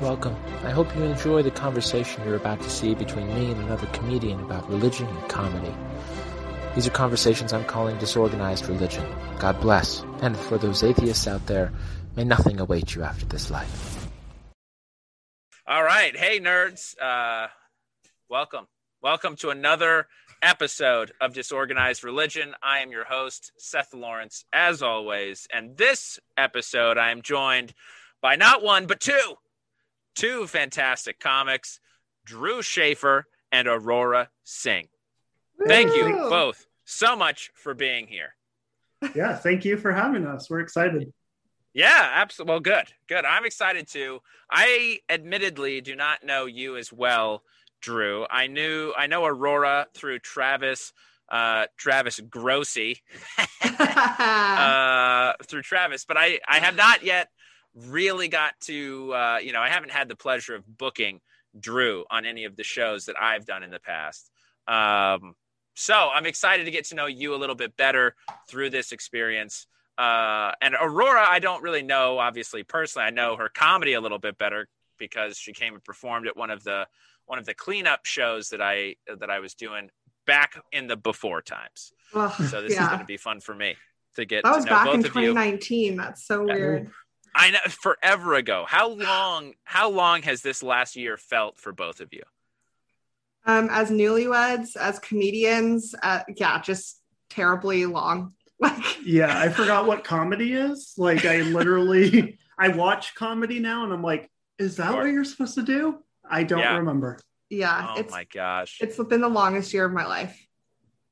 welcome. I hope you enjoy the conversation you're about to see between me and another comedian about religion and comedy. These are conversations I'm calling disorganized religion. God bless. And for those atheists out there, may nothing await you after this life. All right. Hey, nerds. Uh, welcome. Welcome to another episode of Disorganized Religion. I am your host, Seth Lawrence, as always. And this episode, I am joined by not one, but two, two fantastic comics, Drew Schaefer and Aurora Singh. Thank you both so much for being here. Yeah, thank you for having us. We're excited. Yeah, absolutely. Well, good, good. I'm excited too. I admittedly do not know you as well, Drew. I knew I know Aurora through Travis, uh, Travis Grossi, uh, through Travis, but I I have not yet really got to uh, you know I haven't had the pleasure of booking Drew on any of the shows that I've done in the past. Um, so I'm excited to get to know you a little bit better through this experience. Uh, and Aurora, I don't really know, obviously personally. I know her comedy a little bit better because she came and performed at one of the one of the cleanup shows that I that I was doing back in the before times. Ugh, So this is going to be fun for me to get that was to know back both in of you. 2019. That's so Yeah. weird. I know forever ago. How long? How long has this last year felt for both of you? Um, as newlyweds, as comedians, uh, yeah, just terribly long. Like, Yeah, I forgot what comedy is. Like, I literally, I watch comedy now, and I'm like, is that what you're supposed to do? I don't Yeah. remember. yeah, oh it's my gosh! it's been the longest year of my life.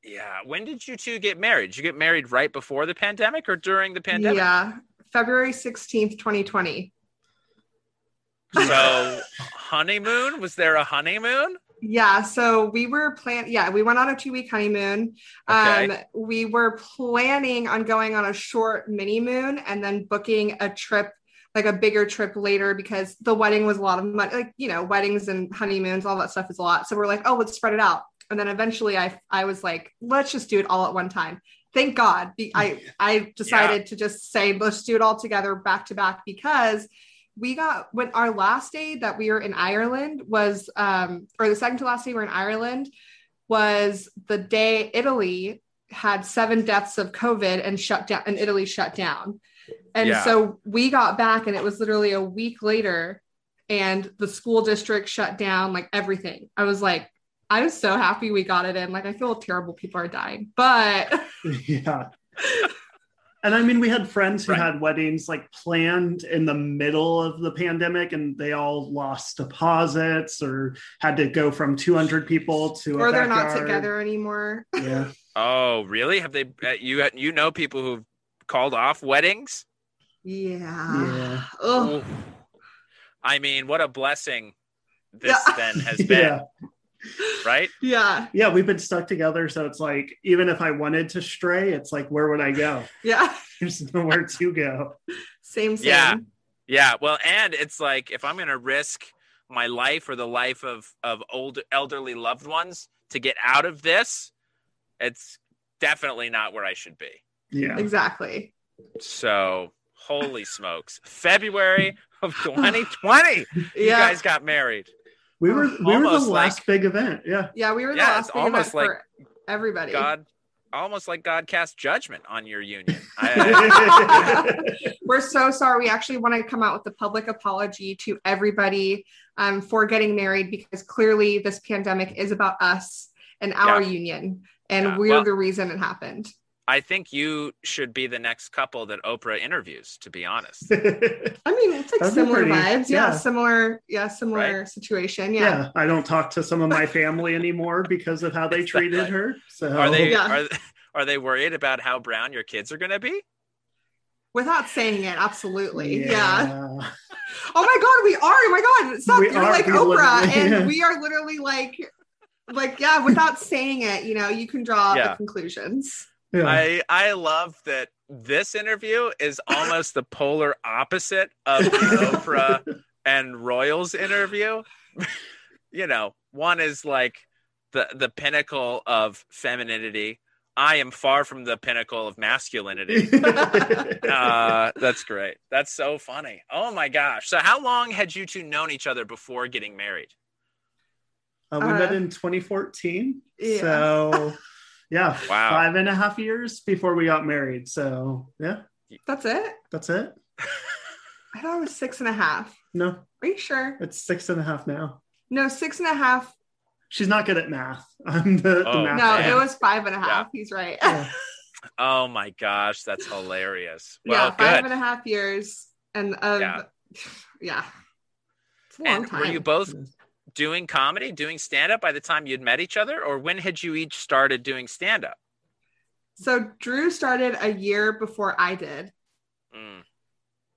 yeah. When did you two get married? Did you get married right before the pandemic or during the pandemic? Yeah, February 16th, 2020. So honeymoon? Was there a honeymoon? Yeah, so we were plan. Yeah, we went on a two week honeymoon. Okay. Um, we were planning on going on a short mini moon and then booking a trip, like a bigger trip later, because the wedding was a lot of money. Like you know, weddings and honeymoons, all that stuff is a lot. So we're like, oh, let's spread it out. And then eventually, I I was like, let's just do it all at one time. Thank God, I I decided to just say let's do it all together back to back because we got when our last day that we were in Ireland was um or the second to last day we were in Ireland was the day Italy had seven deaths of COVID and shut down and Italy shut down. And Yeah. so we got back and it was literally a week later and the school district shut down like everything. I was like I was so happy we got it in. Like I feel terrible people are dying. But yeah. And I mean, we had friends who Right. had weddings like planned in the middle of the pandemic, and they all lost deposits or had to go from 200 people to a or they're not together anymore. Yeah. Oh, really? Have they? Uh, you you know people who've called off weddings? Yeah. Yeah. Ugh. I mean, what a blessing this Yeah. then has been, Yeah. Right? Yeah. Yeah. We've been stuck together. So it's like, even if I wanted to stray, it's like, where would I go? Yeah. There's nowhere to go. Same, same. Yeah. Yeah. Well, and it's like if I'm going to risk my life or the life of of old elderly loved ones to get out of this, it's definitely not where I should be. Yeah. Exactly. So, holy smokes! February of 2020, you guys got married. We were we were the Almost like- last big event. Yeah. yeah, we were the Yeah, last it's big event almost like for everybody. God, almost like God cast judgment on your union. I, We're so sorry. We actually want to come out with a public apology to everybody um, for getting married because clearly this pandemic is about us and our Yeah. union, and Yeah, we're well- the reason it happened. I think you should be the next couple that Oprah interviews. To be honest, I mean, it's like That'd similar pretty- vibes. Yeah, yeah. similar. Yeah, similar situation. yeah. Yeah. I don't talk to some of my family anymore because of how they It's that treated her. So are they Yeah. are are they worried about how brown your kids are going to be? Without saying it, absolutely. Yeah. Yeah. Oh my god, we are. Oh my god, stop. We You're are, like Oprah, literally- and we are literally like, like yeah. Without saying it, you know, you can draw Yeah. the conclusions. Yeah. I I love that this interview is almost the polar opposite of the Oprah and Royals interview. you know, one is like the the pinnacle of femininity. I am far from the pinnacle of masculinity. uh, that's great. That's so funny. Oh my gosh. So, how long had you two known each other before getting married? Uh, we Uh, met in 2014. yeah. So, yeah, Wow. five and a half years before we got married. So, yeah, That's it. that's it. I thought it was six and a half. No, Are you sure? it's six and a half now. No, six and a half. She's not good at math. I'm the, the Oh, math. No, guy. it was five and a half. He's right. Yeah. Oh my gosh, that's hilarious. Well, yeah, five good. and a half years. And of, Yeah. yeah. It's a long And time. were you both doing comedy, doing stand up by the time you'd met each other, or when had you each started doing stand up? so Drew started a year before I did. Mm,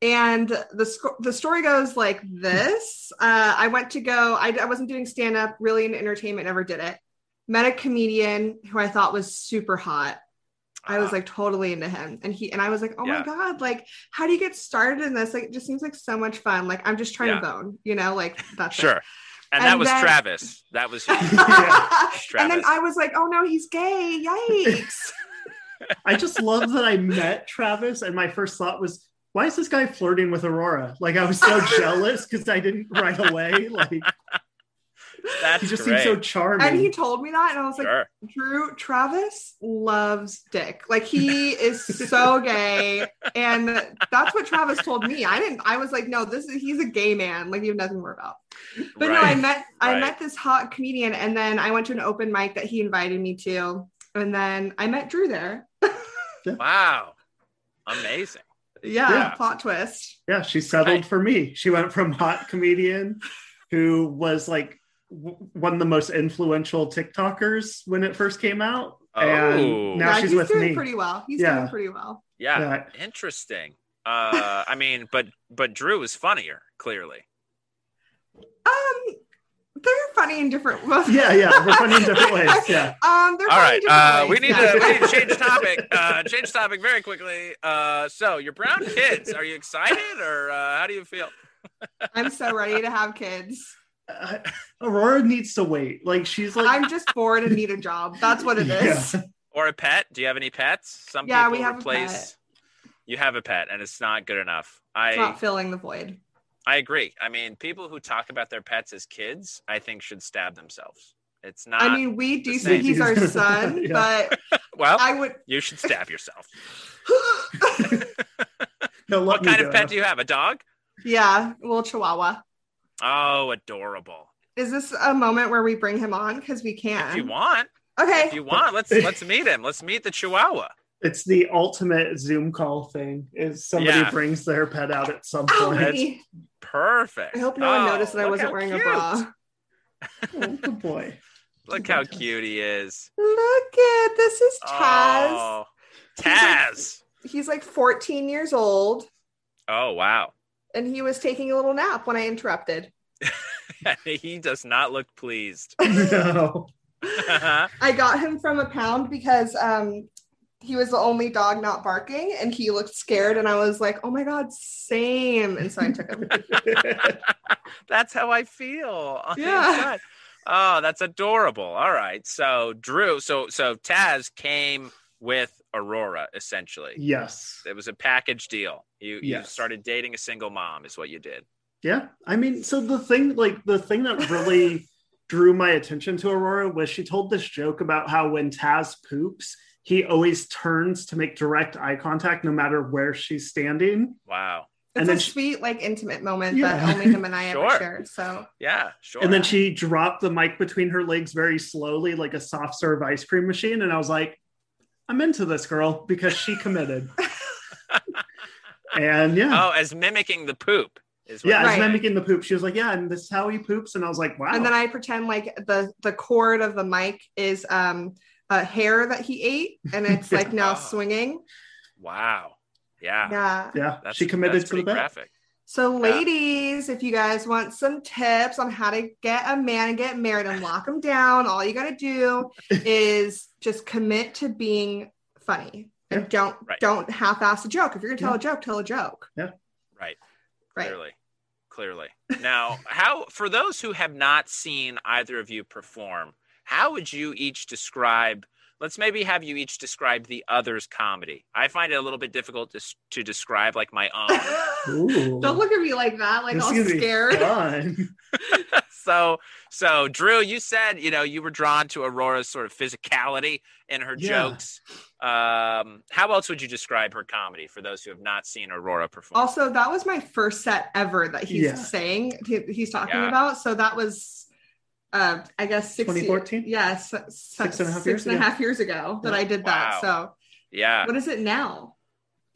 And the sc- the story goes like this: uh, I went to go. I, I wasn't doing stand up really in entertainment. Never did it. Met a comedian who I thought was super hot. I was Ah, like totally into him, and he and I was like, oh Yeah. my god, like how do you get started in this? Like it just seems like so much fun. Like I'm just trying Yeah. to bone, you know, like that's it. Sure. And, that was then- Travis. That was Yeah. and then I was like, oh no, he's gay. Yikes. I just love that I met Travis, and my first thought was, why is this guy flirting with Aurora? Like, I was so jealous because I didn't right away. Like, That's he just great. seems so charming. and he told me that, and I was like. Drew Travis loves dick. Like he is so gay. And that's what Travis told me. I didn't I was like, no, this is he's a gay man. Like you have nothing more about. But no, I met I Right. met this hot comedian and then I went to an open mic that he invited me to. And then I met Drew there. Wow. Amazing. Yeah, Yeah. plot twist. yeah, she settled Right. for me. She went from hot comedian who was like w- one of the most influential TikTokers when it first came out. Oh. And now yeah, she's he's with doing me. pretty well. He's Yeah. doing pretty well. Yeah. Yeah. Interesting. Uh, I mean, but but Drew is funnier, clearly. Um they're funny in different ways. Yeah, yeah, we're funny in different ways. Yeah. Um, they're All funny in right. different Uh, we need to we need to change topic. Uh, change topic very quickly. Uh, so your brown kids, are you excited or uh, how do you feel? I'm so ready to have kids. Uh, Aurora needs to wait. Like, she's like, I'm just bored and need a job. That's what it is. Yeah. Or a pet? Do you have any pets? Some Yeah, people we have a replace. pet. You have a pet, and it's not good enough. It's I not filling the void. I agree. I mean, people who talk about their pets as kids, I think, should stab themselves. It's not. I mean, we do the think he's our son, Yeah. but well, I would. you should stab yourself. no, what me kind go. of pet do you have? A dog? yeah, little Chihuahua. Oh, adorable. Is this a moment where we bring him on? Because we can. If you want, Okay. if you want, let's let's meet him. Let's meet the Chihuahua. It's the ultimate Zoom call thing. Is somebody Yeah. brings their pet out at some point? That's- honey. Perfect. I hope no one Oh, noticed that I wasn't how wearing a bra. Oh, good boy. Look how cute he is. Look at this is oh, Taz. Oh, He's like- Taz. He's like 14 years old, Oh wow. And he was taking a little nap when I interrupted. he does not look pleased. no. I got him from a pound because um he was the only dog not barking and he looked scared and I was like, "Oh my god, same." And so I took him. that's how I feel. Yeah. Oh, that's adorable. All right. So Drew, so so Taz came with Aurora essentially. yes. It was a package deal. You you started dating a single mom is what you did. Yeah. I mean, so the thing, like, the thing that really drew my attention to Aurora was she told this joke about how when Taz poops, he always turns to make direct eye contact no matter where she's standing. Wow. It's And a then she- sweet, like intimate moment Yeah. that only him and I Sure. ever share. So Yeah, sure. And then she dropped the mic between her legs very slowly, like a soft serve ice cream machine. And I was like, I'm into this girl because she committed. and yeah. Oh, as mimicking the poop is yeah, you're as mimicking the poop. She was like, Yeah, and this is how he poops. And I was like, Wow. and then I pretend like the the cord of the mic is um a hair that he ate and it's like now Oh. swinging. Wow. Yeah. Yeah. yeah, That's, she committed that's to the pretty bet. graphic. So, Yeah. ladies, if you guys want some tips on how to get a man and get married and lock him down, all you got to do is just commit to being funny and don't Right. don't half-ass a joke. If you're gonna tell a joke, tell a joke. Yeah. Right. Right. Clearly. Clearly. Now, how for those who have not seen either of you perform, how would you each describe let's maybe have you each describe the other's comedy. I find it a little bit difficult to, to describe like my own. Don't look at me like that, like This all is gonna be scared. fun. so so Drew, you said you know you were drawn to Aurora's sort of physicality in her Yeah. jokes. Um, how else would you describe her comedy for those who have not seen Aurora perform? Also, that was my first set ever that he's Yeah. saying he- he's talking Yeah. about. So that was, uh, I guess, six 2014? Yes, Six and a half six years and a ago. half years ago that Yeah. I did Wow. that. So yeah, what is it now?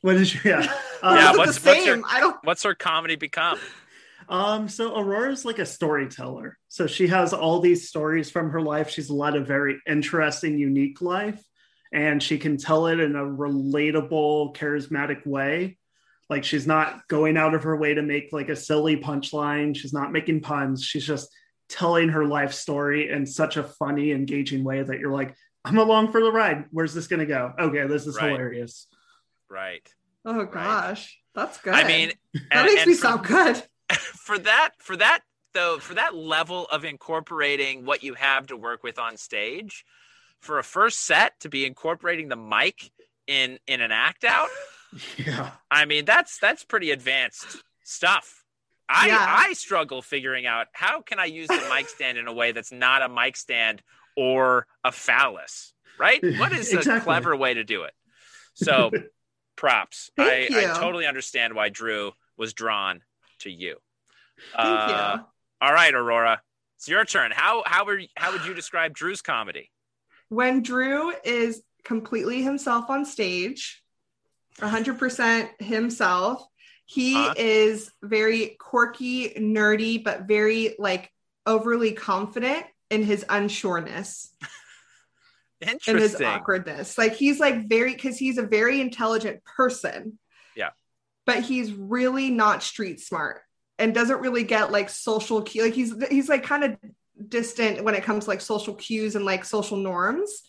What is your yeah? Yeah, Is Um, it what's- the what's your- same? I don't. what's her comedy become? Um, so Aurora's like a storyteller. So she has all these stories from her life. She's led a very interesting, unique life, and she can tell it in a relatable, charismatic way. Like she's not going out of her way to make like a silly punchline. She's not making puns. She's just telling her life story in such a funny, engaging way that you're like, I'm along for the ride. Where's this gonna go? Okay, this is Right. hilarious. Right. Oh gosh, that's good. I mean, that and- makes and me for- sound good. for that for that though for that level of incorporating what you have to work with on stage for a first set to be incorporating the mic in in an act out Yeah. i mean that's that's pretty advanced stuff i Yeah. i struggle figuring out how can i use the mic stand in a way that's not a mic stand or a phallus right what is a clever way to do it so props I, I totally understand why drew was drawn to you Thank Uh, you. all right, Aurora, it's your turn. How how were how would you describe Drew's comedy? When Drew is completely himself on stage, 100% himself, he Huh? is very quirky, nerdy, but very like overly confident in his unsureness and his awkwardness. Like he's like very because he's a very intelligent person. Yeah. But he's really not street smart and doesn't really get like social cue. Like he's he's like kind of distant when it comes to like social cues and like social norms.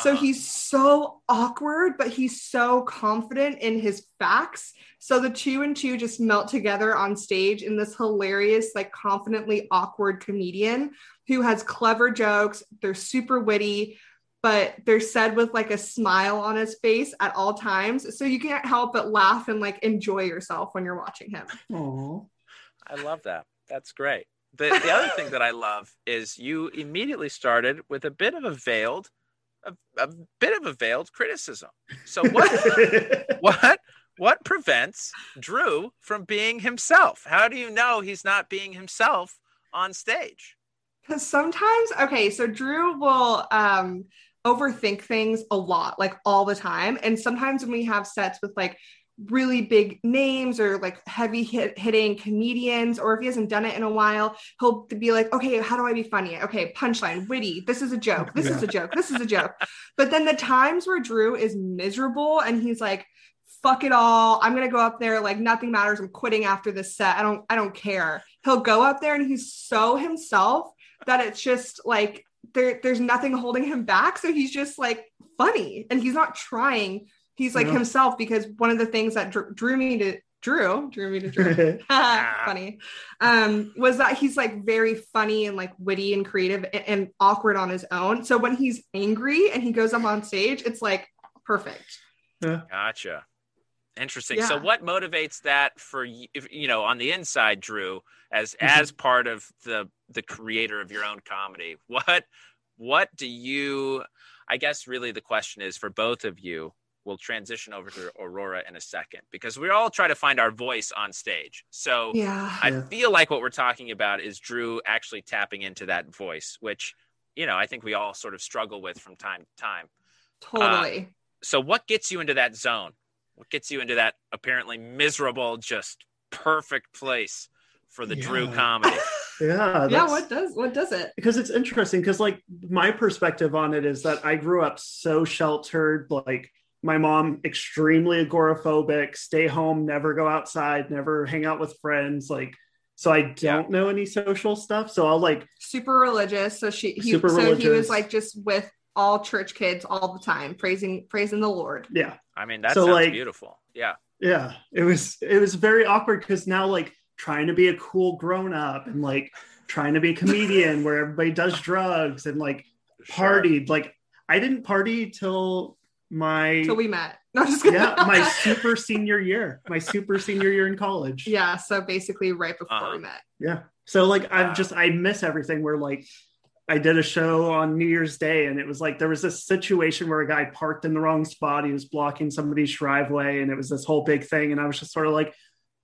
So Uh-huh. he's so awkward, but he's so confident in his facts. So the two and two just melt together on stage in this hilarious, like confidently awkward comedian who has clever jokes. They're super witty, but they're said with like a smile on his face at all times. So you can't help but laugh and like enjoy yourself when you're watching him. Aw. I love that. That's great. The the other thing that I love is you immediately started with a bit of a veiled a, a bit of a veiled criticism. So what what what prevents Drew from being himself? How do you know he's not being himself on stage? Because sometimes, okay, so Drew will um overthink things a lot, like all the time. And sometimes when we have sets with like really big names or like heavy hit, hitting comedians, or if he hasn't done it in a while, he'll be like, okay, how do I be funny? Okay, punchline, witty. This is a joke. This is a joke. This is a joke. But then the times where Drew is miserable and he's like, fuck it all. I'm gonna go up there, like nothing matters. I'm quitting after this set. I don't, I don't care. He'll go up there and he's so himself that it's just like there, there's nothing holding him back. So he's just like funny and he's not trying. He's like Yeah. himself because one of the things that drew, drew me to Drew, drew me to Drew. funny um was that he's like very funny and like witty and creative and, and awkward on his own so when he's angry and he goes up on stage it's like perfect Gotcha. Interesting. So what motivates that for you, if- you know, on the inside, Drew, as Mhm. as part of the the creator of your own comedy? What what do you I guess really the question is for both of you. We'll transition over to Aurora in a second because we all try to find our voice on stage. So yeah I Yeah. feel like what we're talking about is Drew actually tapping into that voice, which, you know, I think we all sort of struggle with from time to time. totally uh, So, what gets you into that zone? What gets you into that apparently miserable, just perfect place for the Drew comedy? yeah. yeah what does what does it because it's interesting because like my perspective on it is that i grew up so sheltered like my mom extremely agoraphobic stay home never go outside never hang out with friends like so i don't Yeah. know any social stuff so i'll like super religious so she he, Super so he was like just with all church kids all the time praising praising the lord yeah I mean, that's So, like- beautiful. Yeah. yeah it was it was very awkward because now like trying to be a cool grown up and like trying to be a comedian where everybody does drugs and like Sure. partied like I didn't party till my Till we met. No, just kidding. yeah my super senior year, my super senior year in college. yeah. So basically, right before Uh-huh. we met. Yeah. So like Wow. I've just I miss everything where like I did a show on New Year's Day and it was like there was this situation where a guy parked in the wrong spot. He was blocking somebody's driveway and it was this whole big thing. And I was just sort of like,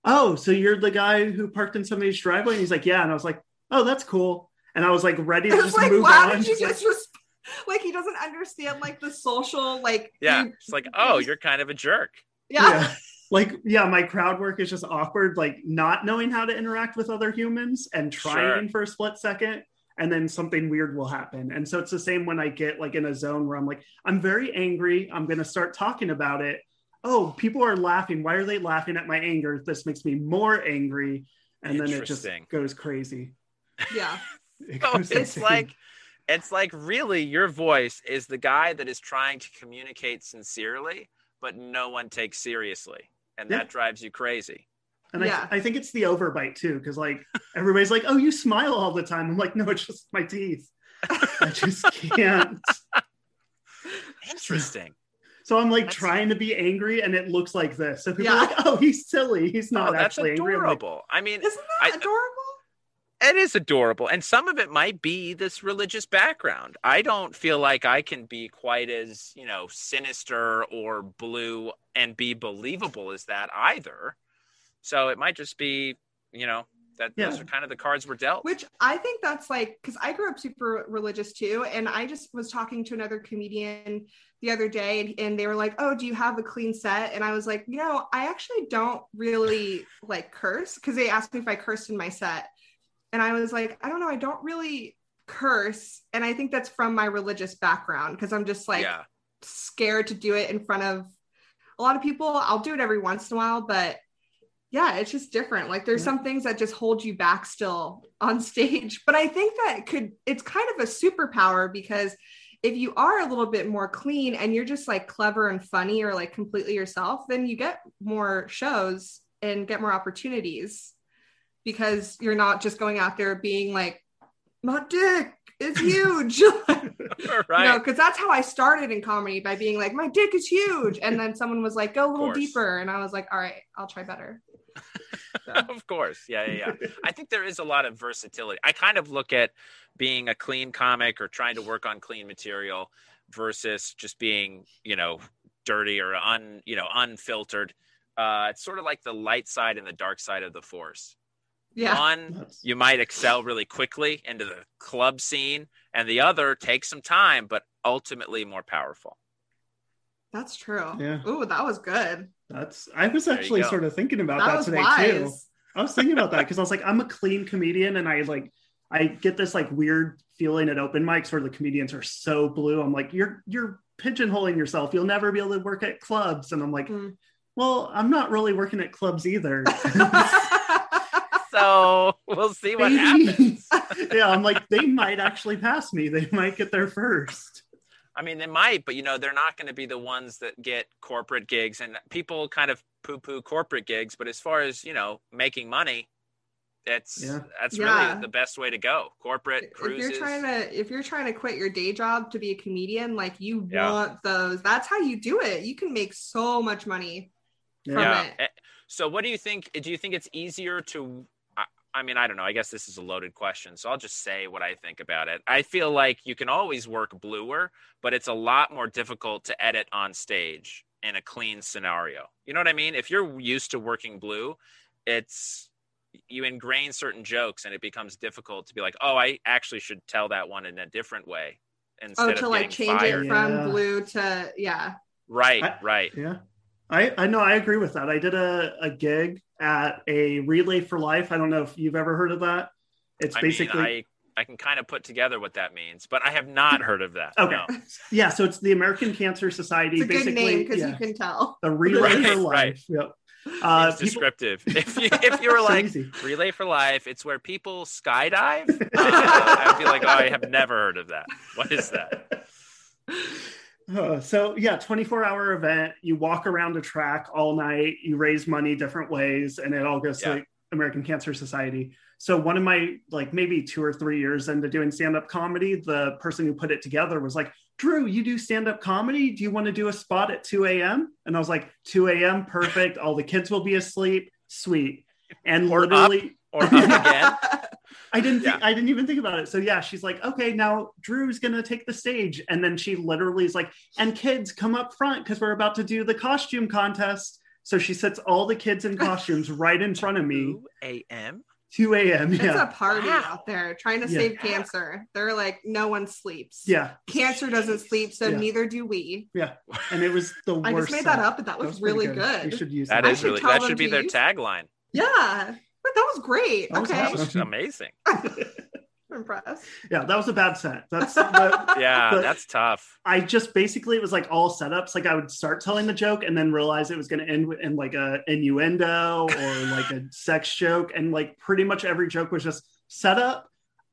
Oh, so you're the guy who parked in somebody's driveway? And he's like, Yeah. And I was like, Oh, that's cool. And I was like ready to just like, move wow, on. did you Just like, just res- like he doesn't understand like the social like Yeah. you- It's like, oh, you're kind of a jerk. yeah. yeah. Like, yeah, my crowd work is just awkward, like not knowing how to interact with other humans and trying for a split second. And then something weird will happen. And so it's the same when I get like in a zone where I'm like, I'm very angry. I'm going to start talking about it. Oh, people are laughing. Why are they laughing at my anger? This makes me more angry. And then it just goes crazy. yeah. It So goes it's insane. like it's like really your voice is the guy that is trying to communicate sincerely, but no one takes seriously. And Yeah. that drives you crazy. And Yeah. I, I think it's the overbite too, because like everybody's like, "Oh, you smile all the time." I'm like, "No, it's just my teeth. I just can't." Interesting. So I'm like That's- trying to be angry, and it looks like this. So people Yeah. are like, "Oh, he's silly. He's not oh, that's actually angry." Like, adorable. I mean, Isn't that I- adorable? It is adorable. And some of it might be this religious background. I don't feel like I can be quite as, you know, sinister or blue and be believable as that either. So it might just be, you know, that those are kind of the cards we're dealt. Which I think that's like because I grew up super religious too, and I just was talking to another comedian the other day, and, and they were like, "Oh, do you have a clean set?" And I was like, "You know, I actually don't really like curse because they asked me if I cursed in my set, and I was like, I don't know, I don't really curse, and I think that's from my religious background because I'm just like yeah. scared to do it in front of a lot of people. I'll do it every once in a while, but yeah, it's just different. Like there's Yeah. some things that just hold you back still on stage. But I think that could it's kind of a superpower because if you are a little bit more clean and you're just like clever and funny or like completely yourself, then you get more shows and get more opportunities because you're not just going out there being like, my dick is huge. right. No, because that's how I started in comedy by being like, my dick is huge. And then someone was like, go a little deeper. And I was like, all right, I'll try better. So, of course. Yeah, yeah, yeah. I think there is a lot of versatility. I kind of look at being a clean comic or trying to work on clean material versus just being, you know, dirty or un, you know, unfiltered. Uh, it's sort of like the light side and the dark side of the force. Yeah. One, That's- you might excel really quickly into the club scene, and the other takes some time, but ultimately more powerful. That's true. Yeah. Ooh, that was good. That's. I was actually sort of thinking about That, that, was today too. I was thinking about that because I was like, I'm a clean comedian, and I like, I get this like weird feeling at open mics where the comedians are so blue. I'm like, you're you're pigeonholing yourself. You'll never be able to work at clubs, and I'm like, Mm. well, I'm not really working at clubs either. So we'll see what happens. yeah, I'm like, they might actually pass me. They might get there first. I mean, they might, but you know, they're not going to be the ones that get corporate gigs, and people kind of poo-poo corporate gigs. But as far as you know, making money, it's Yeah. that's Yeah. really the best way to go. Corporate cruises. if you're trying to if you're trying to quit your day job to be a comedian, like you Yeah. want those. That's how you do it. You can make so much money from yeah. it. Eh, So, what do you think? Do you think it's easier to? I, I mean, I don't know. I guess this is a loaded question, so I'll just say what I think about it. I feel like you can always work bluer, but it's a lot more difficult to edit on stage in a clean scenario. You know what I mean? If you're used to working blue, it's you ingrain certain jokes, and it becomes difficult to be like, oh, I actually should tell that one in a different way oh, instead Oh, of to like getting change fired. it from Yeah. blue to yeah. Right, I- right. Yeah. I, I know I agree with that. I did a, a gig at a Relay for Life. I don't know if you've ever heard of that. It's I basically mean, I I can kind of put together what that means, but I have not heard of that. Okay. no. yeah, so it's the American Cancer Society. It's a good basically, name because yeah, you can tell. the Relay Right, for right. Life. Yep. Uh, it's people- descriptive. if you if you were so like easy. relay for life, it's where people skydive. Uh, I'd be like, oh, I have never heard of that. What is that? Uh, so yeah 24 hour event you walk around a track all night you raise money different ways and it all goes Yeah. to american cancer society so one of my like maybe two or three years into doing stand-up comedy the person who put it together was like Drew, you do stand up comedy. Do you want to do a spot at 2 a.m.? And I was like, 2 a.m. Perfect. All the kids will be asleep. Sweet. And Or literally, Or up again. I didn't think Yeah. I didn't even think about it. So yeah, she's like, okay, now Drew's gonna take the stage. And then she literally is like, and kids come up front because we're about to do the costume contest. So she sits all the kids in costumes right in front of me, 2 a.m. 2 a.m. Yeah. It's a party Wow. out there trying to Yeah. save cancer. They're like, no one sleeps. Yeah. Cancer doesn't sleep, so Yeah. neither do we. Yeah. And it was the worst. I just made that up, but that was, pretty really We good. should use That it. I is should really that should be their use- tagline. Yeah, but that was great. That was okay, That was amazing. Impressed. Yeah, that was a bad set. That's the, Yeah, But- that's tough. I just basically it was like all setups. Like I would start telling the joke and then realize it was going to end with- in like a innuendo or like a sex joke, and like pretty much every joke was just set up.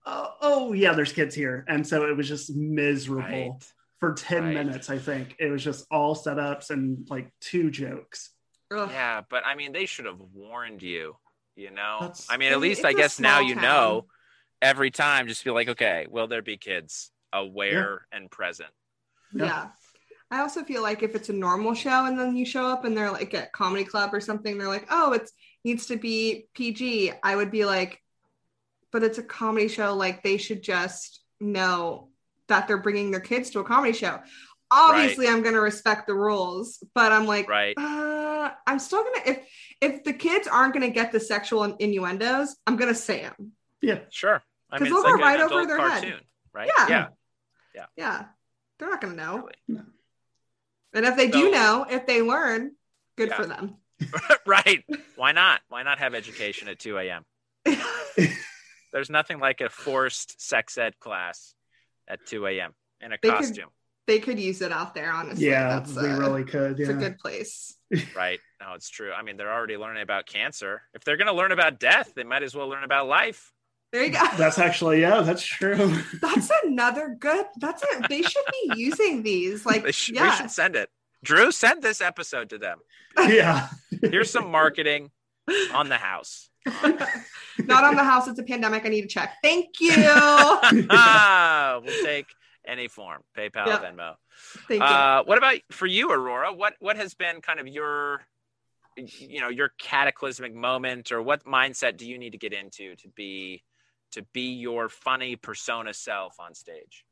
Oh, oh yeah, there's kids here, and so it was just miserable Right. for ten Right. minutes. I think it was just all setups and like two jokes. Ugh. Yeah, but I mean, they should have warned you. You know, That's- I mean, at least I guess now you town. know. Every time, just be like, okay, will there be kids aware and present? Yeah. Yeah. I also feel like if it's a normal show and then you show up and they're like at comedy club or something, they're like, oh, it needs to be PG. I would be like, but it's a comedy show. Like they should just know that they're bringing their kids to a comedy show. Obviously, I'm going to respect the rules, but I'm like, Right. uh, I'm still going to, if, if the kids aren't going to get the sexual innuendos, I'm going to say them. Yeah, sure. I 'Cause mean, they'll go like right over adult their head. right? Yeah. Yeah. Yeah. They're not going to know. Really. No. And if they do know, if they learn, good Yeah. for them. right. Why not? Why not have education at 2 a.m.? There's nothing like a forced sex ed class at 2 a.m. in a They could- costume, they could use it out there, honestly. yeah, That's, we uh, really could. It's a good place. right? No, it's true. I mean, they're already learning about cancer. If they're going to learn about death, they might as well learn about life. There you go. That's actually yeah, that's true. That's another good. That's it. They should be using these. Like, They should, We yeah, should send it. Drew, send this episode to them. yeah. Here's some marketing on the house. not on the house. It's a pandemic. I need to check. Thank you. ah, we'll take any form, PayPal, Yeah. Venmo. Thank you. Uh, what about for you, Aurora? What what has been kind of your you know your cataclysmic moment, or what mindset do you need to get into to be to be your funny persona self on stage?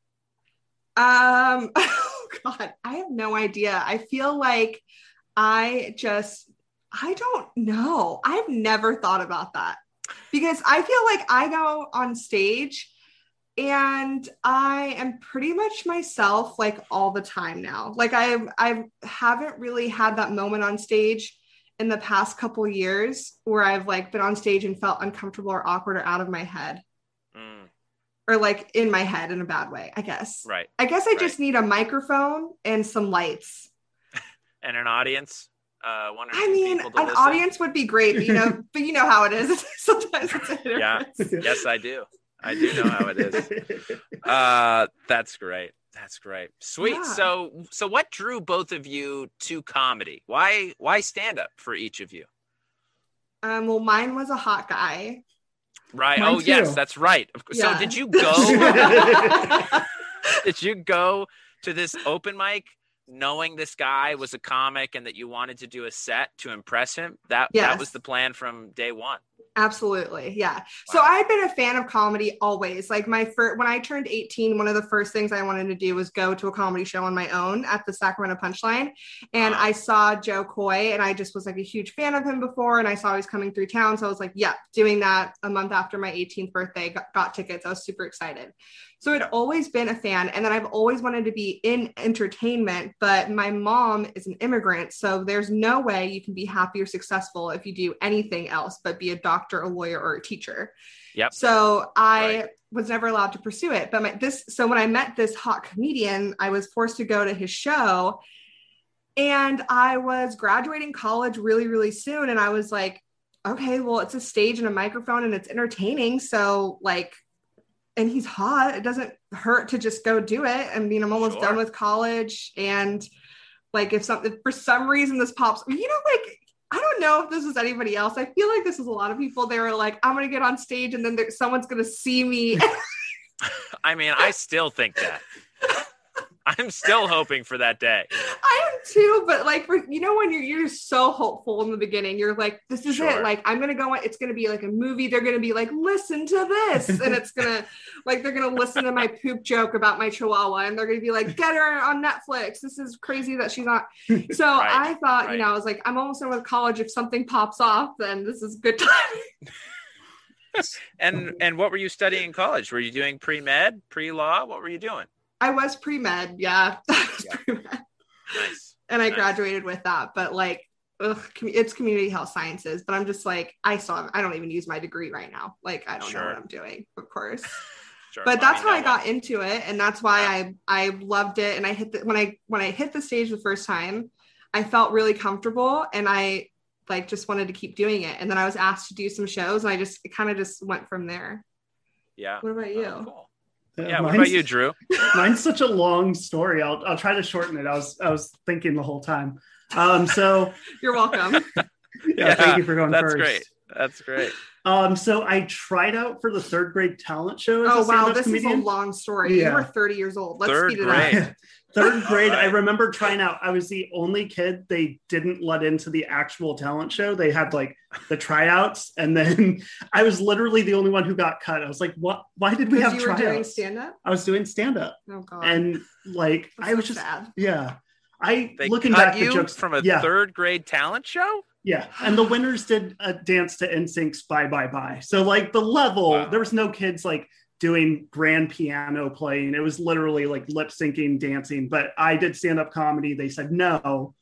Um, oh God, I have no idea. I feel like I just, I don't know. I've never thought about that because I feel like I go on stage and I am pretty much myself like all the time now. Like I I haven't really had that moment on stage in the past couple years where I've like been on stage and felt uncomfortable or awkward or out of my head Mm, or like in my head in a bad way, I guess. right, I guess I just need a microphone and some lights. and an audience. Uh, one or I mean, an listen. audience would be great, you know, but you know how it is. Sometimes it's a hit or Yeah. Yes, I do. I do know how it is. Uh, that's great. That's great. Sweet. Yeah. So, so what drew both of you to comedy? Why, why stand up for each of you? Um, well, mine was a hot guy. Right. Mine oh, yes, that's right. Of course. So, did you go? did you go to this open mic knowing this guy was a comic and that you wanted to do a set to impress him? That that was the plan from day one. Absolutely. Yeah. So i've been a fan of comedy always. Like my first, when I turned 18, one of the first things I wanted to do was go to a comedy show on my own at the Sacramento Punchline. And Wow. I saw Jo Koy and I just was like a huge fan of him before. And I saw he was coming through town. So I was like, yeah, doing that a month after my 18th birthday, got, got tickets. I was super excited. So I'd always been a fan. And then I've always wanted to be in entertainment, but my mom is an immigrant. So there's no way you can be happy or successful if you do anything else but be a doctor, a lawyer, or a teacher. Yep. So I Right. was never allowed to pursue it. But my, this, so when I met this hot comedian, I was forced to go to his show. And I was graduating college really, really soon. And I was like, okay, well, it's a stage and a microphone and it's entertaining. So, like, and he's hot. It doesn't hurt to just go do it. I mean, I'm almost Sure. done with college. And like, if something for some reason this pops, you know, like, I don't know if this is anybody else. I feel like this is a lot of people. They were like, I'm going to get on stage and then there, someone's going to see me. I mean, I still think that. I'm still hoping for that day. I am too, but like for you know when you're you're so hopeful in the beginning, you're like, this is Sure. it. Like I'm gonna go. It's gonna be like a movie. They're gonna be like, listen to this, and it's gonna like they're gonna listen to my poop joke about my chihuahua, and they're gonna be like, get her on Netflix. This is crazy that she's not. So Right, I thought, right. you know, I was like, I'm almost done with college. If something pops off, then this is good time. And and what were you studying in college? Were you doing pre med, pre law? What were you doing? I was pre med, yeah, Yeah. pre-med. Nice. and I Nice. graduated with that. But like, ugh, it's community health sciences. But I'm just like, I still, I don't even use my degree right now. Like, I don't know what I'm doing, of course. Sure. But that's how I got one- into it, and that's why I I loved it. And I hit the when I when I hit the stage the first time, I felt really comfortable, and I like just wanted to keep doing it. And then I was asked to do some shows, and I just kind of just went from there. Yeah. What about you? Oh, cool. Yeah. What about you, Drew? Mine's such a long story. I'll I'll try to shorten it. I was I was thinking the whole time. Um, so You're welcome. yeah, Yeah, thank you for going That's first. great. That's great. Um, so I tried out for the third grade talent show. As oh a wow, this comedian. is a long story. Yeah. You were 30 years old. Let's Third speed it grade. up. Third grade, I remember trying out. I was the only kid they didn't let into the actual talent show. They had like the tryouts, and then I was literally the only one who got cut. I was like, "What? Why did we have you were doing tryouts?" stand up. I was doing stand up, Oh god. and like That's I was so just sad. yeah. I They looking cut back, the jokes from a yeah, third grade talent show. yeah, and the winners did a dance to NSYNC's "Bye Bye Bye." So like the level, Wow. there was no kids like doing grand piano playing. It was literally like lip syncing, dancing. But I did stand up comedy. They said no,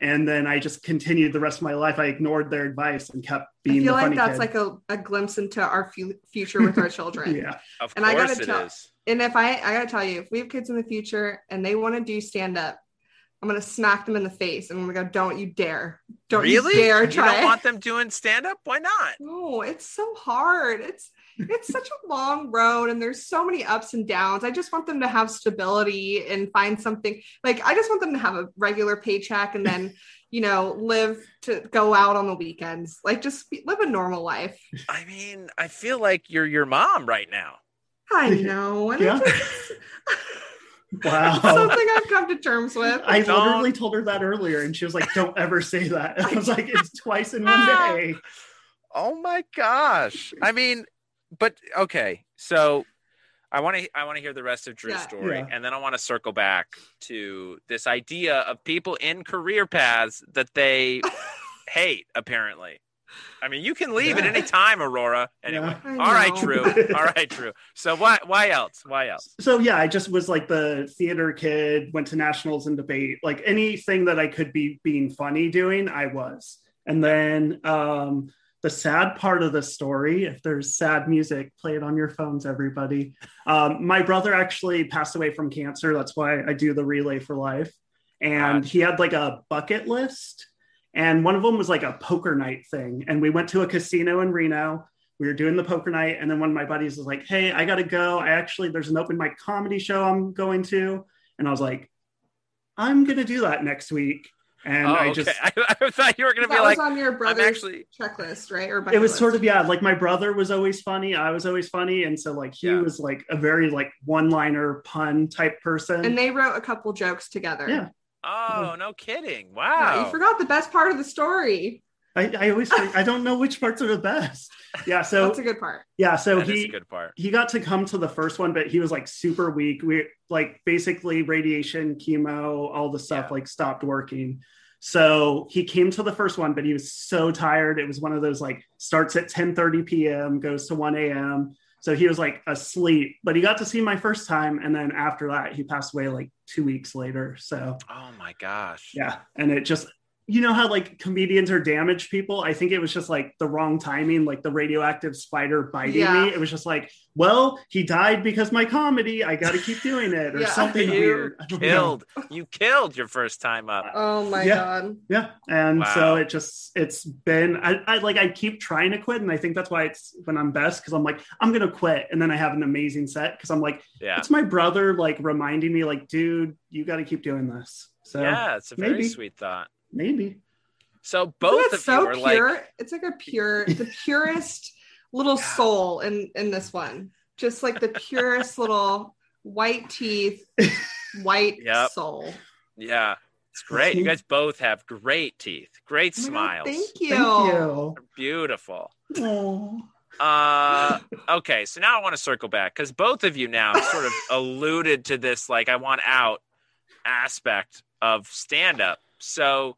and then I just continued the rest of my life. I ignored their advice and kept being. I feel the like funny that's kid. like a, a glimpse into our fu- future with our children. yeah, Of And I course gotta it tell- is. And if I, I gotta tell you, if we have kids in the future and they want to do stand up, I'm gonna smack them in the face and I'm gonna go, "Don't you dare! Don't really? you dare You don't it." want them doing stand up? Why not? No, it's so hard. It's it's such a long road and there's so many ups and downs. I just want them to have stability and find something like I just want them to have a regular paycheck and then, you know, live to go out on the weekends. Like just be, live a normal life. I mean, I feel like you're your mom right now. I know. And Yeah. just- wow. something I've come to terms with. I Don't- literally told her that earlier, and she was like, "Don't ever say that." I was like, "It's twice in one day." Oh my gosh. I mean, but okay. So I want to I want to hear the rest of Drew's Yeah. story Yeah. and then I want to circle back to this idea of people in career paths that they hate apparently. I mean, you can leave at any time, Aurora. Anyway. Yeah. All right, know. Drew. All right, Drew. So why why else? Why else? so yeah i just was like the theater kid went to nationals and debate like anything that i could be being funny doing i was and then um the sad part of the story if there's sad music play it on your phones everybody. Um, my brother actually passed away from cancer. That's why i do the relay for life. And he had like a bucket list and one of them was like a poker night thing. And we went to a casino in reno. We were doing the poker night and then one of my buddies was like hey i gotta go. I actually there's an open mic comedy show i'm going to. And i was like i'm gonna do that next week and oh, i okay. just I, I thought you were going to be like was on your brother's actually checklist, right? Or it was sort of yeah like my brother was always funny i was always funny and so like he Yeah. was like a very like one liner pun type person and they wrote a couple jokes together. Yeah. Oh, no kidding. Yeah, Wow. you forgot the best part of the story. I, I always think, i don't know which parts are the best yeah so That's a good part. yeah so That is he a good part. he got to come to the first one, but he was like super weak. We like basically radiation, chemo, all the stuff Yeah. like stopped working. So he came to the first one, but he was so tired. It was one of those like starts at 10 30 p.m., goes to 1 a.m. So he was like asleep, but he got to see my first time. And then after that, he passed away like two weeks later. So Oh my gosh. yeah. And it just, you know how like comedians are damaged people? I think it was just like the wrong timing, like the radioactive spider biting Yeah. me. It was just like, well, he died because my comedy. I got to keep doing it or Yeah. something You weird. I don't know. killed. You killed your first time up. Oh my Yeah. god. Yeah. And Wow. so it just, it's been, I, I like, I keep trying to quit. And I think that's why it's when I'm best because I'm like, I'm going to quit. And then I have an amazing set because I'm like, Yeah. it's my brother like reminding me, like, dude, you got to keep doing this. So yeah, it's a very maybe. sweet thought. Maybe. So both of so you are like pure. It's like a pure, the purest little soul in in this one. Just like the purest little white teeth, white Yep. soul. Yeah, it's great. You guys both have great teeth, great Oh my God, smiles, Thank you. Thank you. beautiful. Aw. Uh, okay, so now I want to circle back because both of you now sort of alluded to this, like I want out aspect of stand up. So,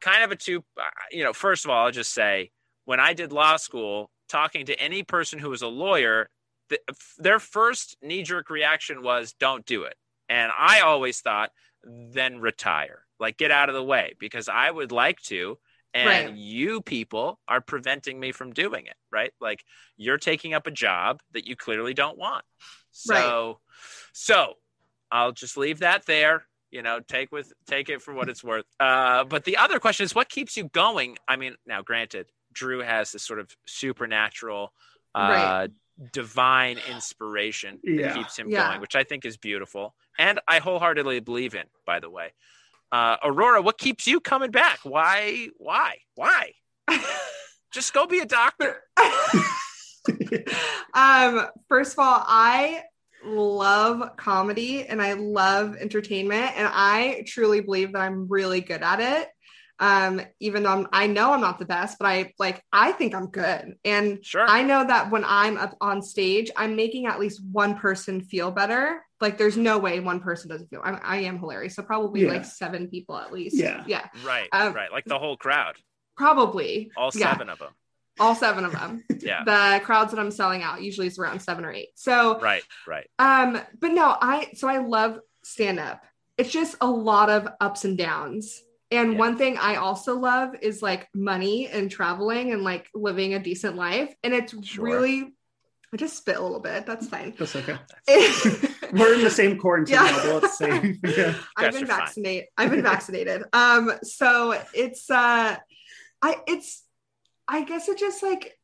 kind of a two, uh, you know, first of all, I'll just say when I did law school, talking to any person who was a lawyer, th- their first knee jerk reaction was, don't do it. And I always thought, then retire, like get out of the way because I would like to. And Right. you people are preventing me from doing it, right? Like you're taking up a job that you clearly don't want. So, so I'll just leave that there. You know, take with take it for what it's worth. Uh, but the other question is, what keeps you going? I mean, now granted, Drew has this sort of supernatural, uh, Right. divine inspiration that keeps him Yeah. going, which I think is beautiful, and I wholeheartedly believe in. By the way, uh, Aurora, what keeps you coming back? Why? Why? Why? Just go be a doctor. um, first of all, I love comedy and I love entertainment, and I truly believe that I'm really good at it. Um, even though I'm, I know I'm not the best, but I like I think I'm good, and Sure. I know that when I'm up on stage, I'm making at least one person feel better. Like, there's no way one person doesn't feel. I, I am hilarious, so probably Yeah. like seven people at least. Yeah. yeah, right. um, right. Like the whole crowd, probably all Yeah. seven of them. All seven of them. Yeah. The crowds that I'm selling out usually is around seven or eight. So right. Right. Um, but no, I so I love stand up. It's just a lot of ups and downs. And Yeah. one thing I also love is like money and traveling and like living a decent life. And it's Sure. really I just spit a little bit. That's fine. That's okay. We're in the same quarantine Yeah. bubble. It's same. Yeah. guys been vaccinated. I've been vaccinated. Um, so it's uh I it's I guess it just like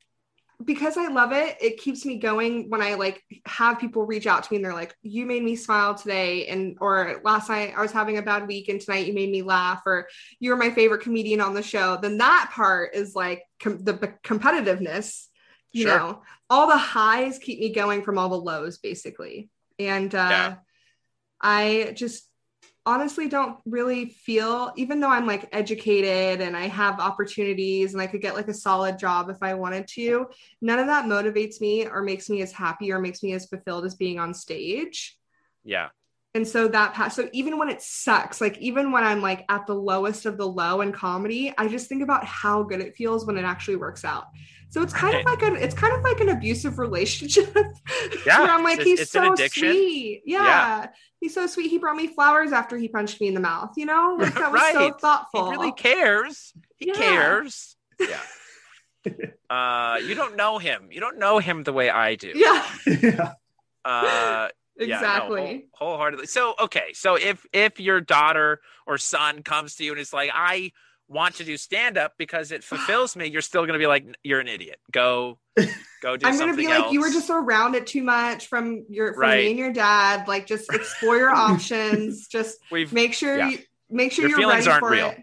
because I love it, it keeps me going when I like have people reach out to me and they're like, you made me smile today. And or last night I was having a bad week and tonight you made me laugh, or you're my favorite comedian on the show. Then that part is like com- the b- competitiveness, you Sure. know, all the highs keep me going from all the lows basically. And uh Yeah. I just honestly don't really feel even though I'm like educated and I have opportunities and I could get like a solid job if I wanted to, none of that motivates me or makes me as happy or makes me as fulfilled as being on stage. Yeah. And so that pass so even when it sucks, like even when I'm like at the lowest of the low in comedy, I just think about how good it feels when it actually works out. So it's kind of like an it's kind of like an abusive relationship. Yeah, where I'm like, it's- he's it's so sweet. Yeah. Yeah. He's so sweet. He brought me flowers after he punched me in the mouth, you know? Like that was so thoughtful. He really cares. He Yeah. cares. Yeah. uh, you don't know him. You don't know him the way I do. yeah, yeah. Uh, yeah, no, exactly. whole- wholeheartedly. So, okay. So if if your daughter or son comes to you and is like, I want to do stand up because it fulfills me, you're still going to be like, you're an idiot. Go, go do I'm something gonna be like, you were else." just around it too much from your from Right. me and your dad. Like, just explore your options. Just We've make sure Yeah. you make sure Your you're feelings ready aren't for real. it.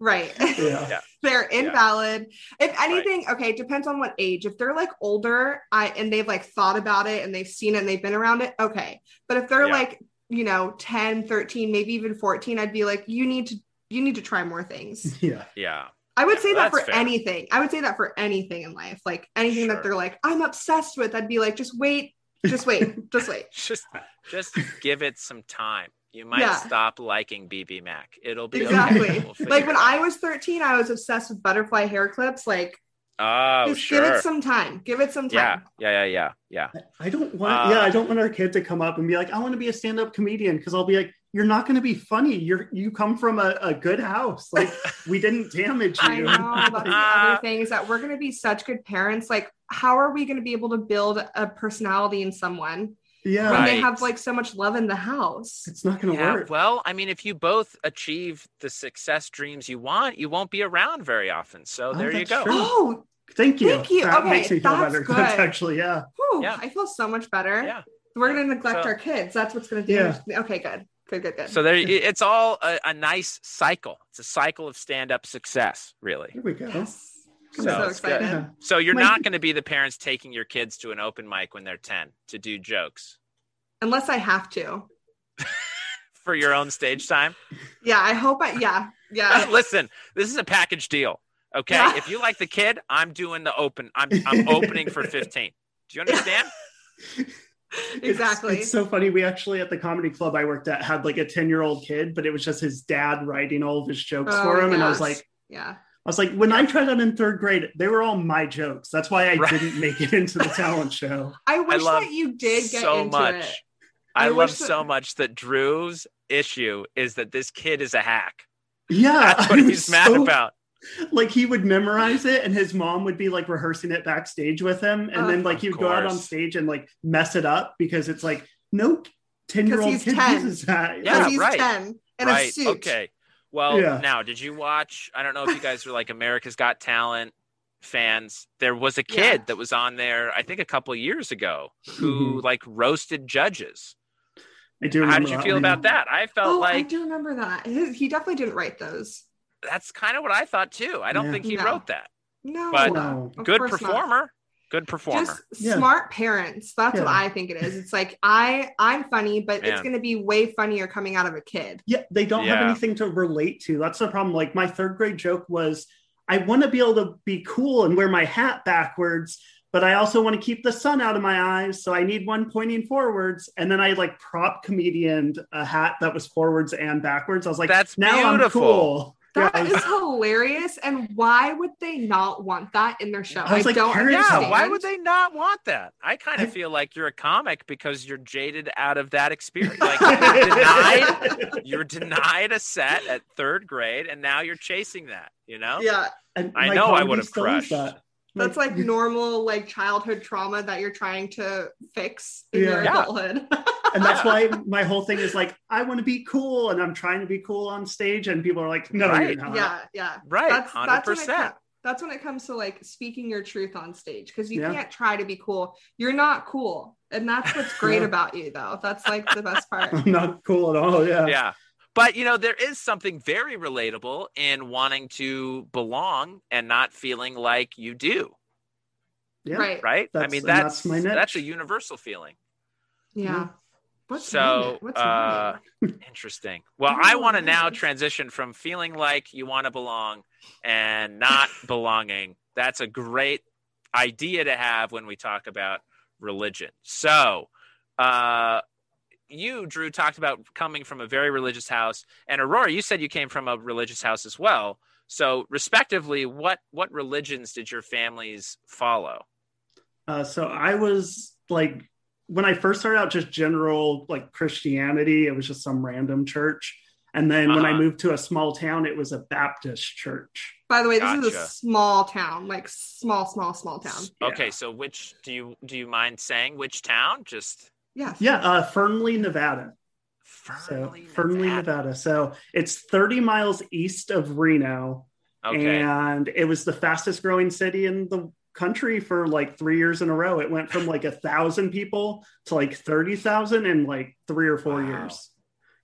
Right. Yeah. Yeah. they're invalid. If anything, okay, depends on what age. If they're like older, I and they've like thought about it and they've seen it and they've been around it, okay. But if they're Yeah. like, you know, 10, 13, maybe even 14, I'd be like, you need to you need to try more things. Yeah. yeah. I would Yeah, say that for fair. anything. I would say that for anything in life. Like anything Sure. that they're like, I'm obsessed with, I'd be like, just wait, just wait, just wait. Just just give it some time. You might Yeah. stop liking BB Mac. It'll be okay. Exactly. We'll Like when. I was 13, I was obsessed with butterfly hair clips. Like, oh just sure. give it some time. Give it some yeah, time. yeah, yeah, yeah, yeah. I don't want. Uh, yeah, I don't want our kid to come up and be like, "I want to be a stand-up comedian," because I'll be like, "You're not going to be funny. You're you come from a, a good house. Like we didn't damage you. I know that's the other thing is that we're going to be such good parents. Like, how are we going to be able to build a personality in someone yeah, when they have like so much love in the house? it's not going to Yeah, work. well, I mean, if you both achieve the success dreams you want, you won't be around very often. So Oh, there you go. true. Oh, Thank you. Thank you. That Okay, makes me feel that's better. good. That's actually yeah. whew, Yeah. I feel so much better. Yeah. We're going to neglect So- our kids. That's what's going to do. me. Okay, good. Good, good, good. So there, it's all a, a nice cycle. It's a cycle of stand-up success, really. Here we go. yes. I'm So so excited. Yeah. So you're My- not going to be the parents taking your kids to an open mic when they're 10 to do jokes. Unless I have to. for your own stage time? Yeah, I hope I yeah. Yeah. Uh, listen, this is a package deal. Okay. Yeah. If you like the kid, I'm doing the open. I'm I'm opening for 15. Do you understand? It's- Exactly. It's, so funny. We actually at the comedy club I worked at had like a 10 year old kid, but it was just his dad writing all of his jokes Oh, for him. And I was like, yeah. I was like, when I tried out in third grade, they were all my jokes. That's why I Right. didn't make it into the talent show. I wish love that you did get so into much. it. I, I love that- so much that Drew's issue is that this kid is a hack. Yeah. That's what he's was mad so- about. Like he would memorize it and his mom would be like rehearsing it backstage with him. And Uh, then like he would go out on stage and like mess it up because it's like, no 10 year old kid 10. uses that. Yeah, Because he's right. 10 in right. a suit. Okay. Well, Yeah. now, did you watch? I don't know if you guys are like America's Got Talent fans. There was a kid Yeah. that was on there, I think a couple years ago, who Mhm. like roasted judges. I do How did you that feel one. about that? I felt Oh, I do remember that. He, he definitely didn't write those. That's kind of what I thought too. I don't Yeah. think he No. wrote that. No. But Wow. of Good course not. performer. Good performer. Just Yeah. smart parents. That's what I think it is. It's like I I'm funny, but it's going to be way funnier coming out of a kid. Yeah, they don't have anything to relate to. That's the problem. Like my third grade joke was, I want to be able to be cool and wear my hat backwards, but I also want to keep the sun out of my eyes, so I need one pointing forwards. And then I like prop comedian a hat that was forwards and backwards. I was like, That's now beautiful. I'm cool. Yeah, That I is hilarious. And why would they not want that in their show? I was like, don't parents yeah, why would they not want that? I kind of feel like you're a comic because you're jaded out of that experience. Like you're denied, you're denied a set at third grade, and now you're chasing that. You know? Yeah, And I know I would have crushed. that. that's like normal like childhood trauma that you're trying to fix in Yeah. your Yeah. adulthood. and that's why my whole thing is like, I want to be cool, and I'm trying to be cool on stage, and people are like, No, Right. you're not. yeah, yeah. Right, That's hundred that's when it percent. com- that's when it comes to like speaking your truth on stage because you Yeah. can't try to be cool. You're not cool, and that's what's great Yeah. about you, though. That's like the best part. I'm not cool at all. Yeah. Yeah. But you know, there is something very relatable in wanting to belong and not feeling like you do, Yeah. Right? right? I mean, that's that's my—that's a universal feeling. Yeah. Yeah. What's So. What's uh. Interesting. Well, I I want to now transition from feeling like you want to belong and not belonging. That's a great idea to have when we talk about religion. So, uh, you, Drew, talked about coming from a very religious house, and Aurora, you said you came from a religious house as well. So, respectively, what what religions did your families follow? Uh, so I was like, when I first started out, just general like Christianity. It was just some random church, and then when I Uh-huh. moved to a small town, it was a Baptist church. By the way, this is a small town, like small, small, small town. Yeah. Okay, so which do you do you mind saying which town? Just Yes. Yeah, uh, Fernley, Nevada. So Fernley, Fernley, Nevada. Nevada. So it's 30 miles east of Reno, Okay. and it was the fastest growing city in the country for like three years in a row. It went from like a thousand people to like 30,000 in like three or four Wow. years.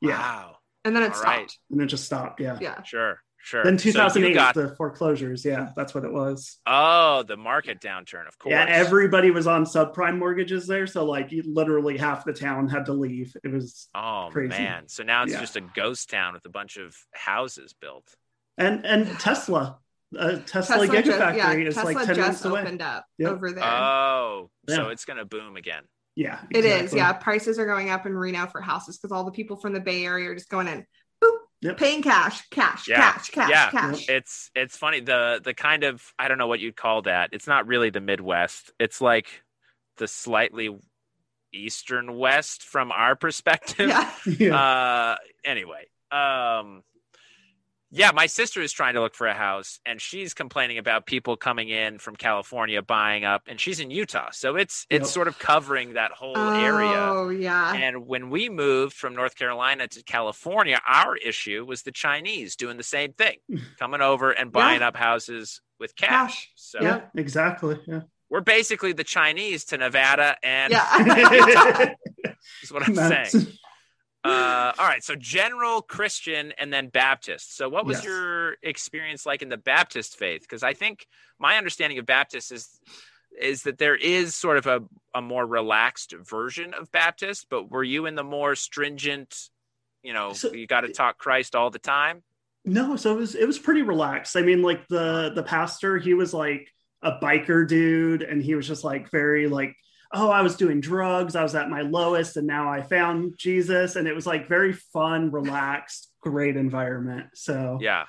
Yeah. Wow. And then it All stopped. right. And it just stopped. Yeah. Yeah. Sure. Sure. Then So 2008, got the foreclosures. Yeah, that's what it was. oh the market downturn. Of course. Yeah, everybody was on subprime mortgages there. So, like, literally half the town had to leave. It was, Oh Crazy. man. So now it's Yeah. just a ghost town with a bunch of houses built. and and Tesla, uh, Tesla, Tesla just, Gigafactory yeah, is Tesla like 10 minutes just away. opened up Yep. over there. Oh, so it's gonna boom again. Yeah, It is, yeah. Prices are going up in Reno for houses because all the people from the Bay Area are just going in, boop, Yep. paying cash, cash, Yeah. cash, cash, Yeah. cash. It's it's funny. The the kind of I don't know what you'd call that. It's not really the Midwest. It's like the slightly eastern west from our perspective. Yeah. Yeah. uh anyway um yeah my sister is trying to look for a house and she's complaining about people coming in from california buying up and she's in utah so it's it's Yep. sort of covering that whole area Oh, yeah. and when we moved from north carolina to california our issue was the chinese doing the same thing coming over and buying up houses with cash, Cash. so yeah, exactly. Yeah. we're basically the chinese to nevada and Yeah. is what i'm That's- saying uh, all right, so general Christian and then Baptist. So, what was Yes. your experience like in the Baptist faith? Because I think my understanding of Baptist is is that there is sort of a, a more relaxed version of Baptist, but were you in the more stringent you know So- you got to talk Christ all the time? No, so it was it was pretty relaxed. I mean, like the the pastor, he was like a biker dude, and he was just like very like, oh, I was doing drugs, I was at my lowest, and now I found Jesus, and it was like very fun, relaxed, great environment. So Yeah.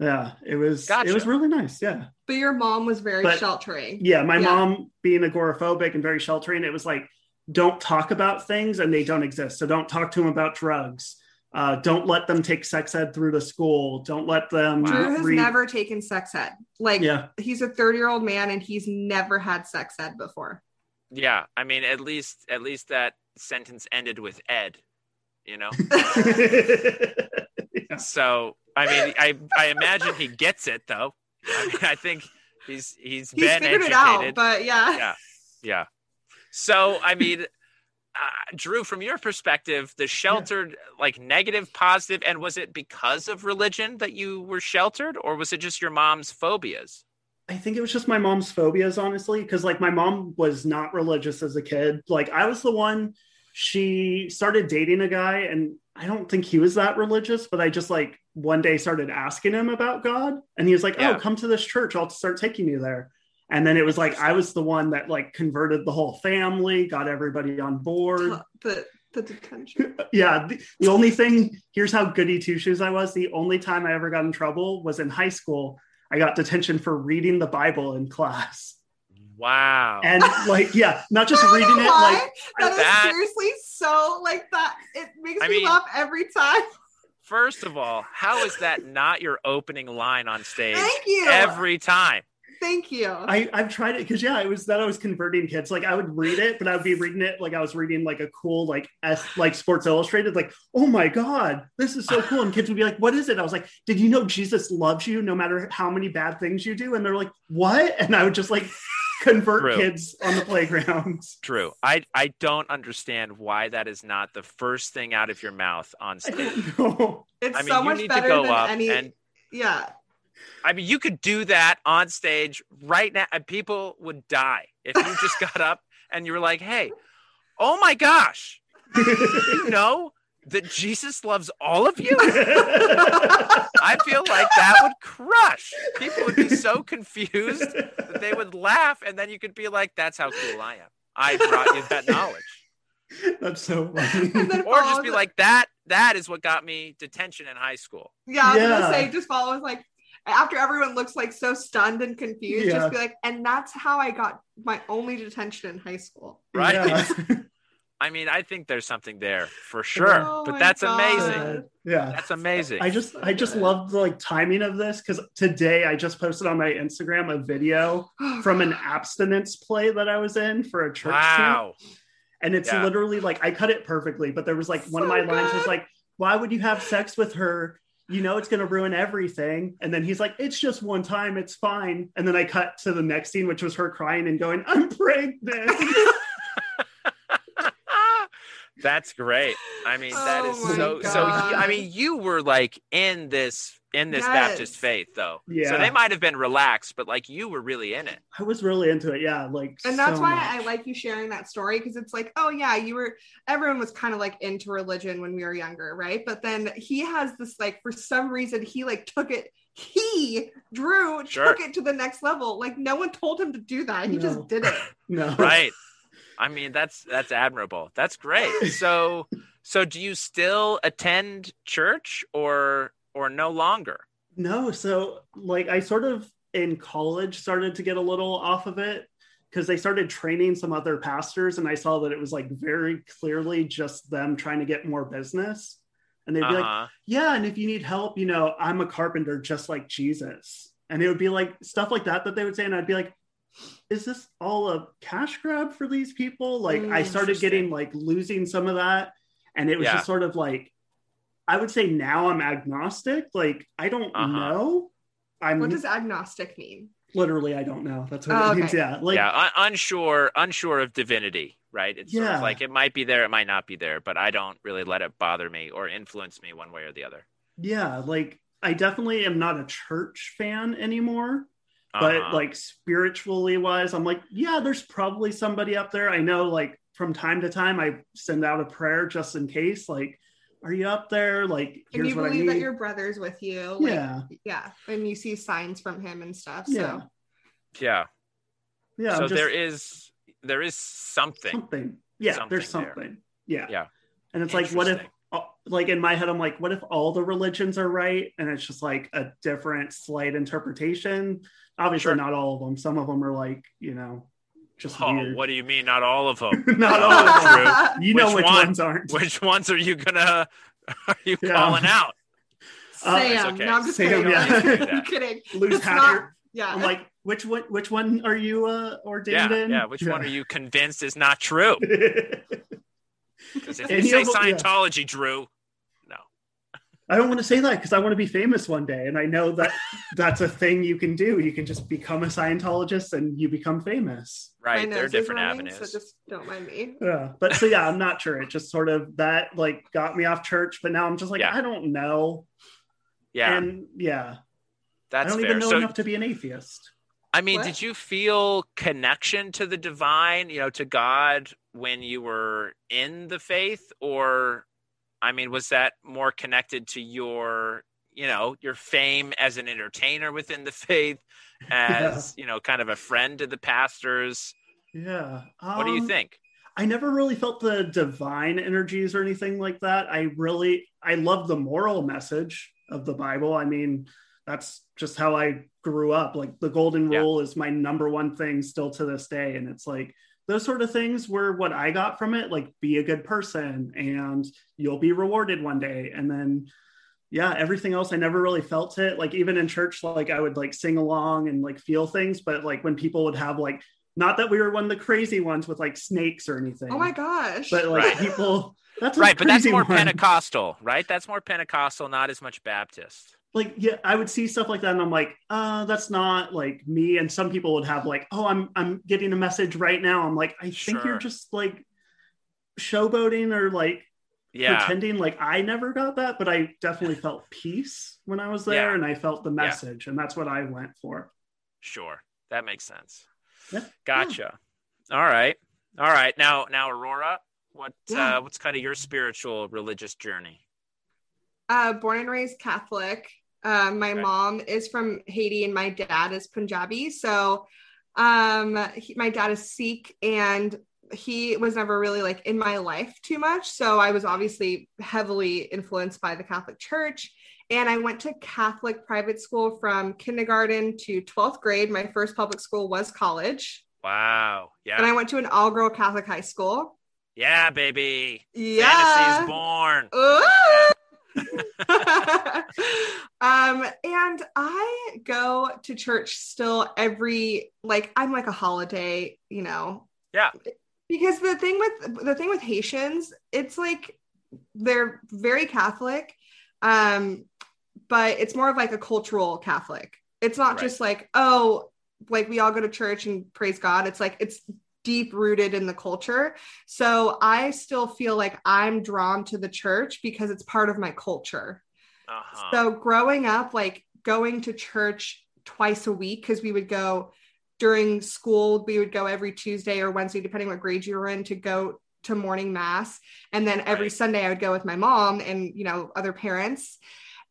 yeah, it was Gotcha. it was really nice. Yeah, But your mom was very But- sheltering. yeah. My Yeah. mom being agoraphobic and very sheltering, it was like don't talk about things and they don't exist. So don't talk to them about drugs. Uh, don't let them take sex ed through the school. Don't let them Wow. Drew has read- never taken sex ed. Like Yeah, he's a 30 year old man and he's never had sex ed before. Yeah. I mean, at least at least that sentence ended with Ed, you know? Yeah. so I mean I I imagine he gets it though. I mean I think he's he's, He's been figured educated. it out, but yeah. yeah. Yeah. So I mean uh, Drew, from your perspective, the sheltered, like negative, positive, and was it because of religion that you were sheltered, or was it just your mom's phobias? I think it was just my mom's phobias, honestly, because like my mom was not religious as a kid. Like I was the one. She started dating a guy, and I don't think he was that religious, but I just like one day started asking him about God, and he was like, oh, Yeah. "Oh, come to this church. I'll start taking you there." And then it was like I was the one that like converted the whole family, got everybody on board. The the detention. yeah, the, the only thing here's how goody two shoes I was. The only time I ever got in trouble was in high school. I got detention for reading the Bible in class. Wow. And like, yeah, not just reading it, why. like that is That- seriously so like that. It makes I me mean- laugh every time. First of all, how is that not your opening line on stage Thank you. every time? Thank you. I, I've tried it because yeah, it was that I was converting kids. Like I would read it, but I would be reading it like I was reading like a cool like S like Sports Illustrated, like, oh my God, this is so cool. And kids would be like, What is it? I was like, Did you know Jesus loves you no matter how many bad things you do? And they're like, What? And I would just like convert True. kids on the playground. True. I I don't understand why that is not the first thing out of your mouth on stage. don't it's I mean, so much better than up any. and yeah. I mean, you could do that on stage right now, and people would die if you just got up and you were like, "Hey, oh my gosh, you know that Jesus loves all of you." I feel like that would crush. People would be so confused that they would laugh, and then you could be like, "That's how cool I am. I brought you that knowledge," That's so funny. Or just be like, "That that is what got me detention in high school." Yeah, I was Yeah. gonna say just follows like after everyone looks like so stunned and confused, Yeah. just be like, and that's how I got my only detention in high school. Right. Yeah. I mean, I think there's something there for sure, Oh but that's God. amazing. yeah. That's amazing. I just I just love the like timing of this because today I just posted on my Instagram a video from an abstinence play that I was in for a church camp. wow. And it's Yeah. literally like I cut it perfectly, but there was like one of So my lines was like, Why would you have sex with her? You know it's gonna ruin everything. And then he's like, It's just one time, it's fine. And then I cut to the next scene, which was her crying and going, I'm pregnant. That's great. I mean, that is Oh my so so God. I mean, you were like in this in this Yes. Baptist faith though. Yeah. So they might have been relaxed, but like you were really in it. I was really into it, yeah. Like and that's so why much. I like you sharing that story because it's like, oh yeah, you were everyone was kind of like into religion when we were younger, right? But then he has this like for some reason he like took it. He Drew Sure. took it to the next level. Like no one told him to do that. He No. just did it. no. Right. I mean, that's that's admirable. That's great. So so do you still attend church or or no longer? No, so like I sort of in college started to get a little off of it because they started training some other pastors and I saw that it was like very clearly just them trying to get more business. And they'd be like, Uh-huh. "Yeah, and if you need help, you know, I'm a carpenter just like Jesus." And it would be like stuff like that that they would say and I'd be like, "Is this all a cash grab for these people?" Like I Mm, started getting like losing some of that and it was Yeah. just sort of like I would say now I'm agnostic. Like I don't Uh-huh. know. I'm What does agnostic mean? literally I don't know. That's what Oh, it means. okay. Yeah. Like yeah, un- unsure, unsure of divinity, right? It's sort Yeah. of like it might be there, it might not be there, but I don't really let it bother me or influence me one way or the other. yeah, like I definitely am not a church fan anymore. But Uh-huh. like spiritually wise, I'm like, yeah, there's probably somebody up there. I know like from time to time I send out a prayer just in case. Like, are you up there? Like, and here's you what I believe that your brother's with you. Like, yeah, yeah. And you see signs from him and stuff. So yeah, Yeah. yeah. so just- there is there is something. something. Yeah, there's something there. Yeah. Yeah. And it's like, what if, Interesting. Like in my head, I'm like, what if all the religions are right and it's just like a different, slight interpretation? Obviously, Sure. not all of them. Some of them are like, you know, just Oh, weird. what do you mean? Not all of them. not all of them. True. You know Which which, one? ones aren't. Which ones are you gonna are you Yeah. calling out? Uh, Sam. it's okay. No, I'm just Sam, kidding. yeah. I'm kidding. Loose It's not- Yeah. I'm like, which one? Which one are you uh, ordained Yeah, in? yeah. Which one are you convinced is not true? Because if you say of them- yeah. Scientology, Drew, no. I don't want to say that because I want to be famous one day, and I know that that's a thing you can do. You can just become a Scientologist and you become famous. Right, there are different running, avenues. So just don't mind me. Yeah, but so yeah, I'm not sure. It just sort of that like got me off church, but now I'm just like Yeah. I don't know. yeah, and yeah, I don't fair. even know So, enough to be an atheist. I mean, What? did you feel connection to the divine, you know, to God when you were in the faith, or, I mean, was that more connected to your, you know, your fame as an entertainer within the faith, as you know, kind of a friend to the pastors? Yeah. What do you Um, think? I never really felt the divine energies or anything like that. I really I love the moral message of the Bible. I mean, that's just how I grew up. Like the golden Yeah. rule is my number one thing still to this day. And it's like those sort of things were what I got from it. Like be a good person and you'll be rewarded one day. And then yeah, everything else I never really felt it. Like even in church, like I would like sing along and like feel things, but like when people would have like not that we were one of the crazy ones with like snakes or anything. Oh my gosh. But like Right. people, that's Right, but that's more one. Pentecostal, right? That's more Pentecostal, not as much Baptist. Like yeah, I would see stuff like that, and I'm like, uh, that's not like me. And some people would have like, oh, I'm I'm getting a message right now. I'm like, I think Sure. you're just like showboating or like Yeah, pretending. Like I never got that, but I definitely felt peace when I was there, Yeah. and I felt the message, and that's what I went for. sure. That makes sense. Yeah. Gotcha. All right. All right. Now, now, Aurora, what Yeah. uh, what's kind of your spiritual religious journey? uh, born and raised Catholic. Uh, my Okay. mom is from Haiti and my dad is Punjabi. So um, he, my dad is Sikh and he was never really like in my life too much. So I was obviously heavily influenced by the Catholic Church. And I went to Catholic private school from kindergarten to 12th grade. My first public school was college. Wow. Yeah. And I went to an all girl Catholic high school. yeah, baby. Yeah. Fantasy's born. Ooh. um and i go to church still every like i'm like a holiday you know Yeah. because the thing with the thing with haitians it's like they're very catholic um but it's more of like a cultural catholic it's not Right. just like oh like we all go to church and praise god it's like it's deep rooted in the culture so i still feel like i'm drawn to the church because it's part of my culture Uh-huh. so growing up, like going to church twice a week, because we would go during school, we would go every Tuesday or Wednesday, depending what grade you were in, to go to morning mass. And then every Right. Sunday I would go with my mom and you know, other parents.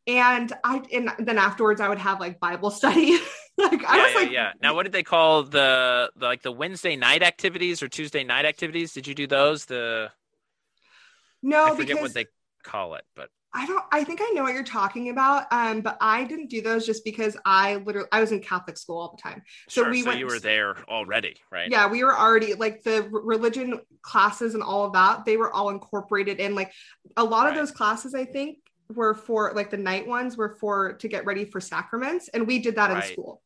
And I and then afterwards I would have like Bible study. like I yeah, was yeah, like yeah. Now, what did they call the, the like the Wednesday night activities or Tuesday night activities? Did you do those? The no, I forget because what they call it, but I don't I think I know what you're talking about. Um, but I didn't do those just because I literally I was in Catholic school all the time. So sure, we so went you were there already, right? Yeah, we were already like the religion classes and all of that, they were all incorporated in like a lot of those classes, I think, were for like the night ones were for to get ready for sacraments. And we did that in school.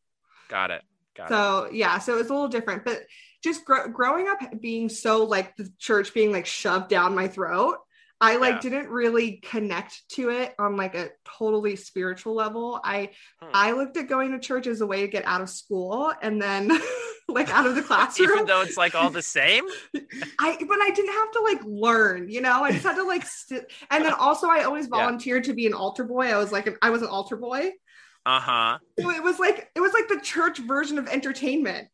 Got it. Got it. So yeah, so it was a little different, but just gr- growing up being so like the church being like shoved down my throat, I like Yeah. didn't really connect to it on like a totally spiritual level. I Hmm. I looked at going to church as a way to get out of school and then like out of the classroom. Even though it's like all the same. I but I didn't have to like learn, you know. I just had to like st- and then also I always Yeah. volunteered to be an altar boy. I was like an, I was an altar boy. Uh huh. So it was like it was like the church version of entertainment.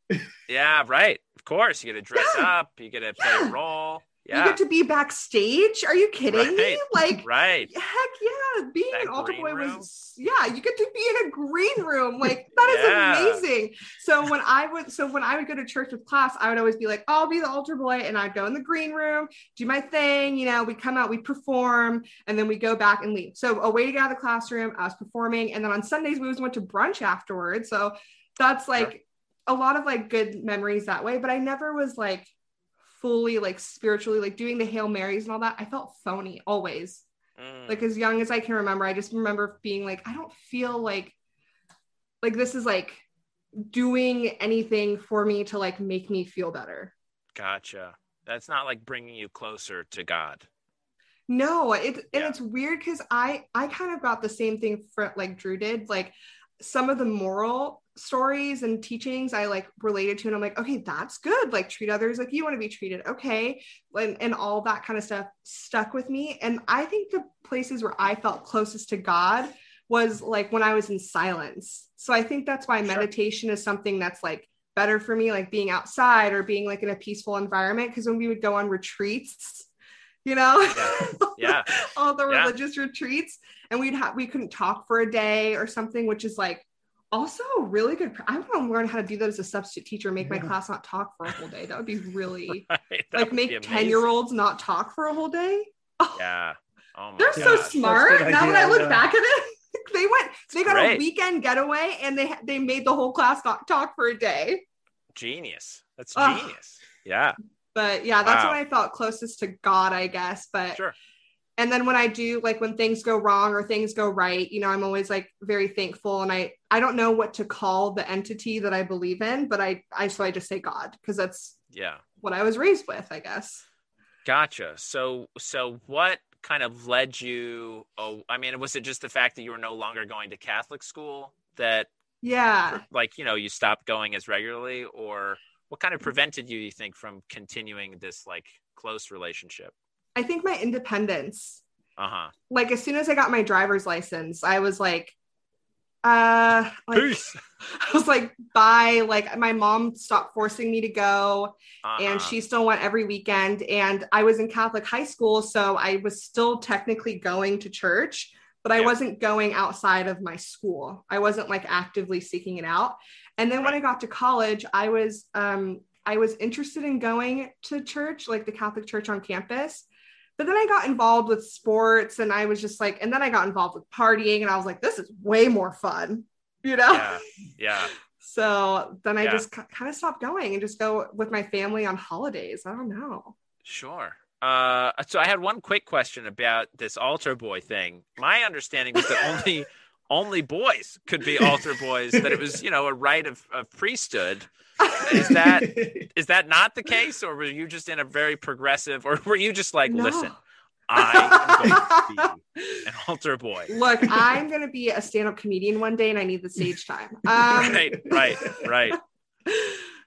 Yeah, right. Of course, you get to dress Yeah. up. You get to play Yeah. a role. Yeah. You get to be backstage. Are you kidding me? Like, right. heck yeah, being That an altar boy room? was yeah. You get to be in a green room. Like that is Yeah. amazing. So when I would, so when I would go to church with class, I would always be like, I'll be the altar boy, and I'd go in the green room, do my thing. You know, we come out, we perform, and then we go back and leave. So a way to get out of the classroom, I was performing, and then on Sundays we always went to brunch afterwards. So that's like a lot of like good memories that way. But I never was like fully like spiritually like doing the hail marys and all that i felt phony always Mm. like as young as i can remember i just remember being like i don't feel like like this is like doing anything for me to like make me feel better gotcha. That's not like bringing you closer to God. no it and it's weird because i i kind of got the same thing for like drew did like some of the moral stories and teachings I like related to, and I'm like, okay, that's good. Like treat others like you want to be treated, okay, and and all that kind of stuff stuck with me. And I think the places where I felt closest to God was like when I was in silence. So I think that's why Sure. meditation is something that's like better for me, like being outside or being like in a peaceful environment. Because when we would go on retreats, you know, Yeah. all the Yeah. religious retreats and we'd have we couldn't talk for a day or something which is like also really good i want to learn how to do that as a substitute teacher make my class not talk for a whole day that would be really Right. Like make 10 year olds not talk for a whole day oh, Yeah. Oh my they're Yeah, so smart good now that i look yeah. back at it they went they got great. a weekend getaway and they they made the whole class not talk for a day Genius. That's Ugh. genius. Yeah. but yeah that's Wow. when i felt closest to god i guess but Sure. And then when i do like when things go wrong or things go right you know i'm always like very thankful and i i don't know what to call the entity that i believe in but i i so i just say god because that's Yeah. what i was raised with i guess Gotcha. So so what kind of led you oh I mean was it just the fact that you were no longer going to Catholic school that yeah like you know you stopped going as regularly or what kind of prevented you you think from continuing this like close relationship? I think my independence Uh-huh. like as soon as i got my driver's license i was like uh like Peace. i was like bye like my mom stopped forcing me to go Uh-huh. and she still went every weekend and i was in catholic high school so i was still technically going to church but i Yeah. wasn't going outside of my school i wasn't like actively seeking it out and then when i got to college i was um i was interested in going to church like the catholic church on campus but then i got involved with sports and i was just like and then i got involved with partying and i was like this is way more fun you know yeah. Yeah. so then I Yeah. just kind of stopped going and just go with my family on holidays. I don't know. Sure. Uh, so I had one quick question about this altar boy thing. My understanding was that only only boys could be altar boys. That it was, you know, a rite of, of priesthood. Is that is that not the case, or were you just in a very progressive, or were you just like, No. listen, I am going to be an altar boy. Look, I'm going to be a stand up comedian one day and I need the stage time. Um, right, right, right.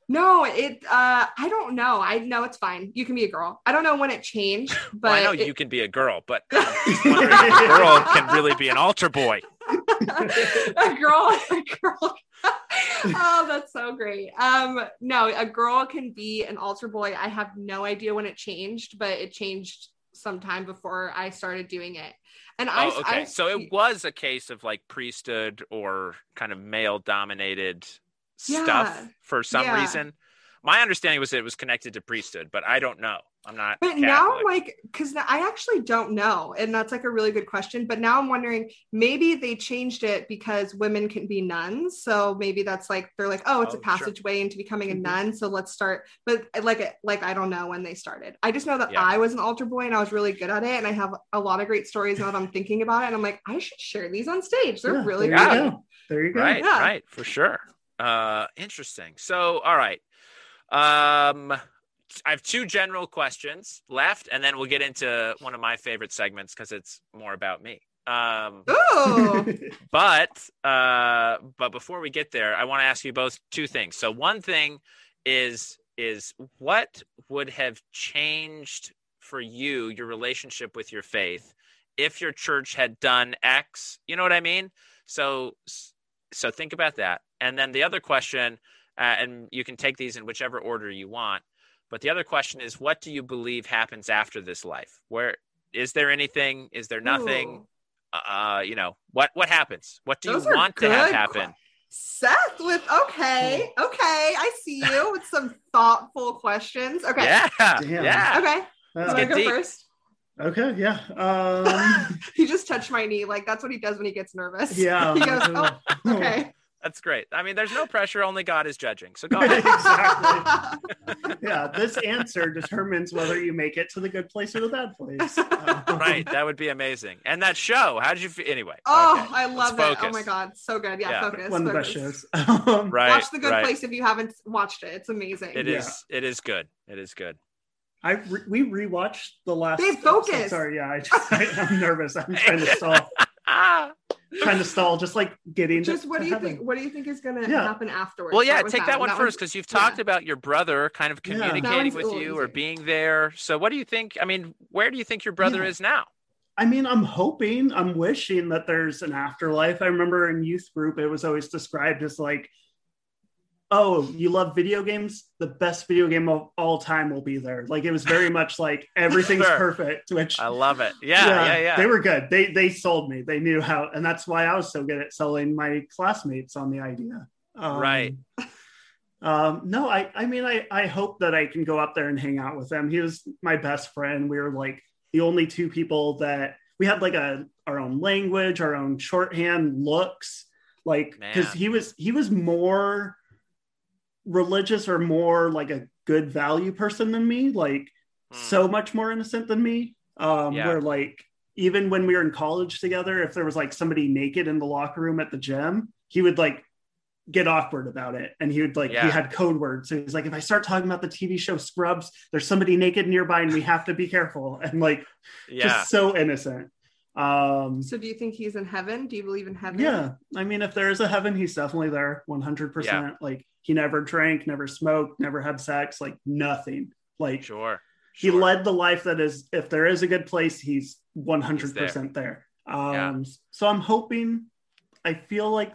No, it, uh, I don't know. I know it's fine. You can be a girl. I don't know when it changed, but Well, I know it- you can be a girl, but I'm just wondering if a girl can really be an altar boy. a girl, a girl. oh, that's so great. Um, no, a girl can be an altar boy. I have no idea when it changed, but it changed sometime before I started doing it. And I, Oh, okay. I- so it was a case of like priesthood or kind of male dominated stuff for some Yeah. reason. My understanding was that it was connected to priesthood, but I don't know. I'm not. But now I'm like, because I actually don't know. And that's like a really good question. But now I'm wondering maybe they changed it because women can be nuns. So maybe that's like, they're like, oh, it's Oh, a sure. passageway into becoming a Mhm. nun. So let's start. But like, like I don't know when they started. I just know that Yeah. I was an altar boy and I was really good at it. And I have a lot of great stories now that I'm thinking about it. And I'm like, I should share these on stage. They're Yeah, really there good. you. There you go. right, Yeah. right, for sure. Uh, interesting. So, all right. Um, I have two general questions left, and then we'll get into one of my favorite segments because it's more about me. Um, Ooh. but uh but before we get there i want to ask you both two things. So one thing is is what would have changed for you your relationship with your faith if your church had done x? You know what i mean? So so think about that. And then the other question uh, and you can take these in whichever order you want But the other question is, what do you believe happens after this life? Where is there anything? Is there nothing? Ooh. Uh, you know, what what happens? What do Those you want to have happen? que- Seth with okay, okay, I see you with some thoughtful questions. Okay, Yeah, Damn. yeah. okay, Uh, so I get go deep. first. okay, yeah. Um, he just touched my knee, like that's what he does when he gets nervous. yeah. he goes, oh, okay. That's great. I mean, there's no pressure. Only God is judging. So go ahead. exactly. yeah, this answer determines whether you make it to the good place or the bad place. Um, right. That would be amazing. And that show, how did you feel? Anyway. Oh, okay, I let's love it. Oh my god, so good. Yeah, Yeah. focus. One of the best focus. shows. Um, Right. Watch The Good right. Place if you haven't watched it. It's amazing. It Yeah. is. It is good. It is good. I re- we rewatched the last. Babe, episode. focus. Sorry, yeah, I just, I, I'm nervous. I'm trying to stall. Trying to stall. Just like getting. Just to, what to do you heaven. think? What do you think is going to Yeah. happen afterwards? Well, yeah, take that, one That first because you've yeah. talked about your brother kind of communicating That with you little or being there. So, what do you think? I mean, where do you think your brother Yeah. is now? I mean, I'm hoping, I'm wishing that there's an afterlife. I remember in youth group, it was always described as like, oh, you love video games? The best video game of all time will be there. Like it was very much like everything's Sure. perfect. Which I love it. Yeah, yeah, yeah. They were good. They they sold me. They knew how, and that's why I was so good at selling my classmates on the idea. Um, Right. Um, no, I I mean I I hope that I can go up there and hang out with him. He was my best friend. We were like the only two people that we had like a our own language, our own shorthand looks, like because he was he was more religious or more like a good value person than me. Like Hmm. so much more innocent than me. Um, Yeah. where like even when we were in college together, if there was like somebody naked in the locker room at the gym, he would like get awkward about it. And he would like Yeah. he had code words. So he's like, if I start talking about the TV show Scrubs, there's somebody naked nearby and we have to be careful. And like yeah. just so innocent. Um So, do you think he's in heaven? Do you believe in heaven? yeah. I mean, if there is a heaven, he's definitely there 100%. Like he never drank, never smoked, never had sex, like nothing. Like Sure. he sure. led the life that is if there is a good place he's 100% there, um Yeah. so i'm hoping i feel like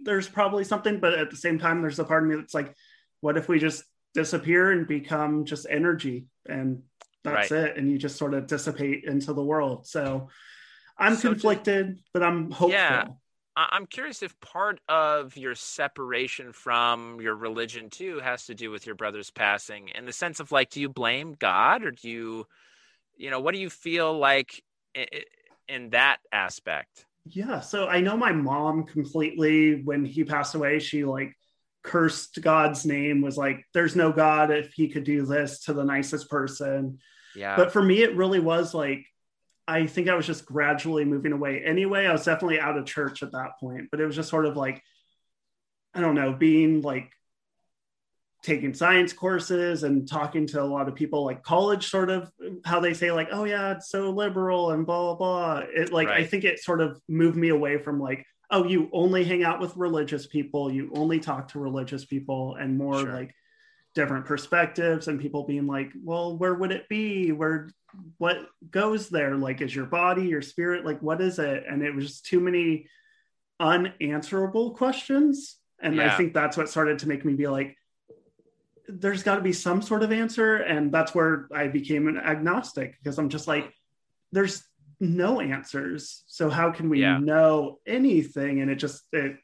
there's probably something but at the same time there's a part of me that's like what if we just disappear and become just energy and that's it and you just sort of dissipate into the world so i'm So conflicted but i'm hopeful Yeah. I'm curious if part of your separation from your religion too has to do with your brother's passing in the sense of like, do you blame God or do you, you know, what do you feel like in that aspect? Yeah, so I know my mom completely when he passed away, she like cursed God's name, was like, there's no God if he could do this to the nicest person. Yeah. But for me, it really was like, I think I was just gradually moving away. Anyway, I was definitely out of church at that point, but it was just sort of like, I don't know, being like taking science courses and talking to a lot of people like college sort of how they say like oh yeah it's so liberal and blah blah blah it like i think it sort of moved me away from like oh you only hang out with religious people you only talk to religious people and more Sure. like different perspectives and people being like well where would it be? Where what goes there? Like is your body your spirit like what is it? And it was just too many unanswerable questions. And i think that's what started to make me be like there's got to be some sort of answer. And that's where i became an agnostic because i'm just like there's no answers. So how can we Yeah. know anything? And it just it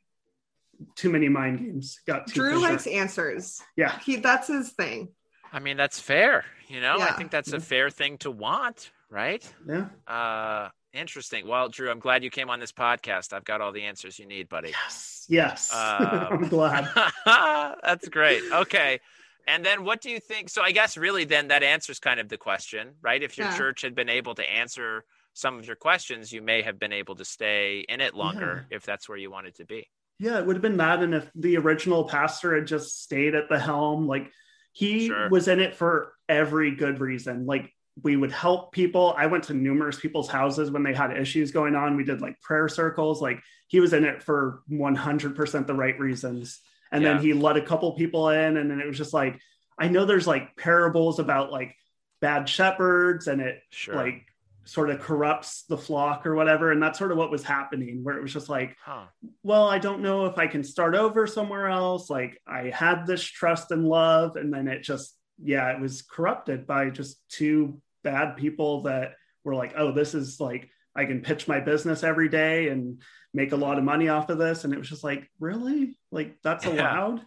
too many mind games got too Drew pushy. likes answers. yeah He that's his thing. I mean, that's fair. You know, I think that's a fair thing to want, right? yeah Uh, interesting. Well, Drew, I'm glad you came on this podcast. I've got all the answers you need, buddy. yes yes Um, i'm glad That's great. Okay. And then what do you think? So I guess really then that answers kind of the question, right? If your Yeah. church had been able to answer some of your questions, you may have been able to stay in it longer if that's where you wanted to be. Yeah, it would have been that. And if the original pastor had just stayed at the helm, like he Sure. was in it for every good reason. Like we would help people. I went to numerous people's houses when they had issues going on. We did like prayer circles. Like he was in it for 100% the right reasons. And Yeah. then he let a couple people in. And then it was just like, I know there's like parables about like bad shepherds and it Sure. like sort of corrupts the flock or whatever. And that's sort of what was happening, where it was just like, huh. well, I don't know if I can start over somewhere else. Like I had this trust and love, and then it just yeah, it was corrupted by just two bad people that were like, oh, this is like I can pitch my business every day and make a lot of money off of this. And it was just like, really? Like that's allowed?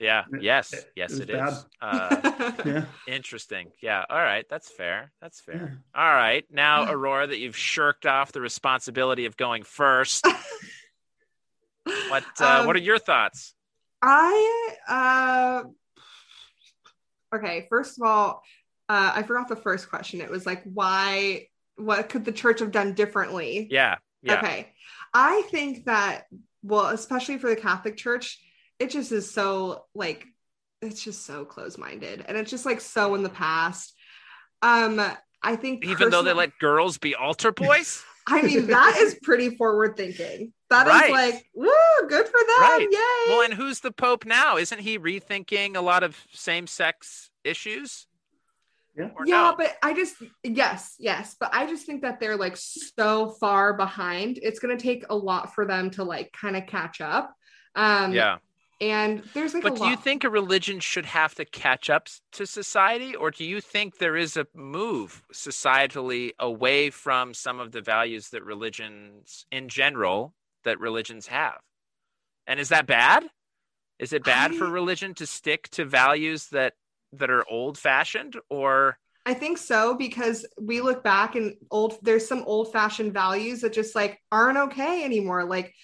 Yeah. Yes. yes, it it is. Uh, Yeah. interesting. Yeah. All right. That's fair. That's yeah. fair. All right. Now, Aurora, that you've shirked off the responsibility of going first, what uh, Um, what are your thoughts? I uh okay, first of all, uh I forgot the first question. It was like why what could the church have done differently? Yeah. Yeah. Okay. I think that well, especially for the Catholic Church, it just is so like it's just so close-minded and it's just like so in the past. Um I think Even though they let girls be altar boys. I mean that is pretty forward thinking. That is Right. like, woo, good for them. Right. Yay. well, and who's the Pope now? Isn't he rethinking a lot of same-sex issues? Yeah. Yeah no? but i just yes yes but i just think that they're like so far behind it's going to take a lot for them to like kind of catch up um yeah. And there's like But do you think a religion should have to catch up to society, or do you think there is a move societally away from some of the values that religions in general that religions have? And is that bad? Is it bad for religion to stick to values that that are old fashioned or i think so because we look back and old there's some old fashioned values that just like aren't okay anymore like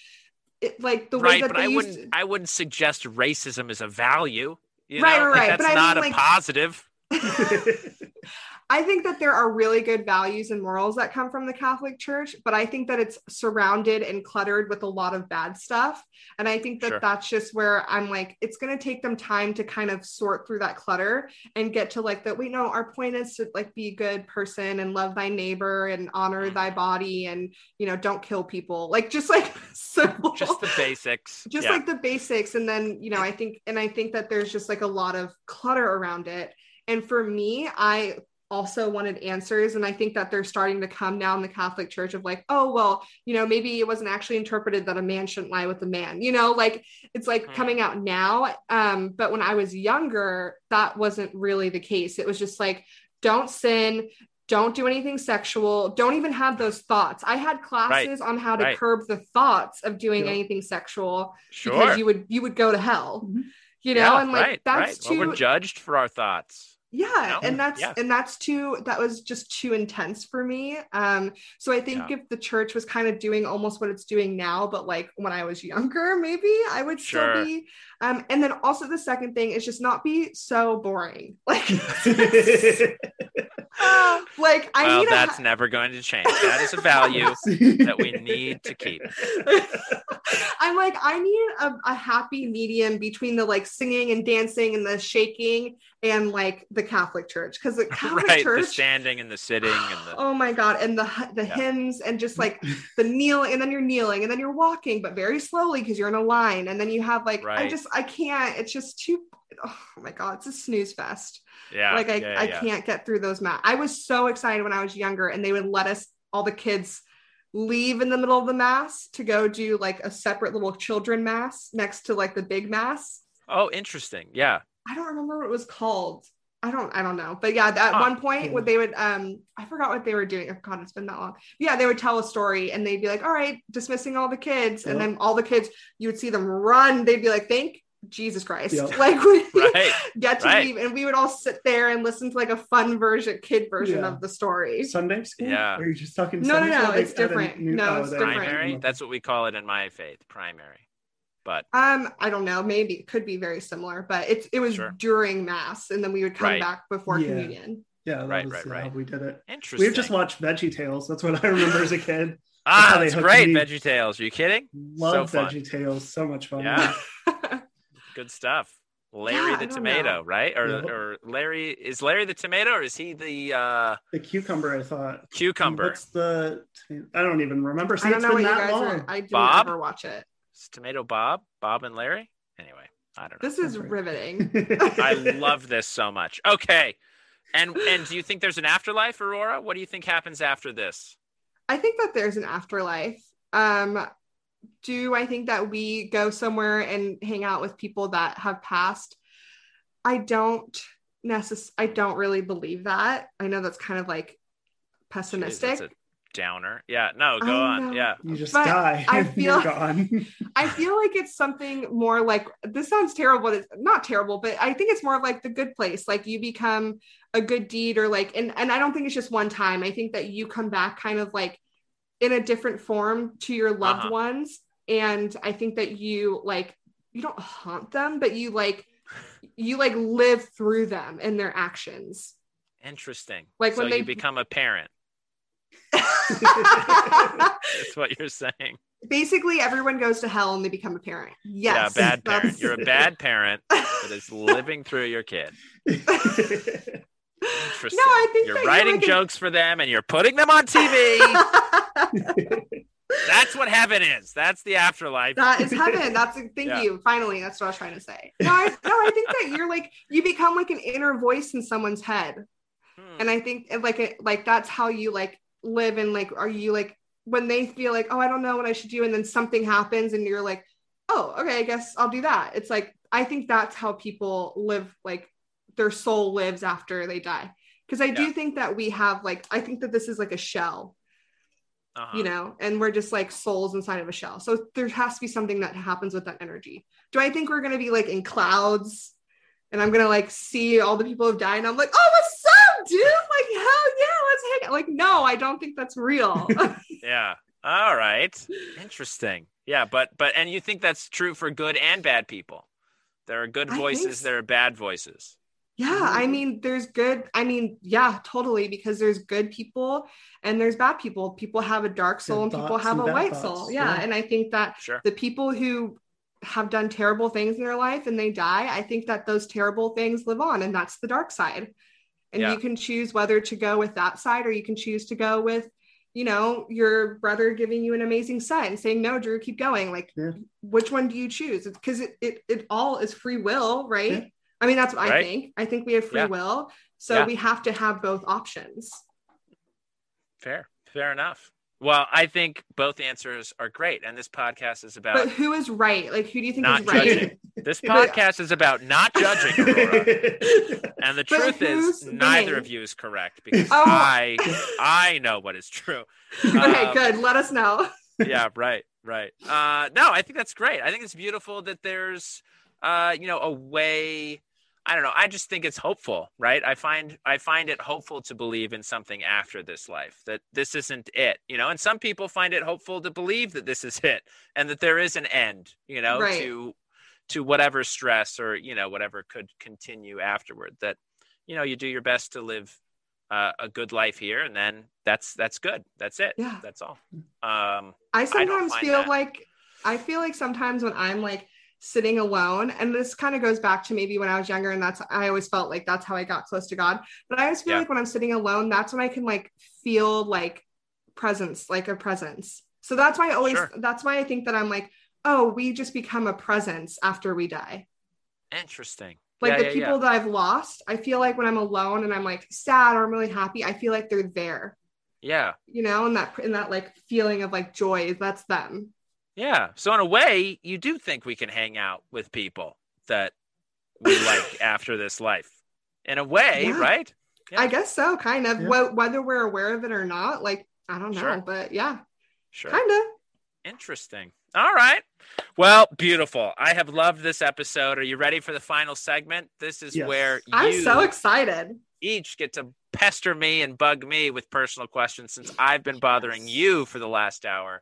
it, like the way right? that But they I used wouldn't I wouldn't suggest racism as a value. You Right, know? right, Like, right. That's But I not mean, a like- positive. I think that there are really good values and morals that come from the Catholic Church, but I think that it's surrounded and cluttered with a lot of bad stuff. And I think that Sure. that's just where I'm like, it's going to take them time to kind of sort through that clutter and get to like that. We know our point is to like be a good person and love thy neighbor and honor mm-hmm. thy body and, you know, don't kill people. Like just like simple Just the basics. just Yeah. like the basics and then you know i think and i think that there's just like a lot of clutter around it and for me i also wanted answers and i think that they're starting to come now in the catholic church of like oh well you know maybe it wasn't actually interpreted that a man shouldn't lie with a man you know like it's like Mhm. coming out now um but when i was younger that wasn't really the case it was just like don't sin don't do anything sexual don't even have those thoughts i had classes on how to right. curb the thoughts of doing Yeah. anything sexual sure. because you would you would go to hell Mhm. you know yeah, and like right, that's right. too Well, we're judged for our thoughts. Yeah No, and that's yeah. and that's too that was just too intense for me um so i think Yeah. if the church was kind of doing almost what it's doing now but like when i was younger maybe i would Sure. still be um and then also the second thing is just not be so boring like like i well, need that's a never going to change. That is a value that we need to keep. I'm like, I need a, a happy medium between the like singing and dancing and the shaking and like the Catholic Church because the Catholic right, the standing and the sitting and the Oh my god! And the the Yeah. hymns and just like the kneeling, and then you're kneeling, and then you're walking, but very slowly because you're in a line, and then you have like I Right. Just I can't. It's just too. Oh my god! It's a snooze fest. yeah, like I yeah, yeah, I yeah. can't get through those mass. I was so excited when I was younger, and they would let us all the kids leave in the middle of the mass to go do like a separate little children mass next to like the big mass. Oh, interesting. Yeah. I don't remember what it was called. I don't I don't know. But yeah, at Huh. one point what they would um I forgot what they were doing. Oh god, it's been that long. Yeah, they would tell a story and they'd be like, "All right, dismissing all the kids." And then all the kids you would see them run. They'd be like, "Thank Jesus Christ." Yeah. Like we Right. get to Right. leave and we would all sit there and listen to like a fun version kid version Yeah. of the story. Sunday school? Yeah. Or are you just talking No, no, Sunday no, school? It's added a different. new- No, oh, it's they- different. Primary. That's what we call it in my faith. Primary. But Um, I don't know. Maybe it could be very similar, but it's it was Sure. during mass, and then we would come Right. back before Yeah. communion. Yeah, Right, was right, yeah, right. we did it. interesting. We would just watched Veggie Tales. That's what I remember as a kid. ah, how they that's great. Veggie Tales. Are you kidding? Love fun. Veggie Tales. So much fun. Yeah. Good stuff. Larry Yeah, the tomato, know. right? Or Yeah. or Larry is Larry the tomato or is he the uh The cucumber, I thought. cucumber? What's the? I don't even remember. See, I don't it's know what been you that guys long. are. I didn't Bob? ever watch it. Is tomato Bob? Bob and Larry? Anyway, I don't know. This is riveting. I love this so much. Okay. And and do you think there's an afterlife, Aurora? What do you think happens after this? I think that there's an afterlife. Um, do I think that we go somewhere and hang out with people that have passed? I don't necess- I don't really believe that. I know that's kind of like Jeez, pessimistic. that's a downer. Yeah. No, go on. Yeah. You just But die. I feel- you're gone. I feel like it's something more like this sounds terrible. But it's not terrible, but I think it's more of like the good place. Like you become a good deed or like and and I don't think it's just one time. I think that you come back kind of like in a different form to your loved Uh-huh. ones and I think that you like you don't haunt them, but you like you like live through them and their actions. Interesting. Like so when they- you become a parent. That's what you're saying. Basically everyone goes to hell and they become a parent. Yes. yeah, bad parent. that's- You're a bad parent that is living through your kid. Interesting. I think you're that you're writing like a- jokes for them and you're putting them on TV. That's what heaven is. That's the afterlife. that is heaven. That's a, thank Yeah. you. Finally, that's what I was trying to say. No, I, no, I think that you're like you become like an inner voice in someone's head, Hmm. and I think like it, like that's how you like live and like are you like when they feel like oh I don't know what I should do, and then something happens and you're like oh okay I guess I'll do that. It's like I think that's how people live like their soul lives after they die because I do think that we have like I think that this is like a shell Uh-huh. you know, and we're just like souls inside of a shell. So there has to be something that happens with that energy. Do I think we're gonna be like in clouds and I'm gonna like see all the people who've died and I'm like, oh, what's dude? Like, hell yeah, let's hang out. Like, no, I don't think that's real. Yeah. All right. Interesting. Yeah, but but and you think that's true for good and bad people. There are good voices, so. there are bad voices. yeah, mm-hmm. I mean, there's good, I mean, yeah, totally, because there's good people and there's bad people. People have a dark soul Good and people have a and bad white thoughts, soul. Yeah. yeah. And I think that Sure. the people who have done terrible things in their life and they die, I think that those terrible things live on, and that's the dark side. And Yeah. you can choose whether to go with that side or you can choose to go with, you know, your brother giving you an amazing set and saying, No, Drew, keep going. Like, Yeah. which one do you choose? Because it, it, it all is free will, right? Yeah. I mean, that's what I think. I think we have free Yeah. will. So Yeah. we have to have both options. Fair. Fair enough. Well, I think both answers are great. And this podcast is about But who is right? Like, who do you think Not is right? judging. this podcast is about not judging Aurora. And the But truth is, who's neither of you is correct because Oh. I I know what is true. okay, Um, good. Let us know. yeah, right, right. Uh, no, I think that's great. I think it's beautiful that there's, uh, you know, a way. I don't know. I just think it's hopeful, right? I find I find it hopeful to believe in something after this life. That this isn't it, you know. And some people find it hopeful to believe that this is it, and that there is an end, you know, Right. to to whatever stress or you know whatever could continue afterward. That you know you do your best to live uh, a good life here, and then that's that's good. That's it. Yeah. That's all. Um, I sometimes find feel that. like I feel like sometimes when I'm like sitting alone, and this kind of goes back to maybe when I was younger, and that's I always felt like that's how I got close to God. But I always feel Yeah. like when I'm sitting alone, that's when I can like feel like presence, like a presence. So that's why I always Sure. that's why I think that I'm like, oh, we just become a presence after we die. Interesting. Like Yeah, the yeah, people that I've lost, I feel like when I'm alone and I'm like sad or I'm really happy, I feel like they're there, Yeah. you know, and that in that like feeling of like joy, that's them. Yeah. So in a way, you do think we can hang out with people that we like after this life. In a way, Yeah. right? Yeah. I guess so, kind of. Yeah. Whether we're aware of it or not, like I don't know, Sure. but yeah, Sure. kind of. Interesting. All right. Well, beautiful. I have loved this episode. Are you ready for the final segment? This is Yes. where I'm so excited. each get to pester me and bug me with personal questions since I've been bothering you for the last hour.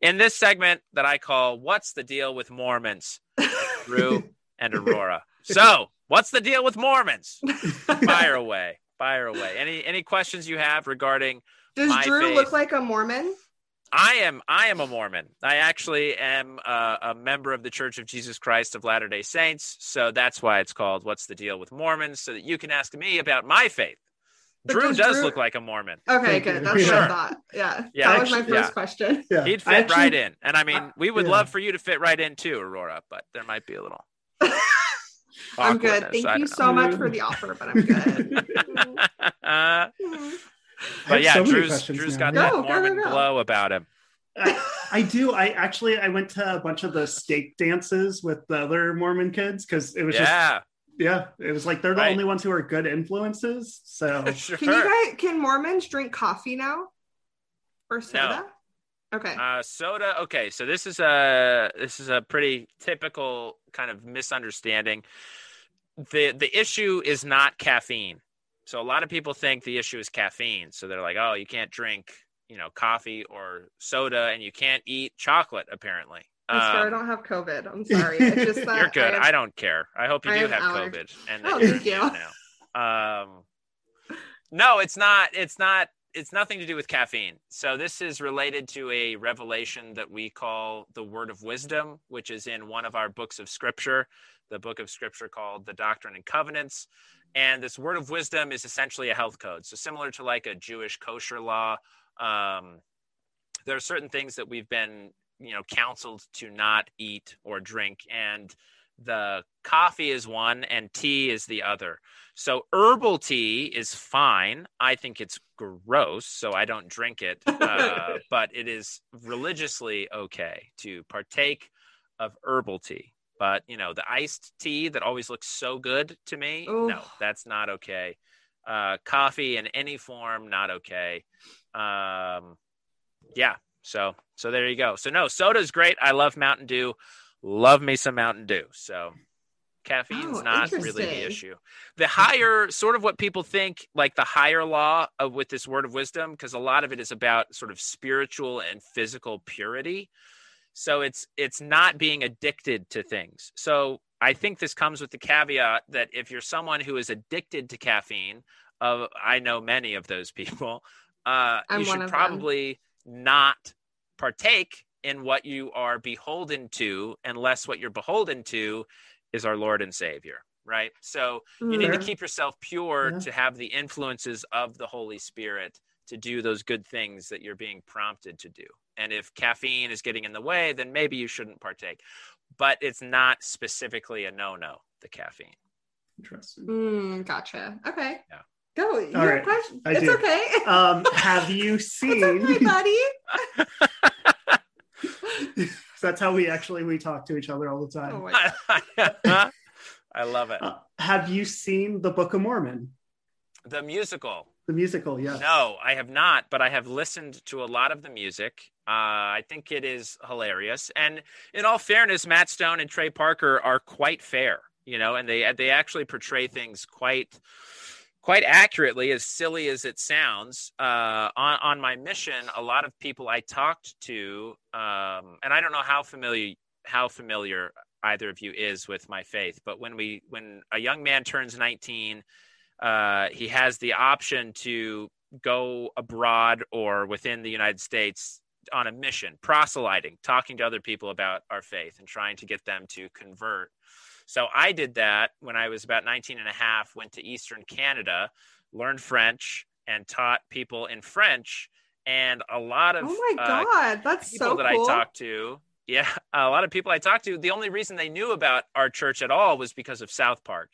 In this segment that I call What's the Deal with Mormons? Drew and Aurora. So, what's the deal with Mormons? Fire away. Fire away. Any any questions you have regarding Does Drew faith. look like a Mormon? I am I am a Mormon. I actually am a, a member of the Church of Jesus Christ of Latter-day Saints, so that's why it's called What's the Deal with Mormons so that you can ask me about my faith. But Drew does does Drew- look like a Mormon. Okay, Thank good. you. That's what Sure. I thought. Yeah, Yeah, that was my first yeah. question. Yeah. He'd fit actually- right in. And I mean, uh, we would yeah. love for you to fit right in too, Aurora, but there might be a little I'm good. Thank you don't so much for the offer, but I'm good. know. But yeah, so many Drew's questions Drew's now. got that Go, go, go, Mormon go. glow about him. I, I do. I actually I went to a bunch of the stake dances with the other Mormon kids because it was just Yeah. Yeah, it was like they're the Right. only ones who are good influences. So sure. Can you guys can Mormons drink coffee now? Or soda? Okay. Uh, soda. Okay, so this is a this is a pretty typical kind of misunderstanding. the The issue is not caffeine. So a lot of people think the issue is caffeine. So they're like, "Oh, you can't drink, you know, coffee or soda, and you can't eat chocolate." Apparently, I'm I Um, don't have COVID. I'm sorry. It's just that you're good. I I, don't care. I hope you I do have have. COVID and Oh, you're thank you. now. Um, no, it's not. It's not. It's nothing to do with caffeine. So this is related to a revelation that we call the Word of Wisdom, which is in one of our books of Scripture, the book of Scripture called the Doctrine and Covenants. And this Word of Wisdom is essentially a health code. So similar to like a Jewish kosher law, um, there are certain things that we've been, you know, counseled to not eat or drink, and the coffee is one and tea is the other. So herbal tea is fine. I think it's gross, so I don't drink it. Uh, but it is religiously okay to partake of herbal tea. But you know, the iced tea that always looks so good to me, no, that's not okay. Uh, coffee in any form, not okay. Um, yeah. So so there you go. So no, soda's great. I love Mountain Dew. Love me some Mountain Dew. So caffeine's Oh, not really the issue. The higher sort of what people think, like the higher law of with this word of wisdom, because a lot of it is about sort of spiritual and physical purity. So it's it's not being addicted to things. So I think this comes with the caveat that if you're someone who is addicted to caffeine, uh, I know many of those people, uh, you should probably not partake in what you are beholden to, unless what you're beholden to is our Lord and Savior, right? So you need to keep yourself pure Yeah. to have the influences of the Holy Spirit to do those good things that you're being prompted to do. And if caffeine is getting in the way, then maybe you shouldn't partake. But it's not specifically a no no, the caffeine. interesting. Mm, gotcha. Okay. Yeah. Go. You All have a right. question? I it's do. okay. Um, have you it's okay, seen? buddy. That's how we actually we talk to each other all the time. Oh. I love it. Uh, have you seen the Book of Mormon, The musical. the musical? Yes. No, I have not, but I have listened to a lot of the music. Uh, I think it is hilarious. And in all fairness, Matt Stone and Trey Parker are quite fair, you know, and they they actually portray things quite quite accurately, as silly as it sounds. Uh, on on my mission, a lot of people I talked to, um, and I don't know how familiar how familiar either of you is with my faith, but when we when a young man turns 19 uh, he has the option to go abroad or within the United States on a mission, proselyting, talking to other people about our faith and trying to get them to convert. So I did that when I was about 19 and a half, went to Eastern Canada, learned French, and taught people in French. And a lot of Oh my uh, God. That's people so that cool. I talked to, yeah, a lot of people I talked to, the only reason they knew about our church at all was because of South Park.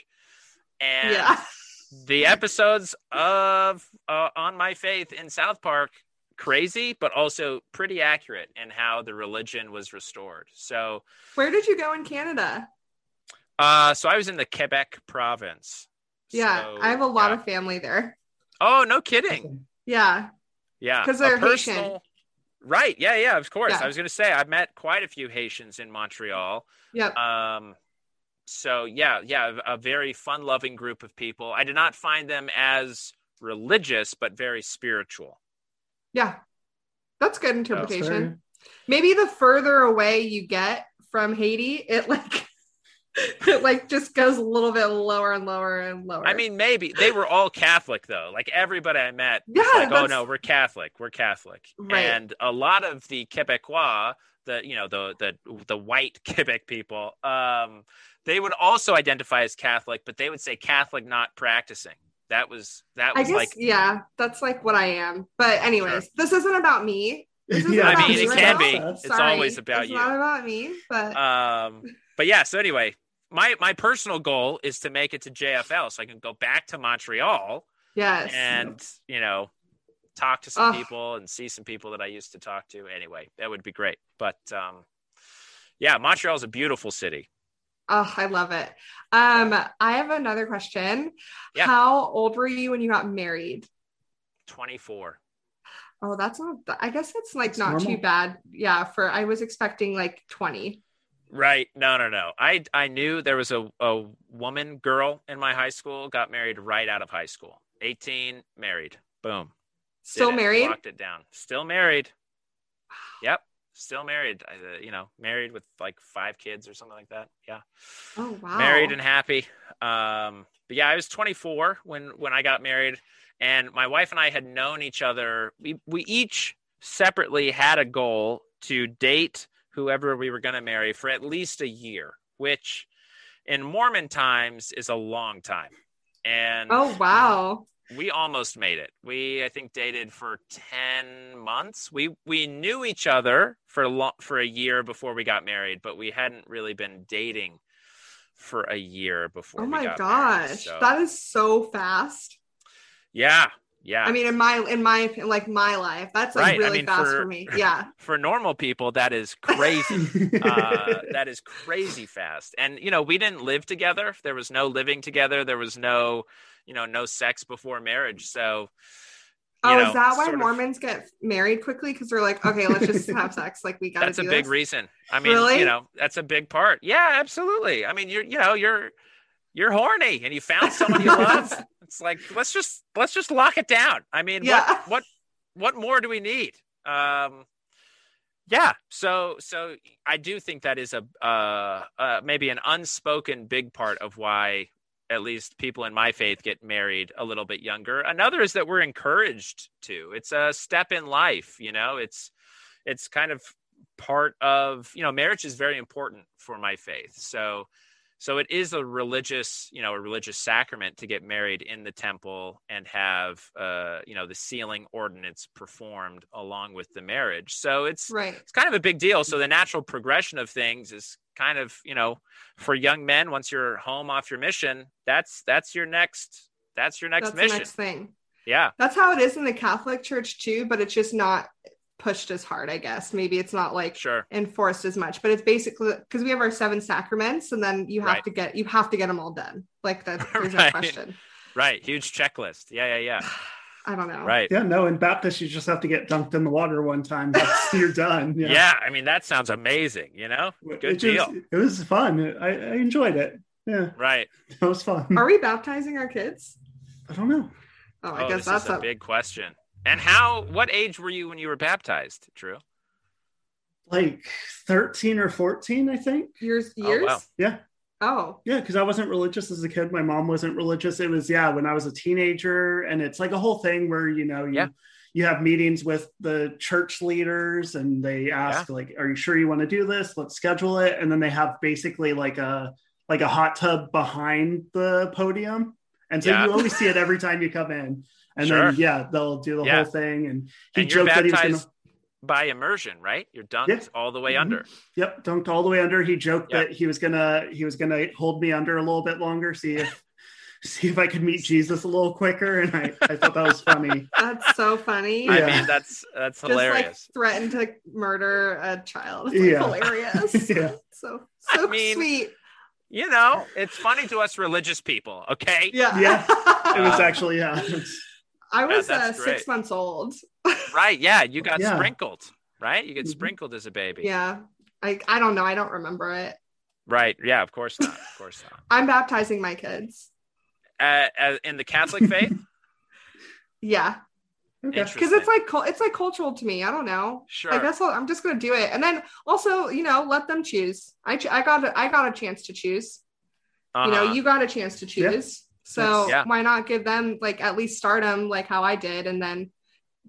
And yeah. the episodes of uh, on my faith in South Park crazy but also pretty accurate in how the religion was restored. So Where did you go in Canada? uh so I was in the Quebec province. Yeah. So, I have a lot yeah. of family there. Oh, no kidding. Yeah. Yeah. Because they're Haitian. Right. Yeah, yeah, of course. Yeah. I was going to say I've met quite a few Haitians in Montreal. Yep. Um, so yeah, yeah, a very fun-loving group of people. I did not find them as religious, but very spiritual. Yeah. That's good interpretation. fair. Maybe the further away you get from Haiti, it like it like just goes a little bit lower and lower and lower. I mean, maybe they were all Catholic though. Like everybody I met, was Yeah, like, oh no, we're Catholic, we're Catholic, Right. and a lot of the Quebecois, the you know the the the white Quebec people, um, they would also identify as Catholic, but they would say Catholic not practicing. That was that I was guess like yeah, that's like what I am. But anyways, this isn't about me. This is Yeah, about I mean, you it right can now. be. That's- It's always about it's you. not about me, but um but yeah so anyway my my personal goal is to make it to jfl so i can go back to montreal yes. and you know talk to some Ugh. people and see some people that i used to talk to anyway that would be great but um yeah montreal is a beautiful city Oh, I love it. Um, I have another question. Yeah. How old were you when you got married? 24. Oh, that's not. I guess that's like That's not too bad. Yeah, for I was expecting like twenty. Right. No, no, no. I I knew there was a, a woman girl in my high school, got married right out of high school. 18, married. Boom. Still married? Locked it down. Still married. Yep. Still married. Uh, you know, married with like five kids or something like that. Yeah. Oh wow. Married and happy. Um, but yeah, I was 24 when when I got married, and my wife and I had known each other. We we each separately had a goal to date whoever we were going to marry for at least a year, which in Mormon times is a long time. And Oh wow. We almost made it. We I think dated for 10 months. We we knew each other for a lo- for a year before we got married, but we hadn't really been dating for a year before Oh we my got married. gosh. So, That is so fast. yeah. Yeah. I mean, in my in my like my life, that's like Right, I really mean, fast for- for, me. Yeah. for normal people that is crazy. uh, that is crazy fast. And you know, we didn't live together. There was no living together. There was no, you know, no sex before marriage. So Oh, know, is that why sort of- Mormons get married quickly? Because they're like, okay, let's just have sex. Like we got to that's a big this. reason. I mean, Really? you know, that's a big part. Yeah, absolutely. I mean, you're, you know, you're, you're horny and you found someone you love. It's like let's just let's just lock it down. I mean, Yeah. what what what more do we need? Um, yeah. So so I do think that is a uh, uh maybe an unspoken big part of why at least people in my faith get married a little bit younger. Another is that we're encouraged to. It's a step in life, you know. It's it's kind of part of, you know, marriage is very important for my faith. So so it is a religious, you know, a religious sacrament to get married in the temple and have uh, you know, the sealing ordinance performed along with the marriage. So it's Right. it's kind of a big deal. So the natural progression of things is kind of, you know, for young men, once you're home off your mission, that's that's your next that's your next That's mission. the next thing. Yeah. That's how it is in the Catholic Church too, but it's just not pushed as hard, I guess. Maybe it's not like Sure. enforced as much, but it's basically because we have our seven sacraments, and then you have Right. to get you have to get them all done. Like that's there's Right. question. Right. Huge checklist. Yeah, yeah, yeah. I don't know. Right. yeah, no, in Baptist, you just have to get dunked in the water one time. That's, you're done. Yeah. I mean, that sounds amazing, you know? It Good just- deal. It was fun. I, I enjoyed it. Yeah, Right. it was fun. Are we baptizing our kids? I don't know. Oh, I oh, guess this that's is a a big question. And how what age were you when you were baptized, Drew? Like 13 or 14, I think. years. Oh, Years. wow. Yeah. Oh, Yeah, because I wasn't religious as a kid. My mom wasn't religious. It was yeah, when I was a teenager, and it's like a whole thing where you know you Yeah. you have meetings with the church leaders, and they ask like, "Are you sure you want to do this? Let's schedule it." And then they have basically like a like a hot tub behind the podium, and so Yeah. you always see it every time you come in. And Sure. then yeah, they'll do the Yeah. whole thing, and he and you're joked that he was gonna. by immersion, right? You're dunked Yeah. all the way Mhm. under. Yep, dunked all the way under. He joked Yeah. that he was gonna he was gonna hold me under a little bit longer, see if see if I could meet Jesus a little quicker. And I, I thought that was funny. that's so funny. I mean, that's that's Just like hilarious. threatened to murder a child. It's like Yeah. hilarious. Yeah. So so I mean, sweet. you know, it's funny to us religious people, okay? Yeah. Yeah. It was actually yeah. It's- I was Yeah, uh, six months old. Right. Yeah. You got Yeah. sprinkled, right? You get Mhm. sprinkled as a baby. Yeah. I, I don't know. I don't remember it. Right. Yeah. Of course not. Of course not. I'm baptizing my kids. Uh, uh, in the Catholic faith, Yeah. Okay. Because Interesting. it's like it's like cultural to me. I don't know. sure. I guess I'll, I'm just gonna do it, and then also, you know, let them choose. I ch- I got a, I got a chance to choose. You know, Uh-huh. you got a chance to Yeah. choose. So Yeah. why not give them like at least stardom like how I did, and then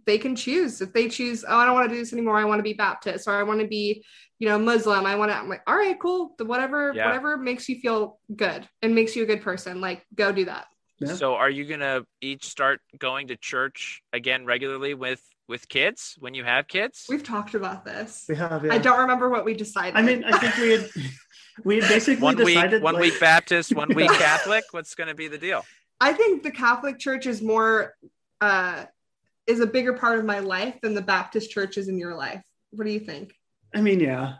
they can choose if they choose. Oh, I don't want to do this anymore. I want to be Baptist, or I want to be, you know, Muslim. I want to. I'm like, all right, cool. The whatever, Yeah. whatever makes you feel good and makes you a good person. Like, go do that. Yeah. So, are you gonna each start going to church again regularly with with kids when you have kids? We've talked about this. We have yeah. I don't remember what we decided. I mean, I think we had we had basically one week, decided one like, week Baptist, one week Catholic. What's going to be the deal? I think the Catholic Church is more uh is a bigger part of my life than the Baptist Church is in your life. What do you think? I mean, yeah.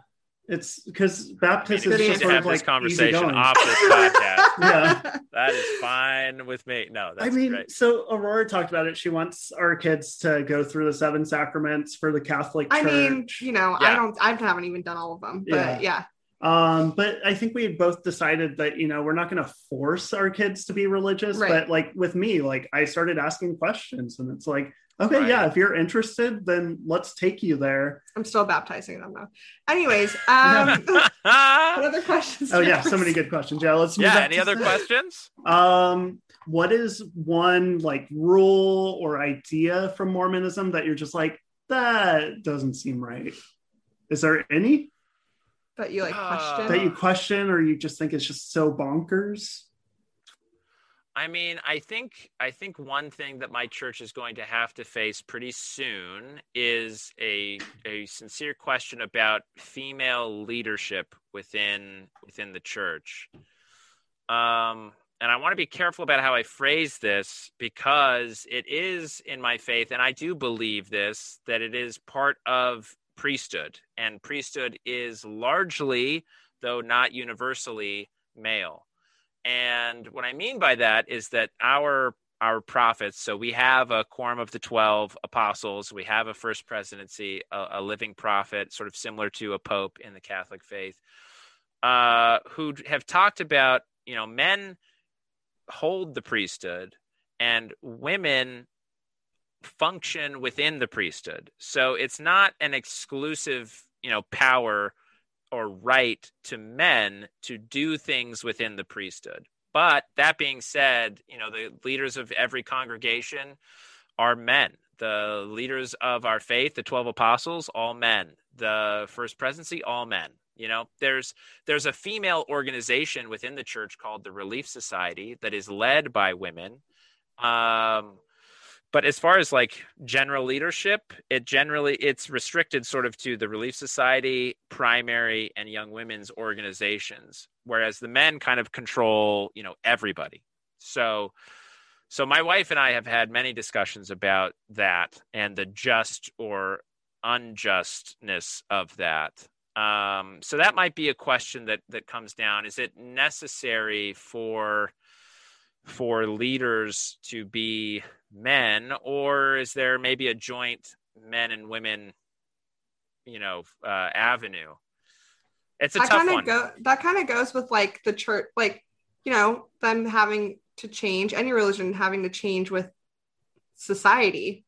It's because Baptist I mean, is just need sort have of this like conversation easygoing. off this podcast. Yeah. that is fine with me. No, that's I mean, great. so Aurora talked about it. She wants our kids to go through the seven sacraments for the Catholic I mean, you know, Yeah. I don't, I haven't even done all of them, but yeah, Um, but I think we had both decided that you know we're not going to force our kids to be religious. Right. But like with me, like I started asking questions, and it's like, okay, Right. yeah, if you're interested, then let's take you there. I'm still baptizing them though. Anyways, um, what other questions? Oh yeah, so many good questions. Yeah, let's. move yeah. Any other Seth. questions? Um, what is one like rule or idea from Mormonism that you're just like that doesn't seem right? Is there any that you like Uh, question. that you question or you just think it's just so bonkers? I mean, I think I think one thing that my church is going to have to face pretty soon is a a sincere question about female leadership within within the church. Um, and I want to be careful about how I phrase this because it is in my faith, and I do believe this that it is part of priesthood, and priesthood is largely, though not universally, male. And what I mean by that is that our our prophets, so we have a quorum of the 12 apostles, we have a first presidency, a, a living prophet, sort of similar to a pope in the Catholic faith, uh, who have talked about, you know, men hold the priesthood and women function within the priesthood. So it's not an exclusive, you know, power or right to men to do things within the priesthood. But that being said, you know, the leaders of every congregation are men. The leaders of our faith, the 12 apostles, all men. The first presidency, all men. You know, there's there's a female organization within the church called the Relief Society that is led by women. Um, but as far as like general leadership it generally it's restricted sort of to the relief society primary and young women's organizations whereas the men kind of control you know everybody. So so my wife and i have had many discussions about that and the just or unjustness of that. Um, so that might be a question that that comes down. Is it necessary for for leaders to be men or is there maybe a joint men and women you know uh, avenue? It's a that tough kind one. of go that kind of goes with like the church like you know them having to change any religion having to change with society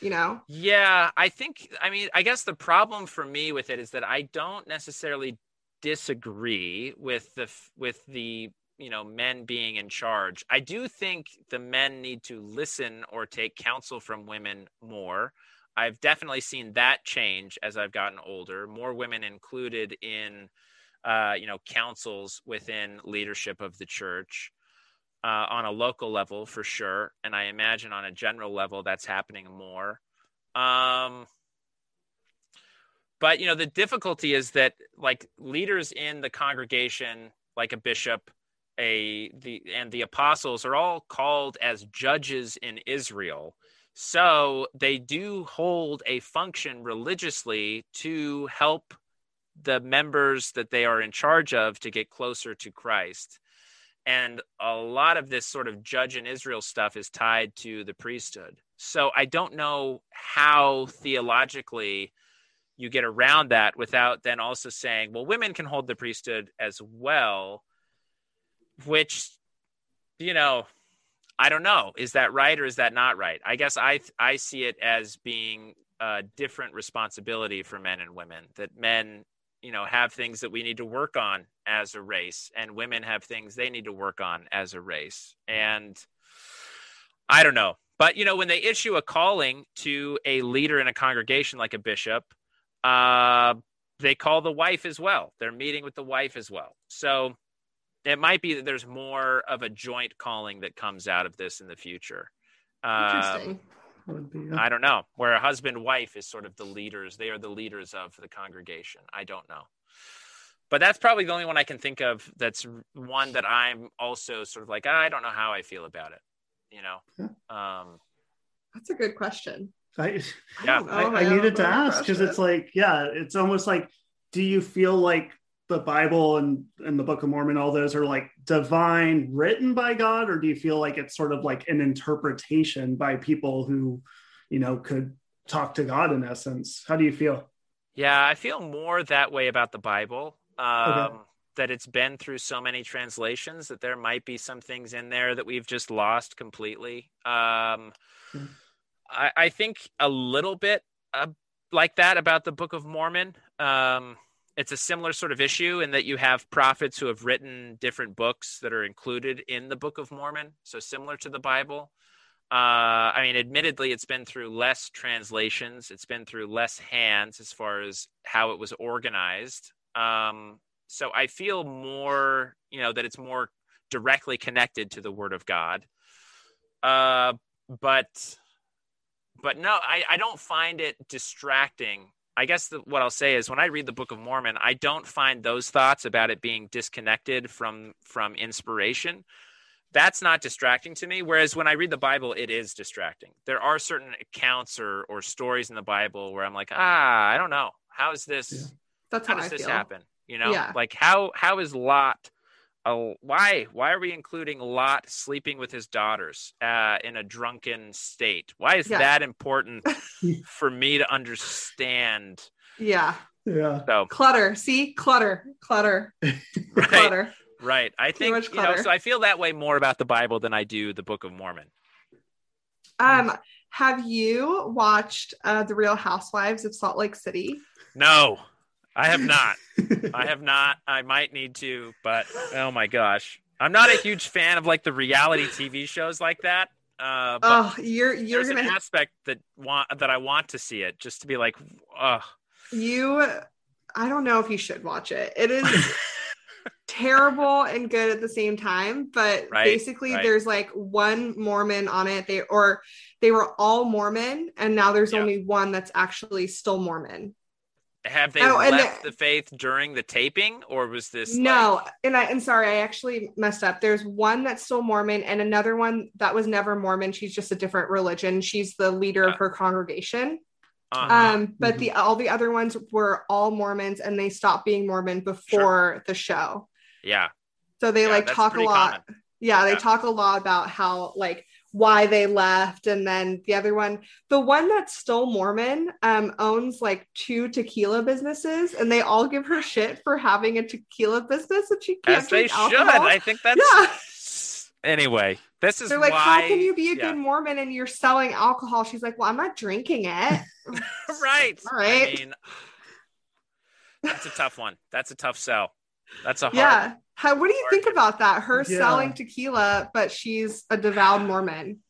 you know? Yeah i think i mean i guess the problem for me with it is that i don't necessarily disagree with the with the you know men being in charge i do think the men need to listen or take counsel from women more. I've definitely seen that change as i've gotten older more women included in uh, you know councils within leadership of the church uh, on a local level for sure and i imagine on a general level that's happening more. Um, but you know the difficulty is that like leaders in the congregation like a bishop a the and the apostles are all called as judges in Israel. So they do hold a function religiously to help the members that they are in charge of to get closer to Christ. And a lot of this sort of judge in Israel stuff is tied to the priesthood. So I don't know how theologically you get around that without then also saying, well, women can hold the priesthood as well which you know i don't know. Is that right or is that not right? I guess i i see it as being a different responsibility for men and women that men you know have things that we need to work on as a race and women have things they need to work on as a race. And i don't know. But you know when they issue a calling to a leader in a congregation like a bishop uh they call the wife as well. They're meeting with the wife as well. So it might be that there's more of a joint calling that comes out of this in the future. Um, interesting Would be, I don't know, where a husband wife is sort of the leaders. They are the leaders of the congregation. I don't know. But that's probably the only one I can think of that's one that I'm also sort of like, I don't know how I feel about it, you know? Um, that's a good question I, Yeah. don't I, I needed to ask because question. it's like, yeah, it's almost like do you feel like the Bible and, and the Book of Mormon, all those are like divine written by God, or do you feel like it's sort of like an interpretation by people who, you know, could talk to God in essence? How do you feel? Yeah, I feel more that way about the Bible. Um, Okay. That it's been through so many translations that there might be some things in there that we've just lost completely. Um, Hmm. I, I think a little bit uh, like that about the Book of Mormon. Um, it's a similar sort of issue in that you have prophets who have written different books that are included in the Book of Mormon. So similar to the Bible. Uh, I mean, admittedly, it's been through less translations. It's been through less hands as far as how it was organized. Um, so I feel more, you know, that it's more directly connected to the Word of God. Uh, but, but no, I, I don't find it distracting. I guess the, what I'll say is when I read the Book of Mormon, I don't find those thoughts about it being disconnected from from inspiration that's not distracting to me whereas when i read the bible it is distracting there are certain accounts or or stories in the bible where i'm like ah i don't know how is this Yeah. That's how how, does I this feel. happen you know Yeah. like how how is lot oh, why why are we including lot sleeping with his daughters uh, in a drunken state why is Yeah. that important for me to understand Yeah. Yeah. so Clutter. See? Clutter. Clutter. right Clutter. right i think much you know so i feel that way more about the bible than i do the book of mormon Um, have you watched uh, The Real Housewives of Salt Lake City? no i have not I have not. I might need to, but oh my gosh, I'm not a huge fan of like the reality TV shows like that. Uh, but Oh, you're you're gonna an aspect that want that I want to see it, just to be like, oh, you. I don't know if you should watch it. It is terrible and good at the same time. But Right, basically, right. there's like one Mormon on it. They or they were all Mormon, and now there's Yeah. only one that's actually still Mormon. Have they Oh, left the- the faith during the taping, or was this No, like- and I and sorry, I actually messed up. There's one that's still Mormon and another one that was never Mormon. She's just a different religion. She's the leader of her congregation. uh-huh. Um, but the all the other ones were all Mormons and they stopped being Mormon before the show. yeah, So they Yeah, like talk a pretty lot. Yeah, they Yeah. talk a lot about how like why they left and then the other one the one that's still mormon um owns like two tequila businesses and they all give her shit for having a tequila business and she can't as they drink should. alcohol. I think that's Yeah. anyway. This is they're like why, how can you be a yeah. good mormon and you're selling alcohol she's like well i'm not drinking it right? All right. I mean, that's a tough one. That's a tough sell. That's a hard. yeah how what do you think about that her Yeah. selling tequila but she's a devout mormon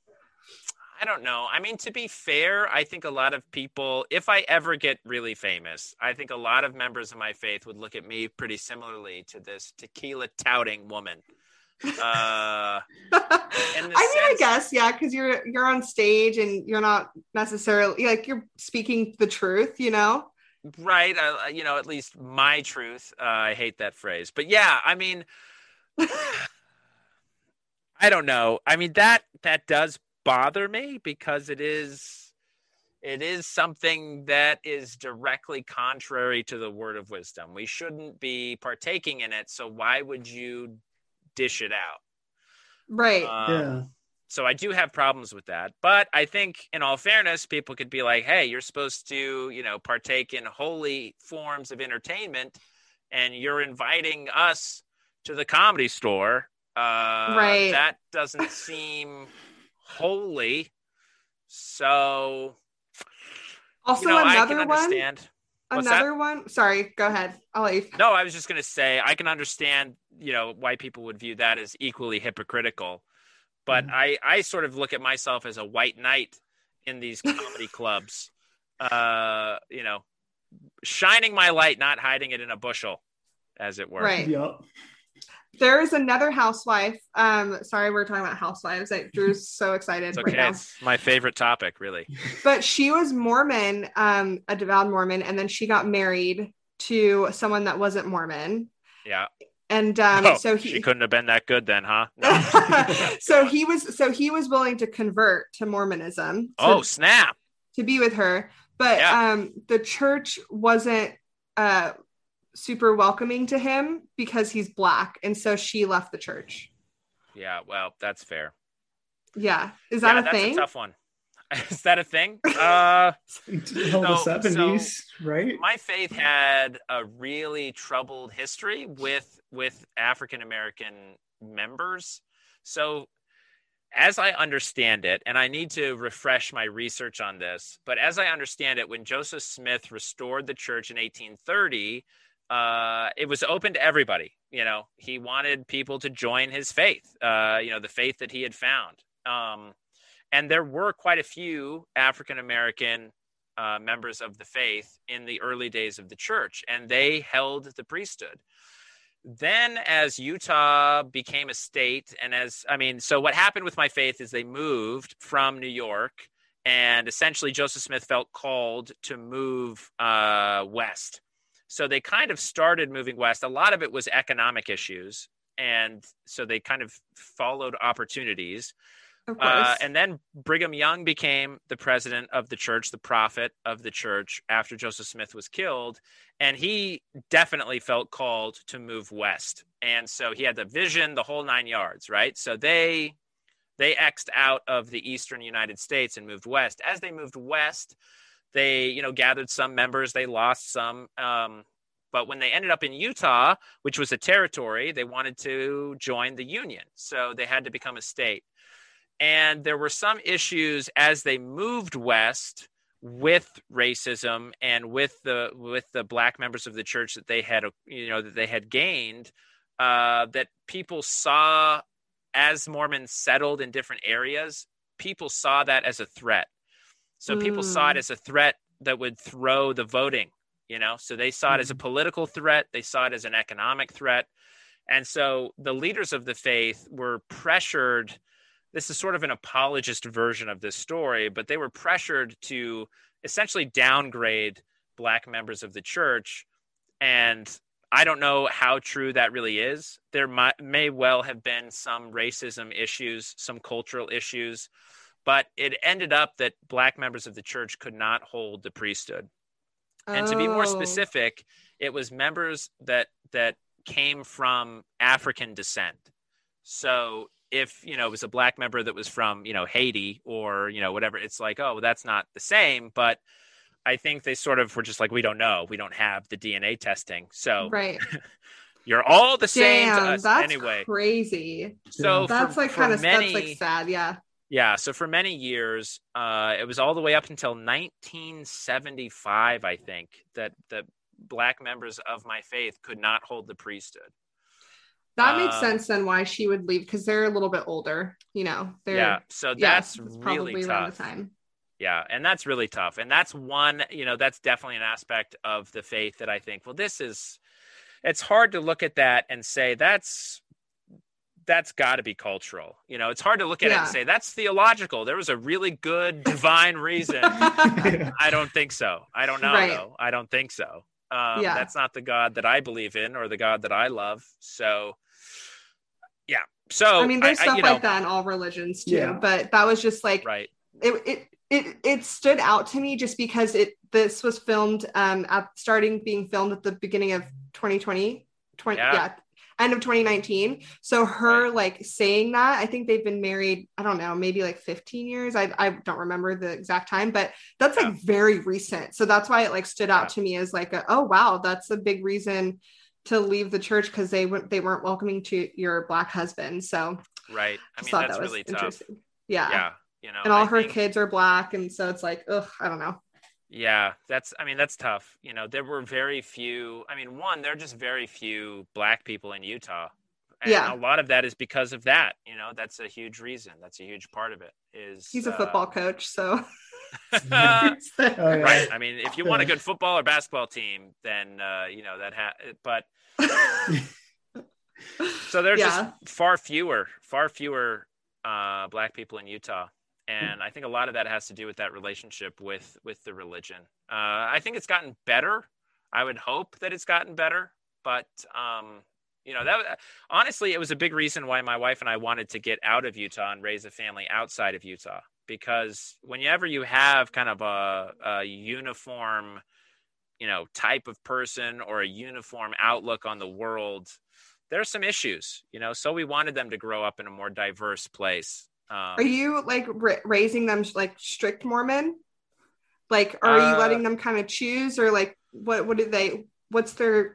I don't know. I mean, to be fair, I think a lot of people, if I ever get really famous, I think a lot of members of my faith would look at me pretty similarly to this tequila touting woman. Uh, I mean, In the I guess, yeah, because you're you're on stage and you're not necessarily like you're speaking the truth, you know. Right. Uh, you know, at least my truth. Uh, I hate that phrase. But yeah, I mean, I don't know. I mean, that, that does bother me because it is it is something that is directly contrary to the word of wisdom. We shouldn't be partaking in it. So why would you dish it out? Right. Um, yeah. So I do have problems with that. But I think, in all fairness, people could be like, hey, you're supposed to, you know, partake in holy forms of entertainment, and you're inviting us to the comedy store. Uh, Right. That doesn't seem holy. So, also, you know, I another one. understand. What's that? Another one. Sorry, go ahead. I'll you. No, I was just going to say I can understand, you know, why people would view that as equally hypocritical. But Mhm. I, I sort of look at myself as a white knight in these comedy clubs. Uh, you know, shining my light, not hiding it in a bushel, as it were. Right. Yep. There is another housewife. Um, sorry, we're talking about housewives. I, Drew's so excited It's right okay. now. It's my favorite topic, really. But she was Mormon, um, a devout Mormon, and then she got married to someone that wasn't Mormon. Yeah. And um, oh, so she he couldn't have been that good then, huh? No. so he was so he was willing to convert to Mormonism to, oh, snap. to be with her, but Yeah. um the church wasn't uh super welcoming to him because he's black, and so she left the church. Yeah, well, that's fair. Yeah, is that yeah, a that's thing? a tough one. Is that a thing? Uh, Until the So- right? my faith had a really troubled history with with African American members. So as I understand it, and I need to refresh my research on this, but as I understand it, when Joseph Smith restored the church in 1830, uh, it was open to everybody. You know, he wanted people to join his faith, uh, you know, the faith that he had found. Um, and there were quite a few African American uh, members of the faith in the early days of the church, and they held the priesthood. Then, as Utah became a state, and as I mean, so what happened with my faith is they moved from New York, and essentially Joseph Smith felt called to move uh, west. So they kind of started moving west. A lot of it was economic issues, and so they kind of followed opportunities. Uh, and then Brigham Young became the president of the church, the prophet of the church after Joseph Smith was killed. And he definitely felt called to move west. And so he had the vision, the whole nine yards, right? So they they xed out of the eastern United States and moved west. As they moved west, they, you know, gathered some members, they lost some. Um, but when they ended up in Utah, which was a territory, they wanted to join the Union. So they had to become a state and there were some issues as they moved west with racism and with the with the black members of the church that they had you know that they had gained uh, that people saw as Mormons settled in different areas people saw that as a threat. So people saw it Mm. as a threat that would throw the voting you know? So they saw it as a political threat. They saw it as an economic threat. And so the leaders of the faith were pressured this is sort of an apologist version of this story, but they were pressured to essentially downgrade black members of the church. And I don't know how true that really is. There might, may well have been some racism issues, some cultural issues, but it ended up that black members of the church could not hold the priesthood. And to be more Oh. specific, it was members that that came from African descent. So if you know it was a black member that was from you know Haiti or you know whatever, it's like oh well, that's not the same. But I think they sort of were just like we don't know, we don't have the DNA testing, so right. you're all the same to Damn, us that's anyway. crazy. So That's for- like kind of many, that's like sad. Yeah. yeah, so for many years, uh, it was all the way up until 1975, I think, that the black members of my faith could not hold the priesthood. That makes Um, sense then why she would leave because they're a little bit older, you know. They're yeah, so that's it's really probably around tough. the time. Yeah, and that's really tough. And that's one, you know, that's definitely an aspect of the faith that I think, well, this is it's hard to look at that and say that's that's got to be cultural. You know, it's hard to look at it and say that's theological. There was a really good divine reason. I don't think so. I don't know Right. though. I don't think so. Um, Yeah. That's not the God that I believe in or the God that I love. So, yeah. So I mean, there's I- stuff you know, like that in all religions too, Yeah. but that was just like Right. it, it it it stood out to me just because it this was filmed um at starting being filmed at the beginning of 2020 20 Yeah. yeah, end of 2019 so her Right. like saying that i think they've been married i don't know maybe like 15 years i, I don't remember the exact time but that's like very recent so that's why it like stood out Yeah. to me as like a, oh wow that's a big reason to leave the church because they went they weren't welcoming to your black husband so Right. I mean, thought that's that was really tough. interesting yeah. Yeah. You know, and all I her think- kids are black and so it's like ugh i don't know Yeah, that's I mean that's tough. You know, there were very few. I mean, one, there are just very few black people in Utah. And Yeah. a lot of that is because of that. You know, that's a huge reason. That's a huge part of it. Is he's a uh, football coach so Oh, yeah. right. I mean, if you want a good football or basketball team, then uh, you know that. Ha- but so there's Yeah. just far fewer, far fewer uh, black people in Utah, and I think a lot of that has to do with that relationship with with the religion. Uh, I think it's gotten better. I would hope that it's gotten better, but um, you know that honestly, it was a big reason why my wife and I wanted to get out of Utah and raise a family outside of Utah because whenever you have kind of a, a uniform you know type of person or a uniform outlook on the world there are some issues you know so we wanted them to grow up in a more diverse place um, Are you like ra- raising them like strict Mormon? Like, are you Uh, letting them kind of choose, or like, what? What do they? What's their?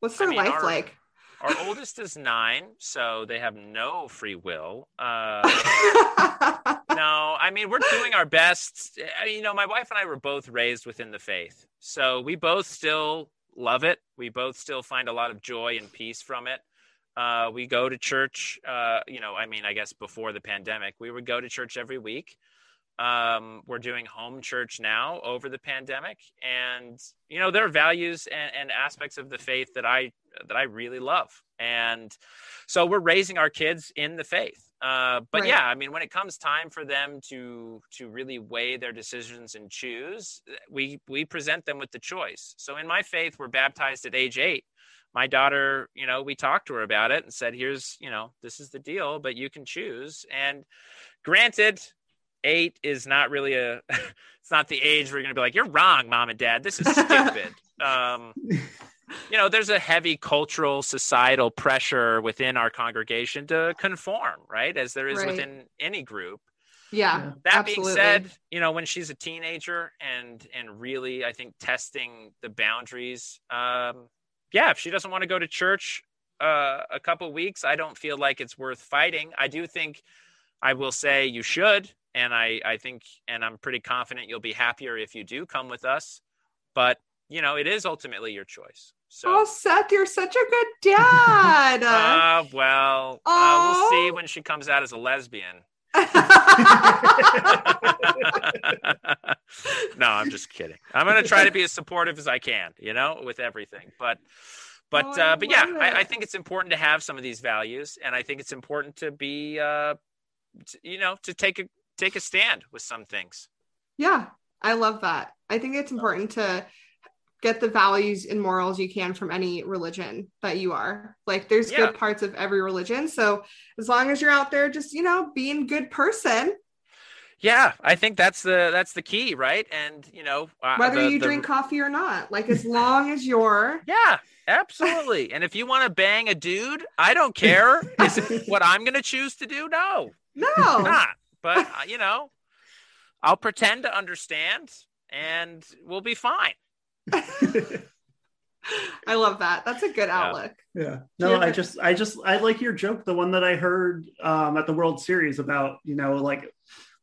What's I their mean, life our- like? our oldest is nine so they have no free will uh, no i mean we're doing our best I mean, you know my wife and i were both raised within the faith so we both still love it we both still find a lot of joy and peace from it uh, we go to church uh, you know i mean i guess before the pandemic we would go to church every week. Um, we're doing home church now over the pandemic. And you know there are values and, and aspects of the faith that i that i really love. And so we're raising our kids in the faith. Uh, but Right. yeah i mean when it comes time for them to to really weigh their decisions and choose we we present them with the choice. So in my faith we're baptized at age eight my daughter you know we talked to her about it and said here's you know this is the deal but you can choose. And granted eight is not really a it's not the age where you're gonna be like you're wrong mom and dad. This is stupid. Um you know there's a heavy cultural societal pressure within our congregation to conform right as there is Right. within any group. Yeah, that absolutely. being said you know when she's a teenager and and really i think testing the boundaries um yeah if she doesn't want to go to church uh a couple weeks i don't feel like it's worth fighting. I do think i will say you should and i i think and i'm pretty confident you'll be happier if you do come with us. But you know it is ultimately your choice so oh, Seth, you're such a good dad. uh, well uh, we'll see when she comes out as a lesbian no, I'm just kidding. I'm gonna try to be as supportive as I can, you know, with everything. But, but, Oh, uh, but yeah, I, I think it's important to have some of these values, and I think it's important to be, uh, t- you know, to take a take a stand with some things. yeah, I love that. I think it's important to get the values and morals you can from any religion that you are. Like, there's Yeah. good parts of every religion. So as long as you're out there, just you know, being a good person, Yeah, I think that's the that's the key, right? And you know, uh, whether the- you the- drink coffee or not, like as long as you're Yeah, absolutely. and if you want to bang a dude, I don't care. Is it what I'm gonna choose to do? No, no, not. But uh, you know, I'll pretend to understand, and we'll be fine. I love that. That's a good Yeah. outlook. Yeah. No, Yeah. I just, I just, I like your joke, the one that I heard um, at the World Series about, you know, like,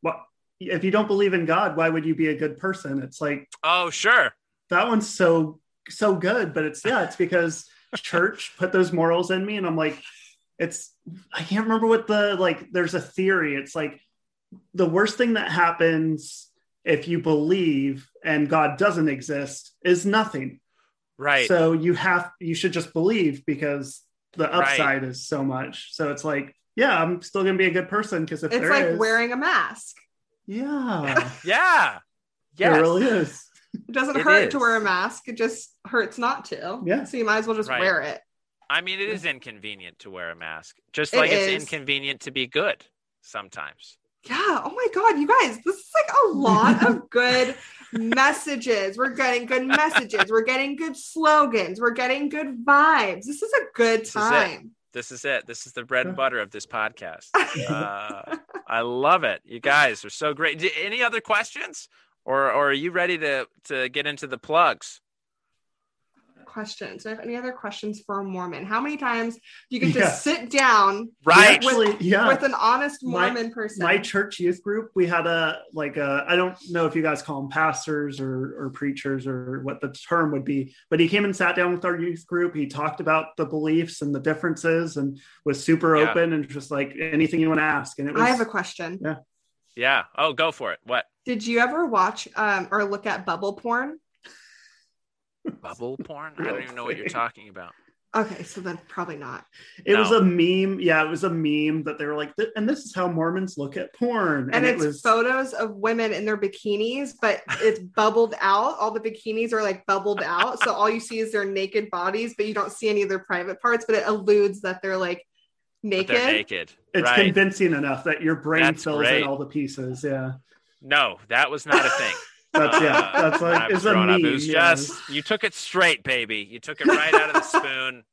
what if you don't believe in God, why would you be a good person? It's like Oh, sure. that one's so, so good, but it's yeah, it's because church put those morals in me, and I'm like, it's, I can't remember what the like. There's a theory. It's like the worst thing that happens if you believe and God doesn't exist is nothing. Right. So you have you should just believe because the Right. upside is so much. So it's like, yeah, I'm still gonna be a good person because if It's there like is- wearing a mask. yeah, yeah. Yes. it really is. It doesn't It hurt is. to wear a mask. It just hurts not to. Yeah. So you might as well just Right. wear it. I mean, it is inconvenient to wear a mask, just It like it's is. inconvenient to be good sometimes. Yeah. Oh my God, you guys, this is like a lot of good messages. We're getting good messages. We're getting good slogans. We're getting good vibes. This is a good This is it. time. This is it. This is the bread and butter of this podcast. Uh, I love it. You guys are so great. D- Any other questions, or or are you ready to to get into the plugs? Questions. Do I have any other questions for a Mormon? How many times do you get Yeah. to sit down Right. Actually, yeah. with an honest My- Mormon person? my church youth group, we had a like a I don't know if you guys call them pastors or or preachers or what the term would be, but he came and sat down with our youth group. He talked about the beliefs and the differences and was super Yeah. open and just like anything you want to ask. And it was I have a question. Yeah. Yeah. Oh, go for it. What Did you ever watch um, or look at bubble porn? Bubble porn? I don't even know what you're talking about. Okay, so then probably not. it was a meme. Yeah, it was a meme that they were like, and this is how Mormons look at porn. And, it it's was photos of women in their bikinis, but it's bubbled out. All the bikinis are like bubbled out. So all you see is their naked bodies, but you don't see any of their private parts, but it alludes that they're like naked. they're naked. it's right. convincing enough that your brain That's fills great. in all the pieces. Yeah. No, that was not a thing. That's yeah. That's when like I was it's a growing up. meme. It was yeah. just you took it straight, baby. You took it right out of the spoon.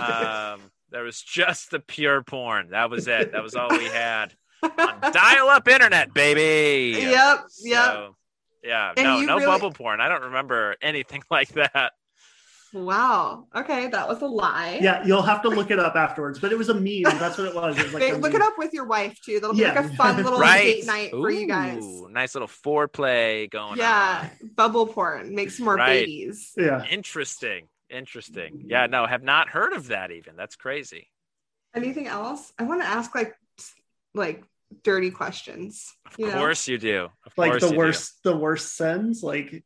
Um, there was just the pure porn. That was it. That was all we had. On dial-up internet, baby. Yep, yep. So, yeah, And no, you no really- bubble porn. I don't remember anything like that. Wow. Okay, that was a lie. Yeah, you'll have to look it up afterwards, but it was a meme. That's what it was. It was like look meme. it up with your wife too. That'll be Yeah. like a fun little right. date night for you guys. Nice little foreplay going Yeah, bubble porn. Make some more Right. babies. Yeah. Interesting. Interesting. Yeah, no, have not heard of that even. That's crazy. Anything else? I want to ask like like dirty questions. Of you know? course you do. Of Like course the you do. worst, the worst sins, like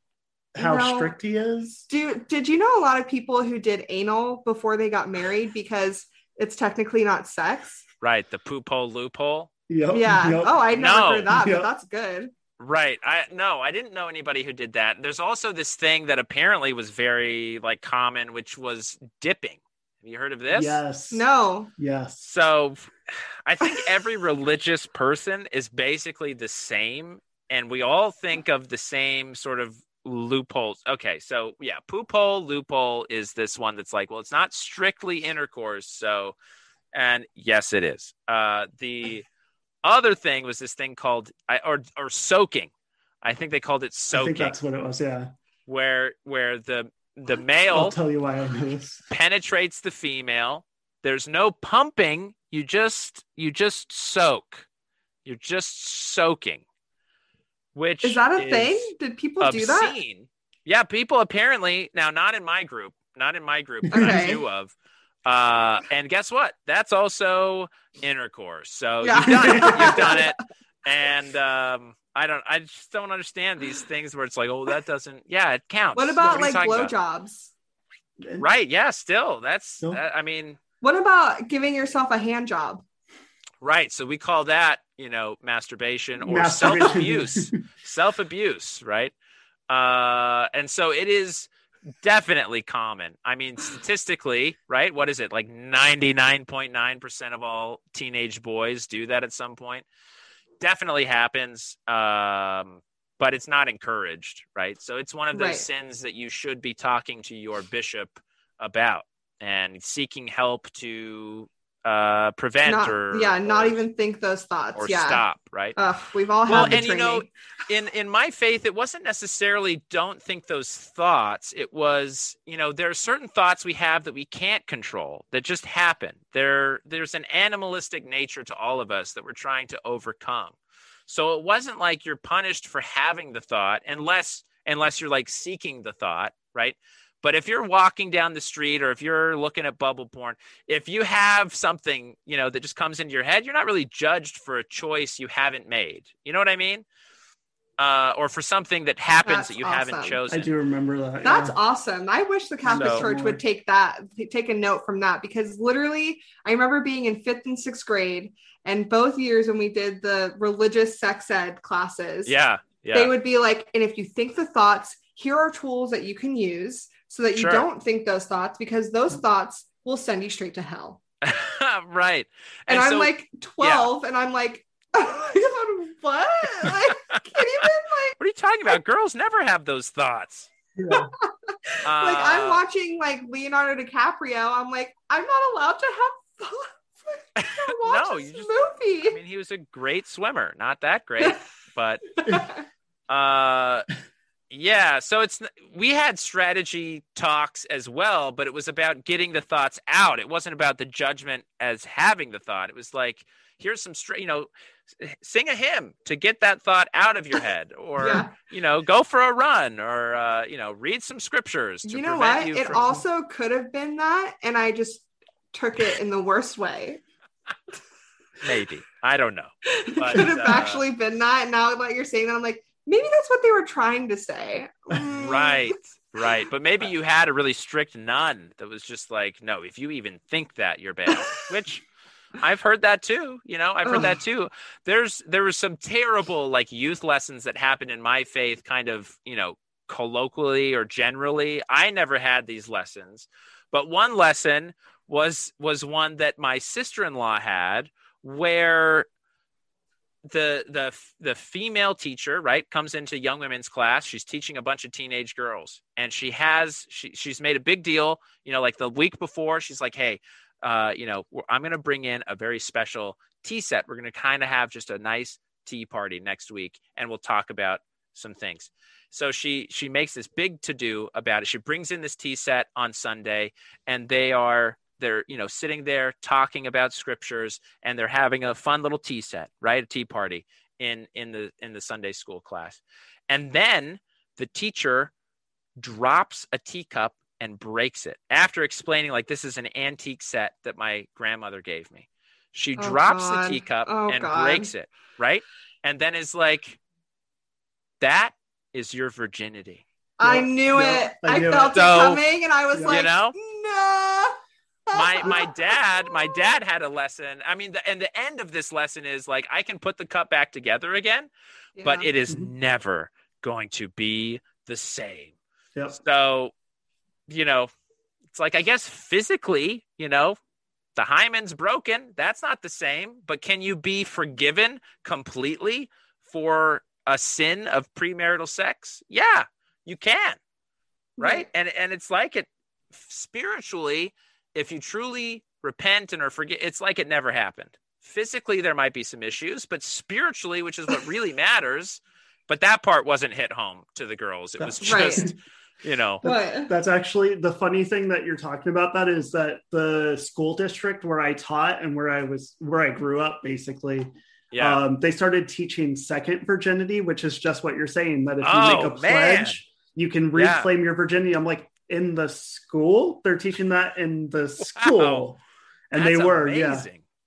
how know- strict he is. Do did you know a lot of people who did anal before they got married because it's technically not sex? Right, the poop hole loophole. Yep. Yeah. Yep. Oh, I'd never No. heard that, Yep. but that's good. Right. I no, I didn't know anybody who did that. There's also this thing that apparently was very like common, which was dipping. Have you heard of this? Yes. No. Yes. So I think every religious person is basically the same, and we all think of the same sort of loopholes. Okay, so yeah, poop hole loophole is this one that's like, well, it's not strictly intercourse, so and yes, it is. Uh, the other thing was this thing called I- or or soaking. I think they called it I think soaking, that's what it was. Yeah. where where the the I'll male tell you why I know this. penetrates the female. There's no pumping. You just you just soak. You're just soaking. Which Is that a is thing? Did people do that? Yeah, people apparently now not in my group, not in my group that I knew of. Uh, and guess what? That's also intercourse. So Yeah. you've done it. You've done it. And um, I don't. I just don't understand these things where it's like, oh, that doesn't. Yeah, it counts. What about are you like talking about? blowjobs? Right. Yeah. Still, that's. Still? that- I mean, What about giving yourself a hand job? Right. So we call that, you know, masturbation or self abuse. self abuse, right? Uh, and so it is definitely common. I mean, statistically, right? What is it? Like 99.9% of all teenage boys do that at some point. Definitely happens. Um, but it's not encouraged, right? So it's one of those Right. sins that you should be talking to your bishop about and seeking help to uh, prevent Not, or yeah, not or- even think those thoughts. or yeah. stop, right? Ugh, we've all well, had and you know, in in my faith, it wasn't necessarily don't think those thoughts. It was, you know, there are certain thoughts we have that we can't control that just happen. There, there's an animalistic nature to all of us that we're trying to overcome. So it wasn't like you're punished for having the thought, unless unless you're like seeking the thought, right? But if you're walking down the street or if you're looking at bubble porn, if you have something, you know, that just comes into your head, you're not really judged for a choice you haven't made. You know what I mean? Uh, or for something that happens That's that you haven't chosen. I do remember that. That's yeah. awesome. I wish the Catholic So- Church would take that, take a note from that, because literally, I remember being in fifth and sixth grade, and both years when we did the religious sex ed classes, Yeah, yeah. they would be like, and if you think the thoughts, here are tools that you can use so that you Sure. don't think those thoughts, because those thoughts will send you straight to hell. right. And, I'm so- like 12, and I'm like, oh God, what? I can't even like. what are you talking about? Girls never have those thoughts. Yeah. Uh, like I'm watching like Leonardo DiCaprio. I'm like, I'm not allowed to have thoughts. Watch No, you just- movie. I mean, he was a great swimmer. Not that great, but uh yeah so it's we had strategy talks as well but it was about getting the thoughts out it wasn't about the judgment as having the thought it was like here's some stra- you know sing a hymn to get that thought out of your head or Yeah. you know go for a run or uh you know read some scriptures to you know what? you It from- also could have been that, and I just took it in the worst way. maybe i don't know But, could have uh, actually been that. And now that you're saying that, I'm like, maybe that's what they were trying to say. Right, right. But maybe you had a really strict nun that was just like, no, if you even think that, you're bad. Which I've heard that too. You know, I've heard that too. There's there was some terrible like youth lessons that happened in my faith, kind of you know colloquially or generally. I never had these lessons, but one lesson was was one that my sister-in-law had where the the the female teacher right comes into young women's class. She's teaching a bunch of teenage girls. And she has she she's made a big deal you know like the week before she's like hey uh you know i'm going to bring in a very special tea set. We're going to kind of have just a nice tea party next week and we'll talk about some things. So she she makes this big to do about it. She brings in this tea set on sunday and they are they're you know sitting there talking about scriptures and they're having a fun little tea set right a tea party in in the in the sunday school class and then the teacher drops a teacup and breaks it after explaining like this is an antique set that my grandmother gave me she Oh, drops God. the teacup Oh, and God. breaks it right and then is like that is your virginity I knew yep, it. I I, knew felt it. it, So, coming, and I was you like, know? no. My my dad my dad had a lesson. I mean the, and the end of this lesson is like i can put the cup back together again but it is Mhm. never going to be the same. Yep. so you know it's like i guess physically you know the hymen's broken. That's not the same but can you be forgiven completely for a sin of premarital sex? Yeah you can right? And and it's like it spiritually if you truly repent and are forget it's like it never happened physically there might be some issues but spiritually which is what really matters but that part wasn't hit home to the girls it was Right. just you know What? That's actually the funny thing that you're talking about. That is that the school district where I taught and where I was, where I grew up, basically, yeah um, they started teaching second virginity, which is just what you're saying. That if you Oh, make a man. pledge, you can Yeah. reclaim your virginity. I'm like, in the school, they're teaching that in the school, and they That's were, yeah.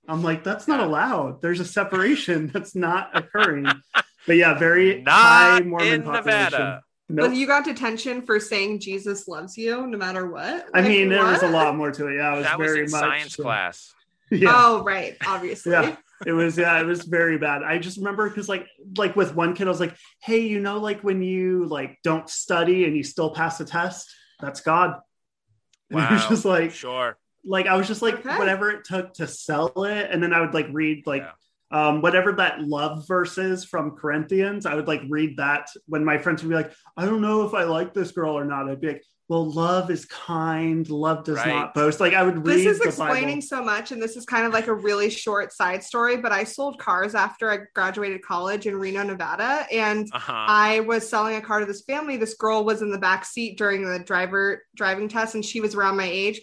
I'm like, that's not allowed. There's a separation that's not occurring. But yeah, very Not high Mormon in population. Nevada. Nope. But you got detention for saying Jesus loves you no matter what. I Like, mean, there was a lot more to it. Yeah, it was that was very in much science class Yeah, Oh, right. Obviously. Yeah. it was. Yeah, it was very bad. I just remember because, like, like with one kid, I was like, "Hey, you know, like when you like don't study and you still pass a test, that's God." And I was Wow. just like, sure like I was just like Okay. whatever it took to sell it, and then I would like read like um, whatever that love verse is from Corinthians. I would like read that when my friends would be like, "I don't know if I like this girl or not." I'd be like, "Well, love is kind. Love does Right. not boast." Like I would read This is the explaining Bible. so much, and this is kind of like a really short side story. But I sold cars after I graduated college in Reno, Nevada, and uh-huh I was selling a car to this family. This girl was in the back seat during the driver driving test, and she was around my age.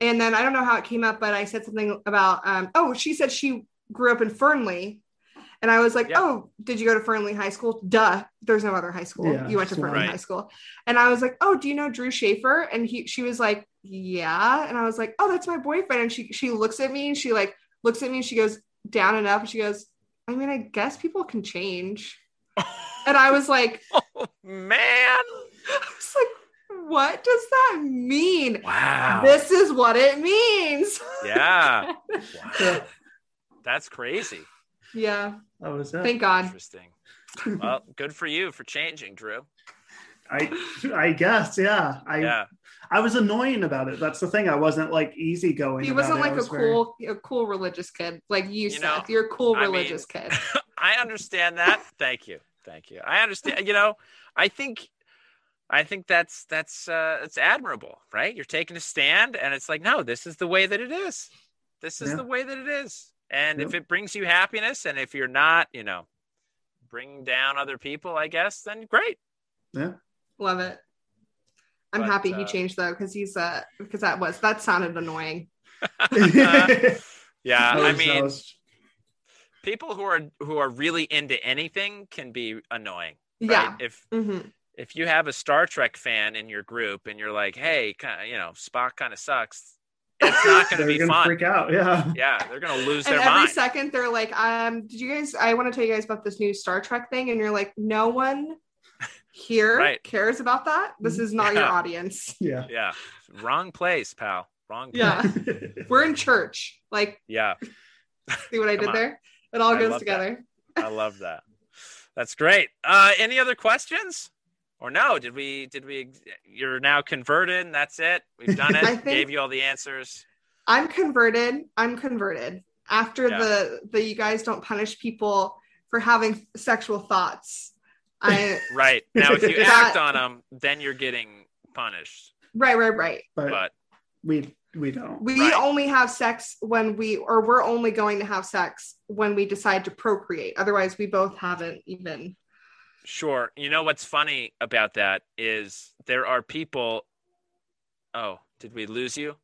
And then I don't know how it came up, but I said something about, um, oh, she said she grew up in Fernley. And I was like, Yeah. oh, did you go to Fernley High School? Duh. There's no other high school. Yeah, you went to Fernley Right. High School. And I was like, oh, do you know Drew Schaefer? And he, she was like, yeah. And I was like, oh, that's my boyfriend. And she, she looks at me and she like looks at me and she goes down and up. And she goes, I mean, I guess people can change. And I was like, oh man I was like, what does that mean? wow This is what it means. yeah Yeah, wow that's crazy yeah. That was it. Thank God. interesting well good for you for changing drew I I guess, yeah. I yeah I was annoying about it. That's the thing. I wasn't like easygoing. He wasn't it. I like a was very- cool, a cool religious kid like you, You know, Seth. You're a cool I mean- religious kid. I understand that. Thank you. Thank you. I understand. You know, I think I think that's that's uh it's admirable, right? You're taking a stand and it's like, no, this is the way that it is. This is Yeah. the way that it is. And if it brings you happiness and if you're not, you know, bringing down other people, I guess, then great. Yeah. Love it. I'm But, happy he uh, changed though, because he's uh because that was that sounded annoying. Yeah, I mean, was- people who are who are really into anything can be annoying. Right? Yeah. If hmm if you have a Star Trek fan in your group and you're like, hey, kind of, you know, Spock kind of sucks, it's not going to they're be gonna fun. freak out. Yeah. Yeah, they're going to lose And their every mind. second they're like, um, did you guys I want to tell you guys about this new Star Trek thing? And you're like, no one here Right. cares about that. This is not your audience. Yeah. yeah, wrong place, pal. Wrong place. Yeah. We're in church. Like, Yeah, see what I did on. there? It all I goes love that. together. I love that. That's great. Uh, any other questions? Or no? Did we? Did we? You're now converted, and that's it. We've done it. I Gave you all the answers. I'm converted. I'm converted. After Yeah. the the you guys don't punish people for having sexual thoughts. I Right. Now, if you That- act on them, then you're getting punished. right, right, right. but, But we we don't. We Right. only have sex when we, or we're only going to have sex when we decide to procreate. Otherwise, we both haven't even. Sure. You know what's funny about that is there are people. Oh, did we lose you?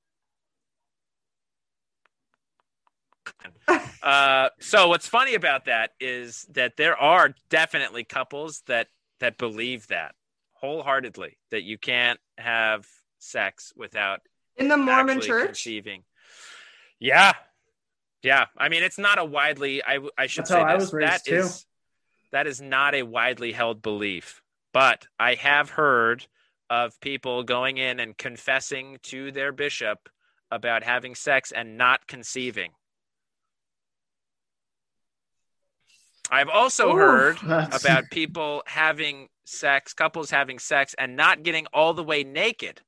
uh, so what's funny about that is that there are definitely couples that that believe that wholeheartedly that you can't have sex without In the Mormon church, conceiving. Yeah, yeah. I mean, it's not a widely. I, I should That's say how I this. was raised, That too. is- that is not a widely held belief, but I have heard of people going in and confessing to their bishop about having sex and not conceiving. I've also Ooh, heard That's- about people having sex, couples having sex, and not getting all the way naked.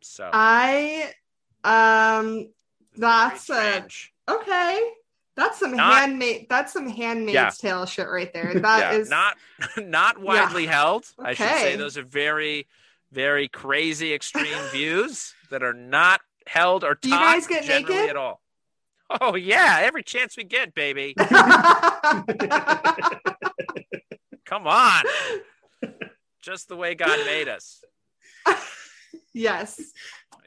So I, um, that's a okay. That's some Not- handmade. That's some handmaid's Yeah. tale shit right there. That yeah, is not not widely held. I should say those are very, very crazy extreme views that are not held or taught Do you guys get generally naked? at all. Oh yeah, every chance we get, baby. Come on. Just the way God made us. yes.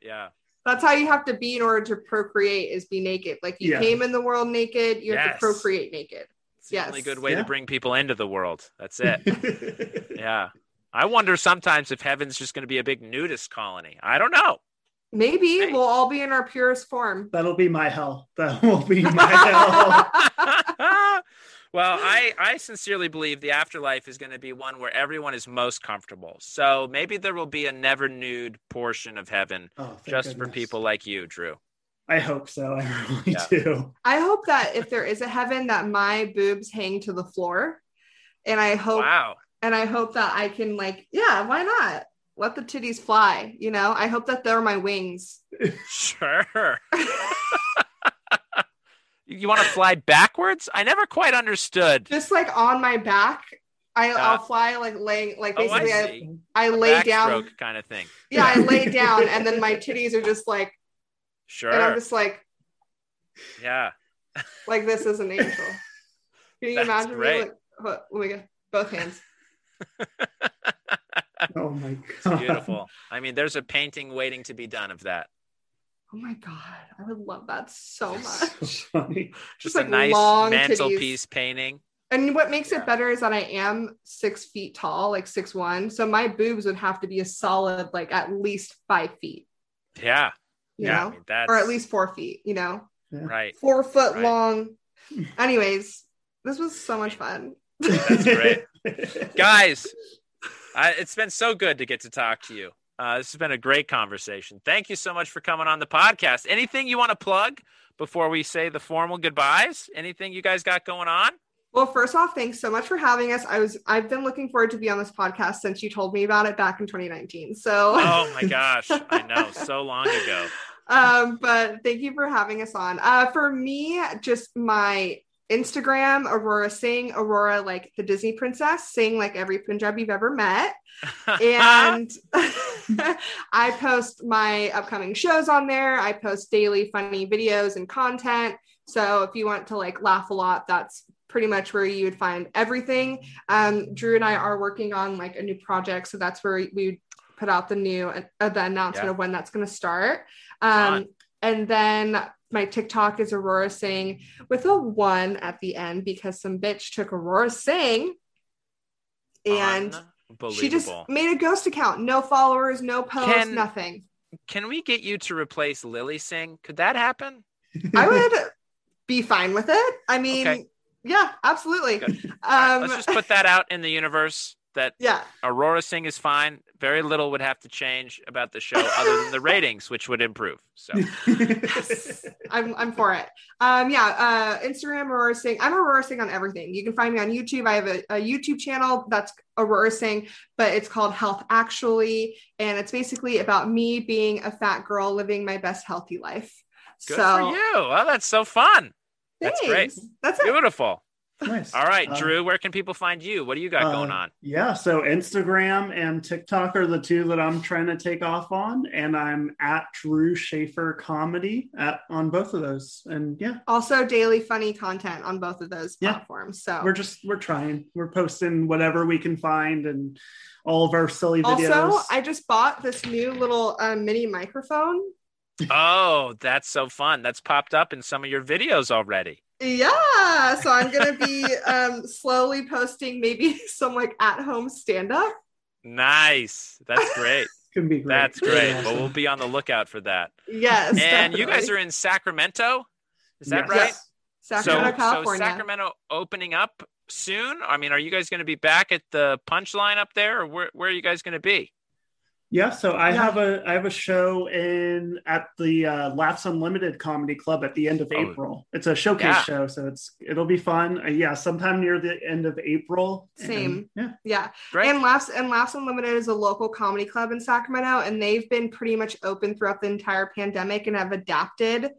Yeah. That's how you have to be in order to procreate is be naked. Like you Yeah. came in the world naked, you have to procreate naked. It's the Yes. only good way Yeah. to bring people into the world. That's it. yeah. I wonder sometimes if heaven's just going to be a big nudist colony. I don't know. Maybe Hey. we'll all be in our purest form. That'll be my hell. That will be my hell. well, I, I sincerely believe the afterlife is going to be one where everyone is most comfortable. So maybe there will be a never nude portion of heaven Oh, thank just for people like you, Drew. I hope so. I really Yeah. do. I hope that if there is a heaven that my boobs hang to the floor. And I hope Wow. and I hope that I can like, yeah, why not? Let the titties fly, you know? I hope that they're my wings. Sure. you want to fly backwards? I never quite understood. Just like on my back. I, Yeah. I'll fly like laying like Oh, I basically I. I, lay down kind of thing. yeah I lay down and then my titties are just like Sure. and I'm just like yeah. like this is an angel. Can you That's imagine great. me like hold- let me get both hands. Oh my god, oh It's god. beautiful. I mean, there's a painting waiting to be done of that. Oh my god, I would love that so So much. funny. Just like a nice long mantelpiece painting. And what makes Yeah. it better is that I am six feet tall, like six one. So my boobs would have to be a solid, like at least five feet, Yeah. you yeah. I mean, that's or at least four feet, you know, right. four foot Right. long. Anyways, this was so much fun. That's great. Guys, I, it's been so good to get to talk to you. Uh, this has been a great conversation. Thank you so much for coming on the podcast. Anything you want to plug before we say the formal goodbyes? Anything you guys got going on? Well, first off, thanks so much for having us. I was I've been looking forward to be on this podcast since you told me about it back in 2019. So Oh my gosh, I know, so long ago. um, but thank you for having us on. Uh, for me, just my Instagram, Aurora Singh, Aurora like the Disney princess, sing like every Punjabi you've ever met. And I post my upcoming shows on there. I post daily funny videos and content. So if you want to like laugh a lot, that's pretty much where you would find everything. Um, Drew and I are working on like a new project, so that's where we would put out the new uh, the announcement Yeah. of when that's going to start. Um, and then my TikTok is Aurora Singh with a one at the end because some bitch took Aurora Singh and she just made a ghost account. No followers, no posts, Can- nothing. Can we get you to replace Lilly Singh? Could that happen? I would be fine with it. I mean, Okay. yeah, absolutely. Good. All right, Um, let's just put that out in the universe that yeah, Aurora Singh is fine. Very little would have to change about the show other than the ratings, which would improve. So yes, I'm, I'm for it. Um, yeah, uh, Instagram Aurora Singh. I'm Aurora Singh on everything. You can find me on YouTube. I have a, a YouTube channel that's Aurora Singh, but it's called Health Actually, and it's basically about me being a fat girl living my best healthy life. good so for you. Oh, that's so fun. That's great. That's it. Beautiful. Nice. All right, Uh, Drew, where can people find you? What do you got Uh, going on? Yeah, so Instagram and TikTok are the two that I'm trying to take off on, and I'm at Drew Schaefer Comedy at on both of those. And yeah, Also, daily funny content on both of those Yeah. platforms. So we're just we're trying. We're posting whatever we can find and all of our silly videos. also, I just bought this new little uh, mini microphone. Oh, that's so fun. That's popped up in some of your videos already. Yeah, so I'm gonna be um, slowly posting maybe some like at home stand up. Nice. That's great. can be great. That's great. Yeah. Well, we'll be on the lookout for that. Yes, And you guys are in Sacramento. Is that Yes. right? Yes. Sacramento, so, California. so Sacramento opening up soon. I mean, are you guys going to be back at the punchline up there, or where, where are you guys going to be? Yeah, so I Yeah. have a I have a show in at the uh, Laughs Unlimited Comedy Club at the end of Oh. April. It's a showcase Yeah. show, so it's it'll be fun. Uh, yeah, sometime near the end of April. And, Same. yeah, Yeah. Great. And Laughs and Laughs Unlimited is a local comedy club in Sacramento, and they've been pretty much open throughout the entire pandemic and have adapted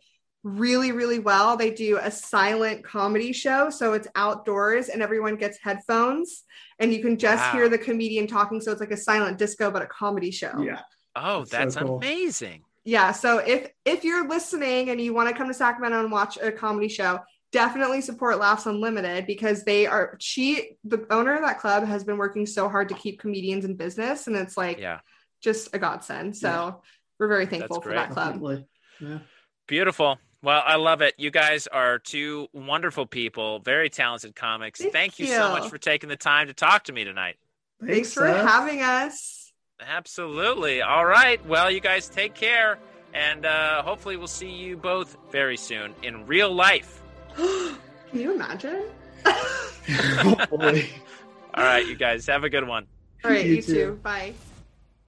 really, really well. They do a silent comedy show, so it's outdoors and everyone gets headphones, and you can just Wow. hear the comedian talking. So it's like a silent disco, but a comedy show. yeah. oh, That's so cool. amazing. Yeah. So if if you're listening and you want to come to Sacramento and watch a comedy show, definitely support Laughs Unlimited because they are she the owner of that club has been working so hard to keep comedians in business and it's like Yeah. just a godsend. So Yeah. we're very thankful for that club. Yeah. Beautiful. Well, I love it. You guys are two wonderful people, very talented comics. Thank Thank, you. so much for taking the time to talk to me tonight. Thanks for Seth. having us. Absolutely. All right. Well, you guys take care, and uh, hopefully, we'll see you both very soon in real life. Can you imagine? All right, you guys have a good one. All right, You you, too. too. Bye.